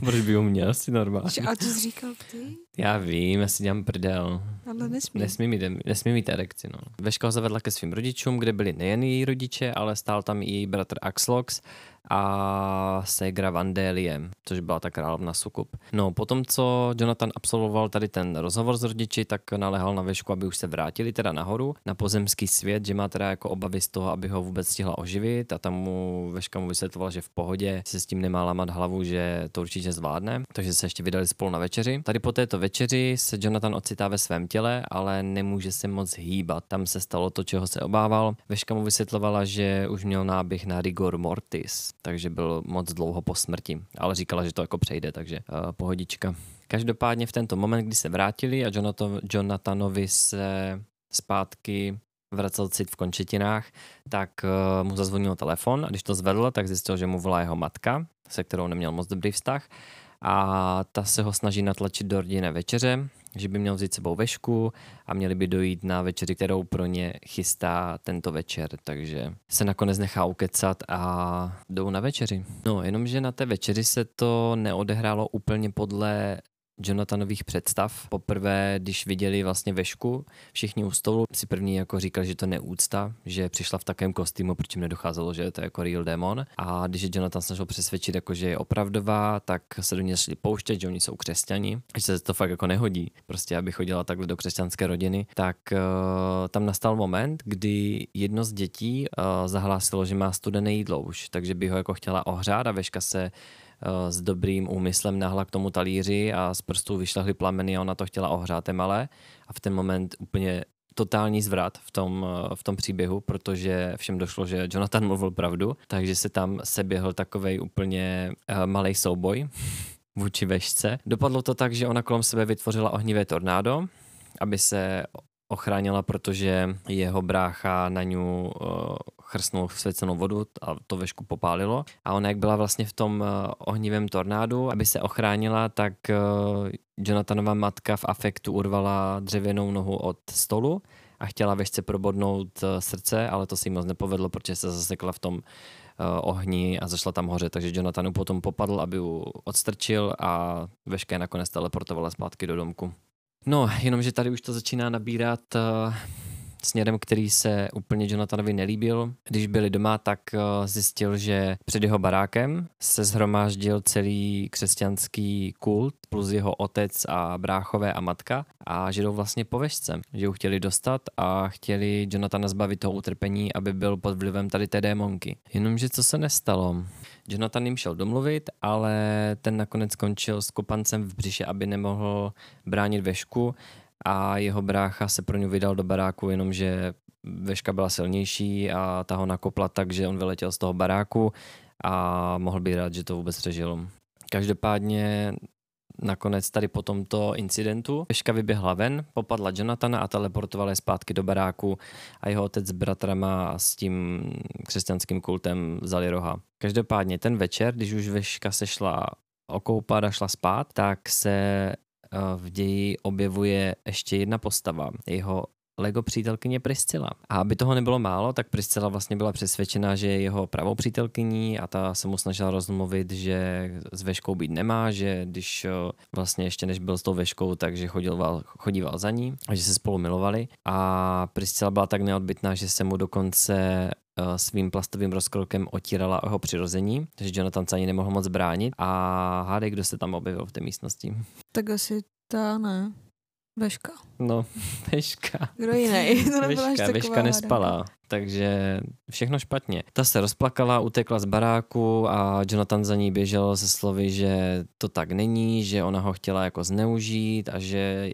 Proč by ho měl si normálně? A to jsi říkal ty? Já vím, já si dělám prdel. Ale nesmí. Nesmí mít, nesmí mít erekci, no. Veška ho zavedla ke svým rodičům, kde byli nejen její rodiče, ale stál tam i její bratr Axlox a Segra Vandelie, což byla ta královna Sukup. No, potom, co Jonathan absolvoval tady ten rozhovor s rodiči, tak naléhal na Vešku, aby už se vrátili teda nahoru na pozemský svět, že má teda jako obavy z toho, aby ho vůbec stihla oživit a tam mu Veška mu vysvětloval, že v pohodě se s tím nemá lamat hlavu, že to určitě zvládne, takže se ještě vydali spolu na večeři. Tady po této večeři se Jonathan ocitá ve svém těle, ale nemůže se moc hýbat. Tam se stalo to, čeho se obával. Veška mu vysvětlovala, že už měl náběh na rigor mortis, takže byl moc dlouho po smrti, ale říkala, že to jako přejde, takže uh, pohodička. Každopádně v tento moment, kdy se vrátili a Jonathan, Jonathanovi se zpátky vracel cit v končetinách, tak uh, mu zazvonil telefon a když to zvedl, tak zjistil, že mu volá jeho matka, se kterou neměl moc dobrý vztah a ta se ho snaží natlačit do rodinné večeře, že by měl vzít sebou vešku a měli by dojít na večeři, kterou pro ně chystá tento večer, takže se nakonec nechá ukecat a jdou na večeři. No, jenomže na té večeři se to neodehrálo úplně podle Jonathanových představ. Poprvé, když viděli vlastně vešku, všichni u stolu si první jako říkali, že to neúcta, že přišla v takovém kostýmu, proč jim nedocházelo, že to je jako real demon. A když je Jonathan snažil přesvědčit, jako, že je opravdová, tak se do ní šli pouštět, že oni jsou křesťani, že se to fakt jako nehodí, prostě aby chodila takhle do křesťanské rodiny, tak uh, tam nastal moment, kdy jedno z dětí uh, zahlásilo, že má studené jídlo už, takže by ho jako chtěla ohřát a veška se s dobrým úmyslem nahla k tomu talíři a z prstů vyšlehly plameny a ona to chtěla ohřát malé a v ten moment úplně totální zvrat v tom, v tom příběhu, protože všem došlo, že Jonathan mluvil pravdu, takže se tam seběhl takovej úplně uh, malý souboj vůči vešce. Dopadlo to tak, že ona kolem sebe vytvořila ohnivé tornádo, aby se ochránila, protože jeho brácha na ňu uh, chrstnul svěcenou vodu a to vešku popálilo. A ona, jak byla vlastně v tom uh, ohnivém tornádu, aby se ochránila, tak uh, Jonathanova matka v afektu urvala dřevěnou nohu od stolu a chtěla vešce probodnout uh, srdce, ale to se jí moc nepovedlo, protože se zasekla v tom ohni a zašla tam hoře, takže Jonathanu potom popadl, aby ju odstrčil a veška je nakonec teleportovala zpátky do domku. No, jenomže tady už to začíná nabírat uh, směrem, který se úplně Jonathanovi nelíbil. Když byli doma, tak uh, zjistil, že před jeho barákem se zhromáždil celý křesťanský kult plus jeho otec a bráchové a matka a že jdou vlastně po vešce, že ho chtěli dostat a chtěli Jonathana zbavit toho utrpení, aby byl pod vlivem tady té démonky. Jenomže co se nestalo? Jonathan jim šel domluvit, ale ten nakonec skončil s kopancem v břiše, aby nemohl bránit vešku a jeho brácha se pro ně vydal do baráku, jenomže veška byla silnější a ta ho nakopla tak, že on vyletěl z toho baráku a mohl být rád, že to vůbec přežil. Každopádně Nakonec tady po tomto incidentu Veška vyběhla ven, popadla Jonathana a teleportovala je zpátky do baráku a jeho otec s bratrama s tím křesťanským kultem vzali roha. Každopádně ten večer, když už Veška se šla okoupat a šla spát, tak se v ději objevuje ještě jedna postava, jeho Lego přítelkyně Priscila. A aby toho nebylo málo, tak Priscila vlastně byla přesvědčena, že je jeho pravou přítelkyní a ta se mu snažila rozmluvit, že s Veškou být nemá, že když vlastně ještě než byl s tou Veškou, takže chodíval, chodíval za ní a že se spolu milovali. A Priscila byla tak neodbitná, že se mu dokonce svým plastovým rozkrokem otírala o jeho přirození, takže Jonathan se ani nemohl moc bránit. A hádej, kdo se tam objevil v té místnosti. Tak asi ta ne. Veška. No, Veška. Kdo jiný? To Veška, Veška nespala, takže všechno špatně. Ta se rozplakala, utekla z baráku a Jonathan za ní běžel se slovy, že to tak není, že ona ho chtěla jako zneužít a že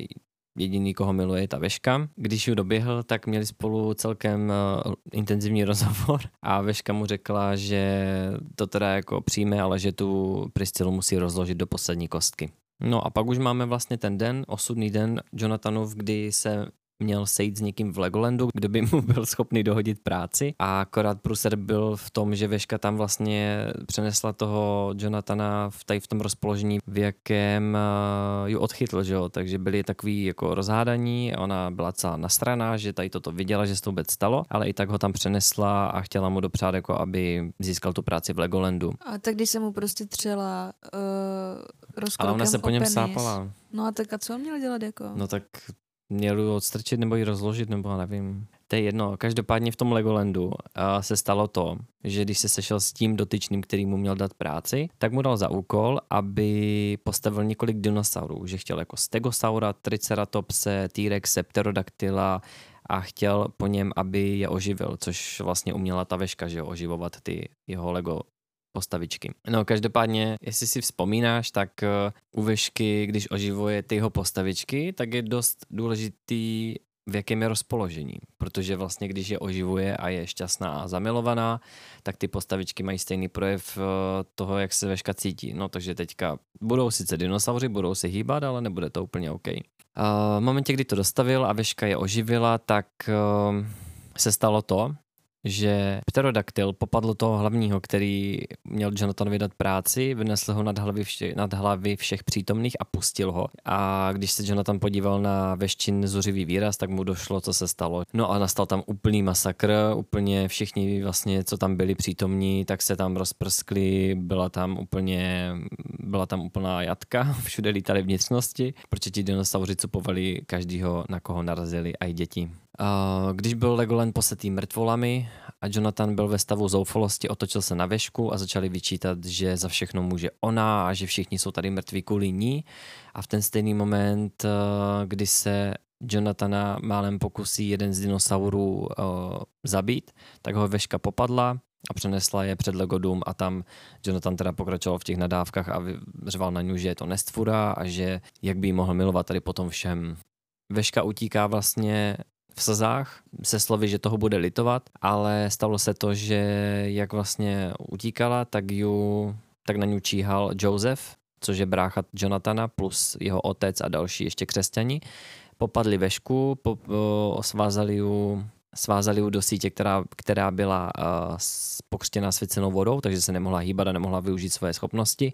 jediný, koho miluje, je ta Veška. Když ji doběhl, tak měli spolu celkem uh, intenzivní rozhovor a Veška mu řekla, že to teda jako přijme, ale že tu Priscilu musí rozložit do poslední kostky. No a pak už máme vlastně ten den, osudný den Jonathanův, kdy se měl sejít s někým v Legolandu, kdo by mu byl schopný dohodit práci a akorát pruser byl v tom, že Veška tam vlastně přenesla toho Jonathana v, tady v tom rozpoložení, v jakém uh, ju odchytl, že jo? takže byli takový jako rozhádaní, ona byla celá nasraná, že tady toto viděla, že se to vůbec stalo, ale i tak ho tam přenesla a chtěla mu dopřát, jako aby získal tu práci v Legolandu. A tak když se mu prostě třela uh, rozkrokem Ale ona se po něm sápala. No a tak a co on měl dělat jako? No tak měl ji odstrčit nebo ji rozložit, nebo nevím. To je jedno. Každopádně v tom Legolandu uh, se stalo to, že když se sešel s tím dotyčným, který mu měl dát práci, tak mu dal za úkol, aby postavil několik dinosaurů. Že chtěl jako Stegosaura, Triceratopse, T-Rexe, Pterodactyla a chtěl po něm, aby je oživil, což vlastně uměla ta veška, že jo, oživovat ty jeho Lego postavičky. No každopádně, jestli si vzpomínáš, tak uh, u Vešky, když oživuje ty jeho postavičky, tak je dost důležitý v jakém je rozpoložení, protože vlastně když je oživuje a je šťastná a zamilovaná, tak ty postavičky mají stejný projev uh, toho, jak se Veška cítí. No takže teďka budou sice dinosauři, budou se hýbat, ale nebude to úplně OK. Uh, v momentě, kdy to dostavil a Veška je oživila, tak se stalo to, že pterodaktyl popadl toho hlavního, který měl Jonathan vydat práci, vynesl ho nad hlavy, vše, nad hlavy všech přítomných a pustil ho. A když se Jonathan podíval na veščin zuřivý výraz, tak mu došlo, co se stalo. No a nastal tam úplný masakr, úplně všichni vlastně, co tam byli přítomní, tak se tam rozprskli, byla tam úplně, byla tam úplná jatka, všude lítali vnitřnosti, protože ti dinosauři cupovali každýho, na koho narazili, a i děti. Když byl Legoland posetý mrtvolami a Jonathan byl ve stavu zoufalosti, otočil se na věšku a začali vyčítat, že za všechno může ona a že všichni jsou tady mrtví kvůli ní. A v ten stejný moment, eh, kdy se Jonathana málem pokusí jeden z dinosaurů uh, zabít, tak ho veška popadla a přenesla je před Legodum a tam Jonathan teda pokračoval v těch nadávkách a řval na ní, že je to nestvura a že jak by jí mohl milovat tady potom všem. Veška utíká vlastně v slzách se slovy, že toho bude litovat, ale stalo se to, že jak vlastně utíkala, tak, ju, tak na ní číhal Joseph, což je brácha Jonathana plus jeho otec a další ještě křesťani. Popadli vešku, po, o, svázali ju svázali ju do sítě, která, která byla uh, pokřtěná svěcenou vodou, takže se nemohla hýbat a nemohla využít svoje schopnosti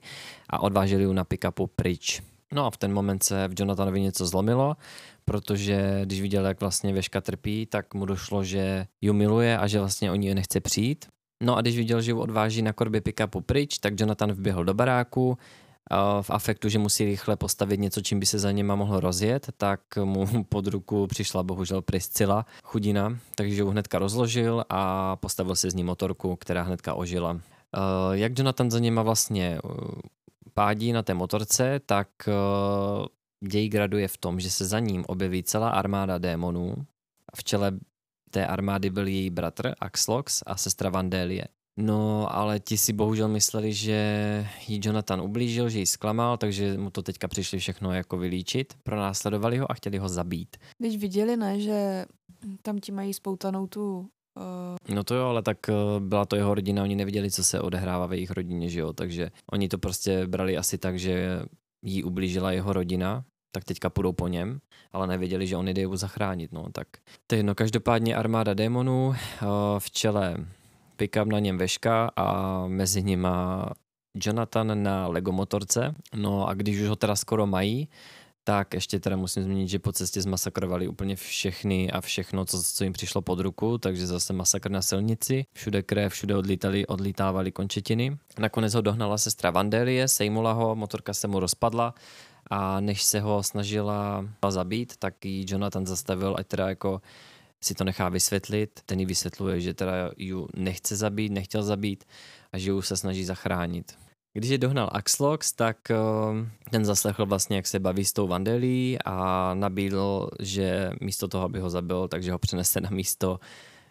a odváželi ju na pick-upu pryč. No a v ten moment se v Jonathanovi něco zlomilo, protože když viděl, jak vlastně Veška trpí, tak mu došlo, že ju miluje a že vlastně o ní nechce přijít. No a když viděl, že ju odváží na korbě pick-upu pryč, tak Jonathan vběhl do baráku, v afektu, že musí rychle postavit něco, čím by se za něma mohl rozjet, tak mu pod ruku přišla bohužel Priscila, chudina, takže ju hnedka rozložil a postavil si z ní motorku, která hnedka ožila. Jak Jonathan za něma vlastně pádí na té motorce, tak uh, děj graduje v tom, že se za ním objeví celá armáda démonů. V čele té armády byl její bratr Axlox a sestra Vandelie. No, ale ti si bohužel mysleli, že jí Jonathan ublížil, že ji zklamal, takže mu to teďka přišli všechno jako vylíčit. Pronásledovali ho a chtěli ho zabít. Když viděli, ne, že tam ti mají spoutanou tu Uh... No to jo, ale tak uh, byla to jeho rodina, oni neviděli, co se odehrává ve jejich rodině, že jo, takže oni to prostě brali asi tak, že jí ublížila jeho rodina, tak teďka půjdou po něm, ale nevěděli, že on jde jeho zachránit, no tak. To no, každopádně armáda démonů, uh, v čele pick-up na něm veška a mezi nima Jonathan na Lego motorce, no a když už ho teda skoro mají, tak ještě teda musím zmínit, že po cestě zmasakrovali úplně všechny a všechno, co, co jim přišlo pod ruku, takže zase masakr na silnici, všude krev, všude odlítali, odlítávali končetiny. Nakonec ho dohnala sestra Vandelie, sejmula ho, motorka se mu rozpadla a než se ho snažila zabít, tak ji Jonathan zastavil, ať teda jako si to nechá vysvětlit. Ten jí vysvětluje, že teda ju nechce zabít, nechtěl zabít a že ju se snaží zachránit. Když je dohnal Axlox, tak eh, ten zaslechl vlastně, jak se baví s tou Vandelí a nabídl, že místo toho, aby ho zabil, takže ho přenese na místo,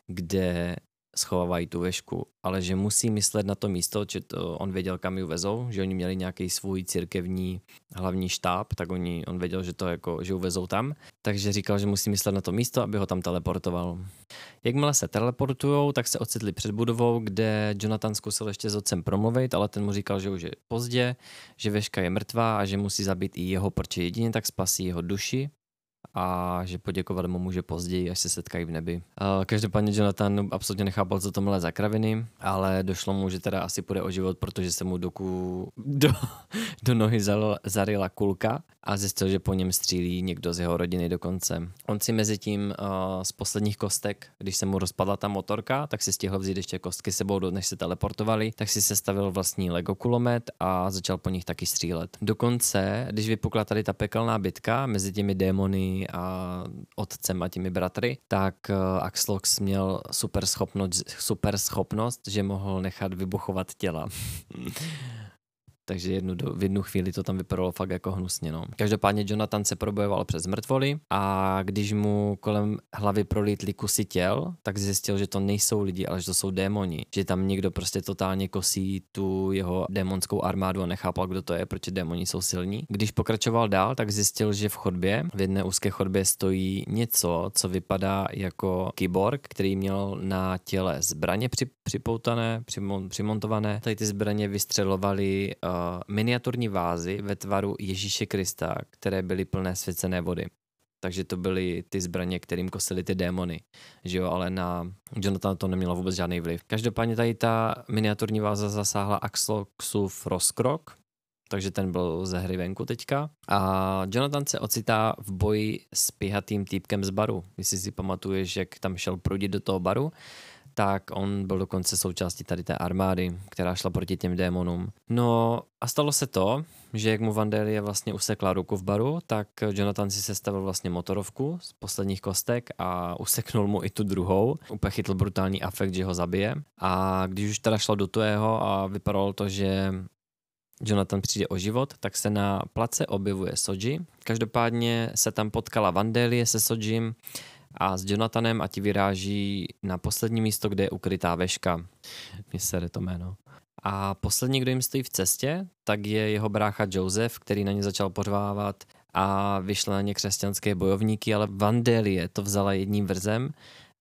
kde schovávají tu vešku, ale že musí myslet na to místo, že to on věděl, kam ji vezou, že oni měli nějaký svůj církevní hlavní štáb, tak oni, on věděl, že to jako, že ji vezou tam, takže říkal, že musí myslet na to místo, aby ho tam teleportoval. Jakmile se teleportujou, tak se ocitli před budovou, kde Jonathan zkusil ještě s otcem promluvit, ale ten mu říkal, že už je pozdě, že veška je mrtvá a že musí zabít i jeho, protože jedině tak spasí jeho duši a že poděkovat mu může později, až se setkají v nebi. Každopádně Jonathan absolutně nechápal, co to mělo za kraviny, ale došlo mu, že teda asi půjde o život, protože se mu doku, do, do nohy zarila kulka a zjistil, že po něm střílí někdo z jeho rodiny dokonce. On si mezi tím z posledních kostek, když se mu rozpadla ta motorka, tak si stihl vzít ještě kostky sebou, než se teleportovali, tak si sestavil vlastní Lego kulomet a začal po nich taky střílet. Dokonce, když vypukla tady ta pekelná bitka mezi těmi démony a otcem a těmi bratry, tak uh, Axlox měl super schopnost, super schopnost, že mohl nechat vybuchovat těla. takže jednu, v jednu chvíli to tam vypadalo fakt jako hnusně. No. Každopádně Jonathan se probojoval přes mrtvoly a když mu kolem hlavy prolítly kusy těl, tak zjistil, že to nejsou lidi, ale že to jsou démoni. Že tam někdo prostě totálně kosí tu jeho démonskou armádu a nechápal, kdo to je, protože démoni jsou silní. Když pokračoval dál, tak zjistil, že v chodbě, v jedné úzké chodbě stojí něco, co vypadá jako kyborg, který měl na těle zbraně při, připoutané, přimon, přimontované. Tady ty zbraně vystřelovaly uh, miniaturní vázy ve tvaru Ježíše Krista, které byly plné svěcené vody. Takže to byly ty zbraně, kterým kosili ty démony. Že jo, ale na Jonathan to nemělo vůbec žádný vliv. Každopádně tady ta miniaturní váza zasáhla Axloxův rozkrok, takže ten byl ze hry venku teďka. A Jonathan se ocitá v boji s pihatým týpkem z baru. Jestli si pamatuješ, jak tam šel prudit do toho baru, tak on byl dokonce součástí tady té armády, která šla proti těm démonům. No a stalo se to, že jak mu Vandelie vlastně usekla ruku v baru, tak Jonathan si sestavil vlastně motorovku z posledních kostek a useknul mu i tu druhou. Úplně chytl brutální afekt, že ho zabije. A když už teda šlo do tvého a vypadalo to, že Jonathan přijde o život, tak se na place objevuje Soji. Každopádně se tam potkala Vandelie se Sojim a s Jonathanem a ti vyráží na poslední místo, kde je ukrytá veška. Mně se to jméno. A poslední, kdo jim stojí v cestě, tak je jeho brácha Joseph, který na ně začal pořvávat a vyšla na ně křesťanské bojovníky, ale Vandelie to vzala jedním vrzem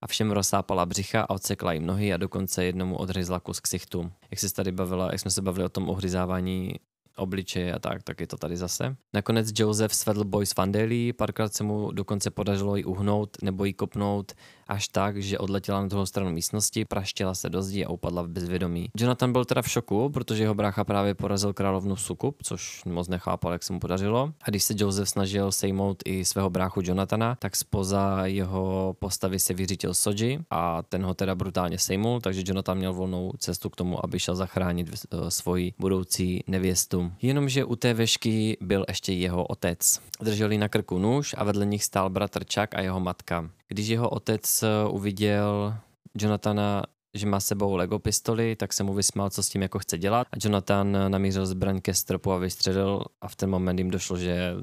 a všem rozsápala břicha a odsekla jim nohy a dokonce jednomu odřezla kus ksichtu. Jak se tady bavila, jak jsme se bavili o tom ohryzávání obličeje a tak, tak je to tady zase. Nakonec Joseph svedl boj s Vandelí, párkrát se mu dokonce podařilo ji uhnout nebo ji kopnout až tak, že odletěla na druhou stranu místnosti, praštěla se do zdi a upadla v bezvědomí. Jonathan byl teda v šoku, protože jeho brácha právě porazil královnu Sukup, což moc nechápal, jak se mu podařilo. A když se Joseph snažil sejmout i svého bráchu Jonathana, tak spoza jeho postavy se vyřítil Soji a ten ho teda brutálně sejmul, takže Jonathan měl volnou cestu k tomu, aby šel zachránit eh, svoji budoucí nevěstu. Jenomže u té vešky byl ještě jeho otec. Drželi na krku nůž a vedle nich stál bratr Chuck a jeho matka. Když jeho otec eh, uviděl Jonathana že má sebou Lego pistoli, tak se mu vysmál, co s tím jako chce dělat. A Jonathan namířil zbraň ke stropu a vystřelil a v ten moment jim došlo, že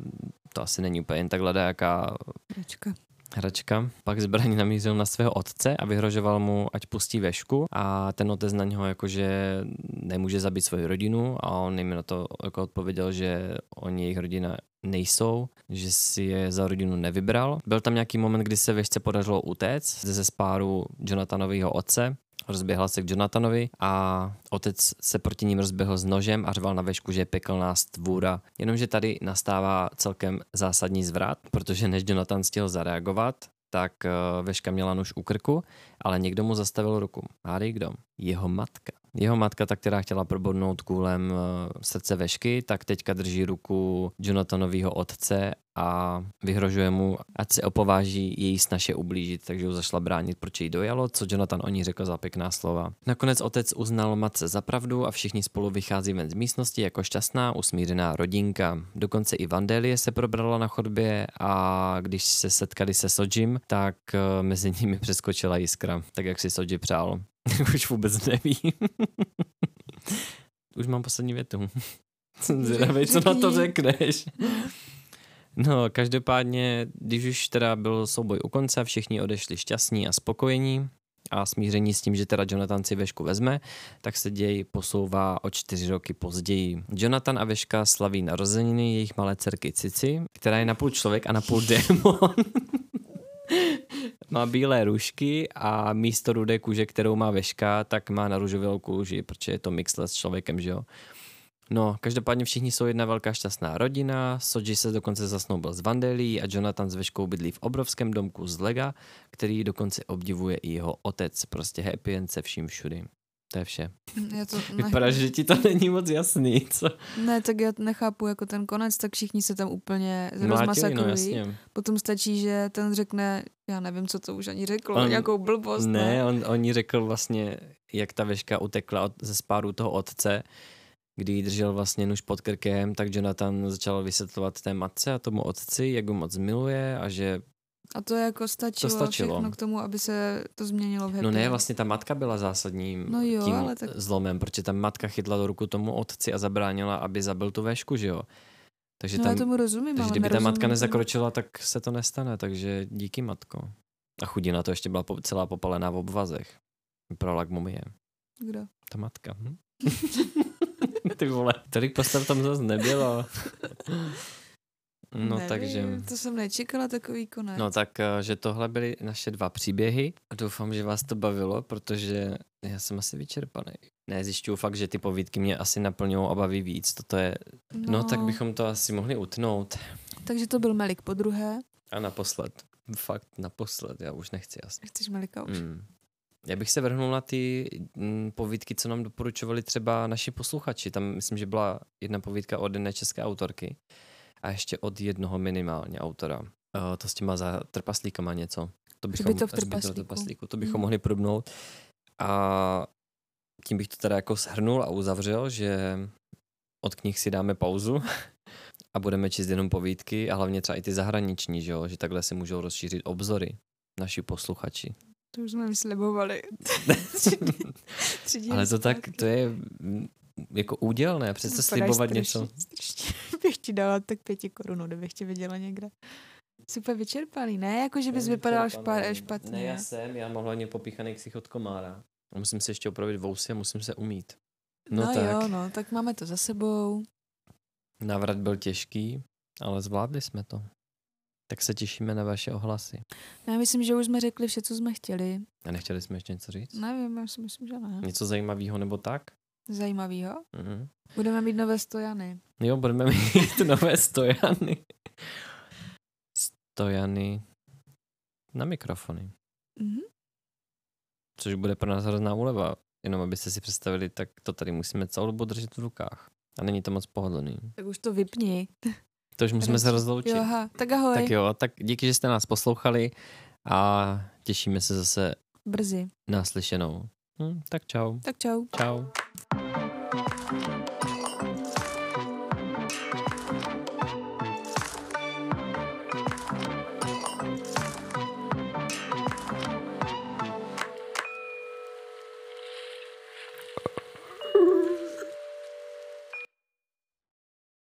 to asi není úplně jen takhle jaká hračka. hračka. Pak zbraň namířil na svého otce a vyhrožoval mu, ať pustí vešku a ten otec na něho jakože nemůže zabít svoji rodinu a on jim na to jako odpověděl, že oni jejich rodina nejsou, že si je za rodinu nevybral. Byl tam nějaký moment, kdy se vešce podařilo utéct ze spáru Jonathanového otce, rozběhla se k Jonathanovi a otec se proti ním rozběhl s nožem a řval na vešku, že je pekelná stvůra. Jenomže tady nastává celkem zásadní zvrat, protože než Jonathan stihl zareagovat, tak eh, veška měla nůž u krku, ale někdo mu zastavil ruku. Hádej kdo? Jeho matka. Jeho matka, ta, která chtěla probodnout kůlem eh, srdce vešky, tak teďka drží ruku Jonathanového otce a vyhrožuje mu, ať se opováží její snaše ublížit, takže ho zašla bránit, proč jí dojalo, co Jonathan o ní řekl za pěkná slova. Nakonec otec uznal matce za pravdu a všichni spolu vychází ven z místnosti jako šťastná, usmířená rodinka. Dokonce i Vandelie se probrala na chodbě a když se setkali se Sojim, tak eh, mezi nimi přeskočila jiskra, tak jak si Soji přál. Už vůbec neví. Už mám poslední větu. Jsem zvědavý, co na to řekneš. No, každopádně, když už teda byl souboj u konce, všichni odešli šťastní a spokojení a smíření s tím, že teda Jonathan si Vešku vezme, tak se děj posouvá o čtyři roky později. Jonathan a Veška slaví narozeniny jejich malé dcerky Cici, která je napůl člověk a napůl démon. má bílé růžky a místo rudé kůže, kterou má Veška, tak má na růžovou kůži, protože je to mix s člověkem, že jo. No, každopádně všichni jsou jedna velká šťastná rodina, Soji se dokonce zasnoubil s Vandelí a Jonathan s Veškou bydlí v obrovském domku z Lega, který dokonce obdivuje i jeho otec, prostě happy end se vším všudy. To je vše. Já to Vypadá, že ti to není moc jasný, co? Ne, tak já nechápu jako ten konec, tak všichni se tam úplně Mlátili, no jasně. Potom stačí, že ten řekne, já nevím, co to už ani řekl, On- nějakou blbost. Ne, on, on jí řekl vlastně, jak ta Veška utekla od, ze spáru toho otce, kdy jí držel vlastně nůž pod krkem, tak Jonathan začal vysvětlovat té matce a tomu otci, jak ho moc miluje a že, A to jako stačilo, To stačilo. všechno k tomu, aby se to změnilo v happy no ne, vlastně ta matka byla zásadním No jo, tím ale tak- zlomem, protože ta matka chytla do ruku tomu otci a zabránila, aby zabil tu Vešku, že jo. Takže, No tam, já tomu rozumím, takže ale kdyby ta matka nezakročila, tak se to nestane, takže díky matko. A chudina to ještě byla po- celá popalená v obvazech. Vypadala jak mumie. Kdo? Ta matka. Hm? Ty vole, tolik postav tam zase nebylo. No Nevím, takže... To jsem nečekala takový konec. No tak, eh, že tohle byly naše dva příběhy. Doufám, že vás to bavilo, protože já jsem asi vyčerpaný. Ne, zjišťuju fakt, že ty povídky mě asi naplňují a baví víc. Toto je... No. no tak bychom to asi mohli utnout. Takže to byl Melik po druhé. A naposled. Fakt naposled, já už nechci asi. Chceš Melika už? Mm. Já bych se vrhnul na ty mm, povídky, co nám doporučovali třeba naši posluchači. Tam myslím, že byla jedna povídka od jedné české autorky a ještě od jednoho minimálně autora. Uh, to s těma za trpaslíkama něco. To bychom, Hřbitov hřbitov trpaslíků. To bychom Mhm. mohli probnout. A tím bych to teda jako shrnul a uzavřel, že od knih si dáme pauzu a budeme číst jenom povídky a hlavně třeba i ty zahraniční, že, jo? že takhle si můžou rozšířit obzory naši posluchači. To už jsme slibovali. Tři Ale to tak, to je jako údělné, přece slibovat něco. strašně. bych ti dala tak pěti korun, kdybych tě viděla někde. Super vyčerpaný, ne? Jako, že bys vypadal špa- špatně. Ne, já jsem, já mám hlavně popíchaný ksich od komára. Musím si ještě opravit vousy a musím se umít. No, no tak, jo, no, tak máme to za sebou. návrat byl těžký, ale zvládli jsme to. Tak se těšíme na vaše ohlasy. Já myslím, že už jsme řekli vše, co jsme chtěli. A nechtěli jsme ještě něco říct? Nevím, já si myslím, že ne. Něco zajímavého nebo tak? Zajímavýho. Mhm. Budeme mít nové stojany. Jo, budeme mít nové stojany. Stojany na mikrofony. Mhm. Což bude pro nás hrozná úleva. Jenom abyste si představili, tak to tady musíme celou dobu držet v rukách. A není to moc pohodlný. Tak už to vypni. To už musíme se rozloučit. Jo, aha. Tak ahoj. Tak jo, tak díky, že jste nás poslouchali a těšíme se zase Brzy. na slyšenou. Hm, tak čau. Tak čau. Čau. Thank you.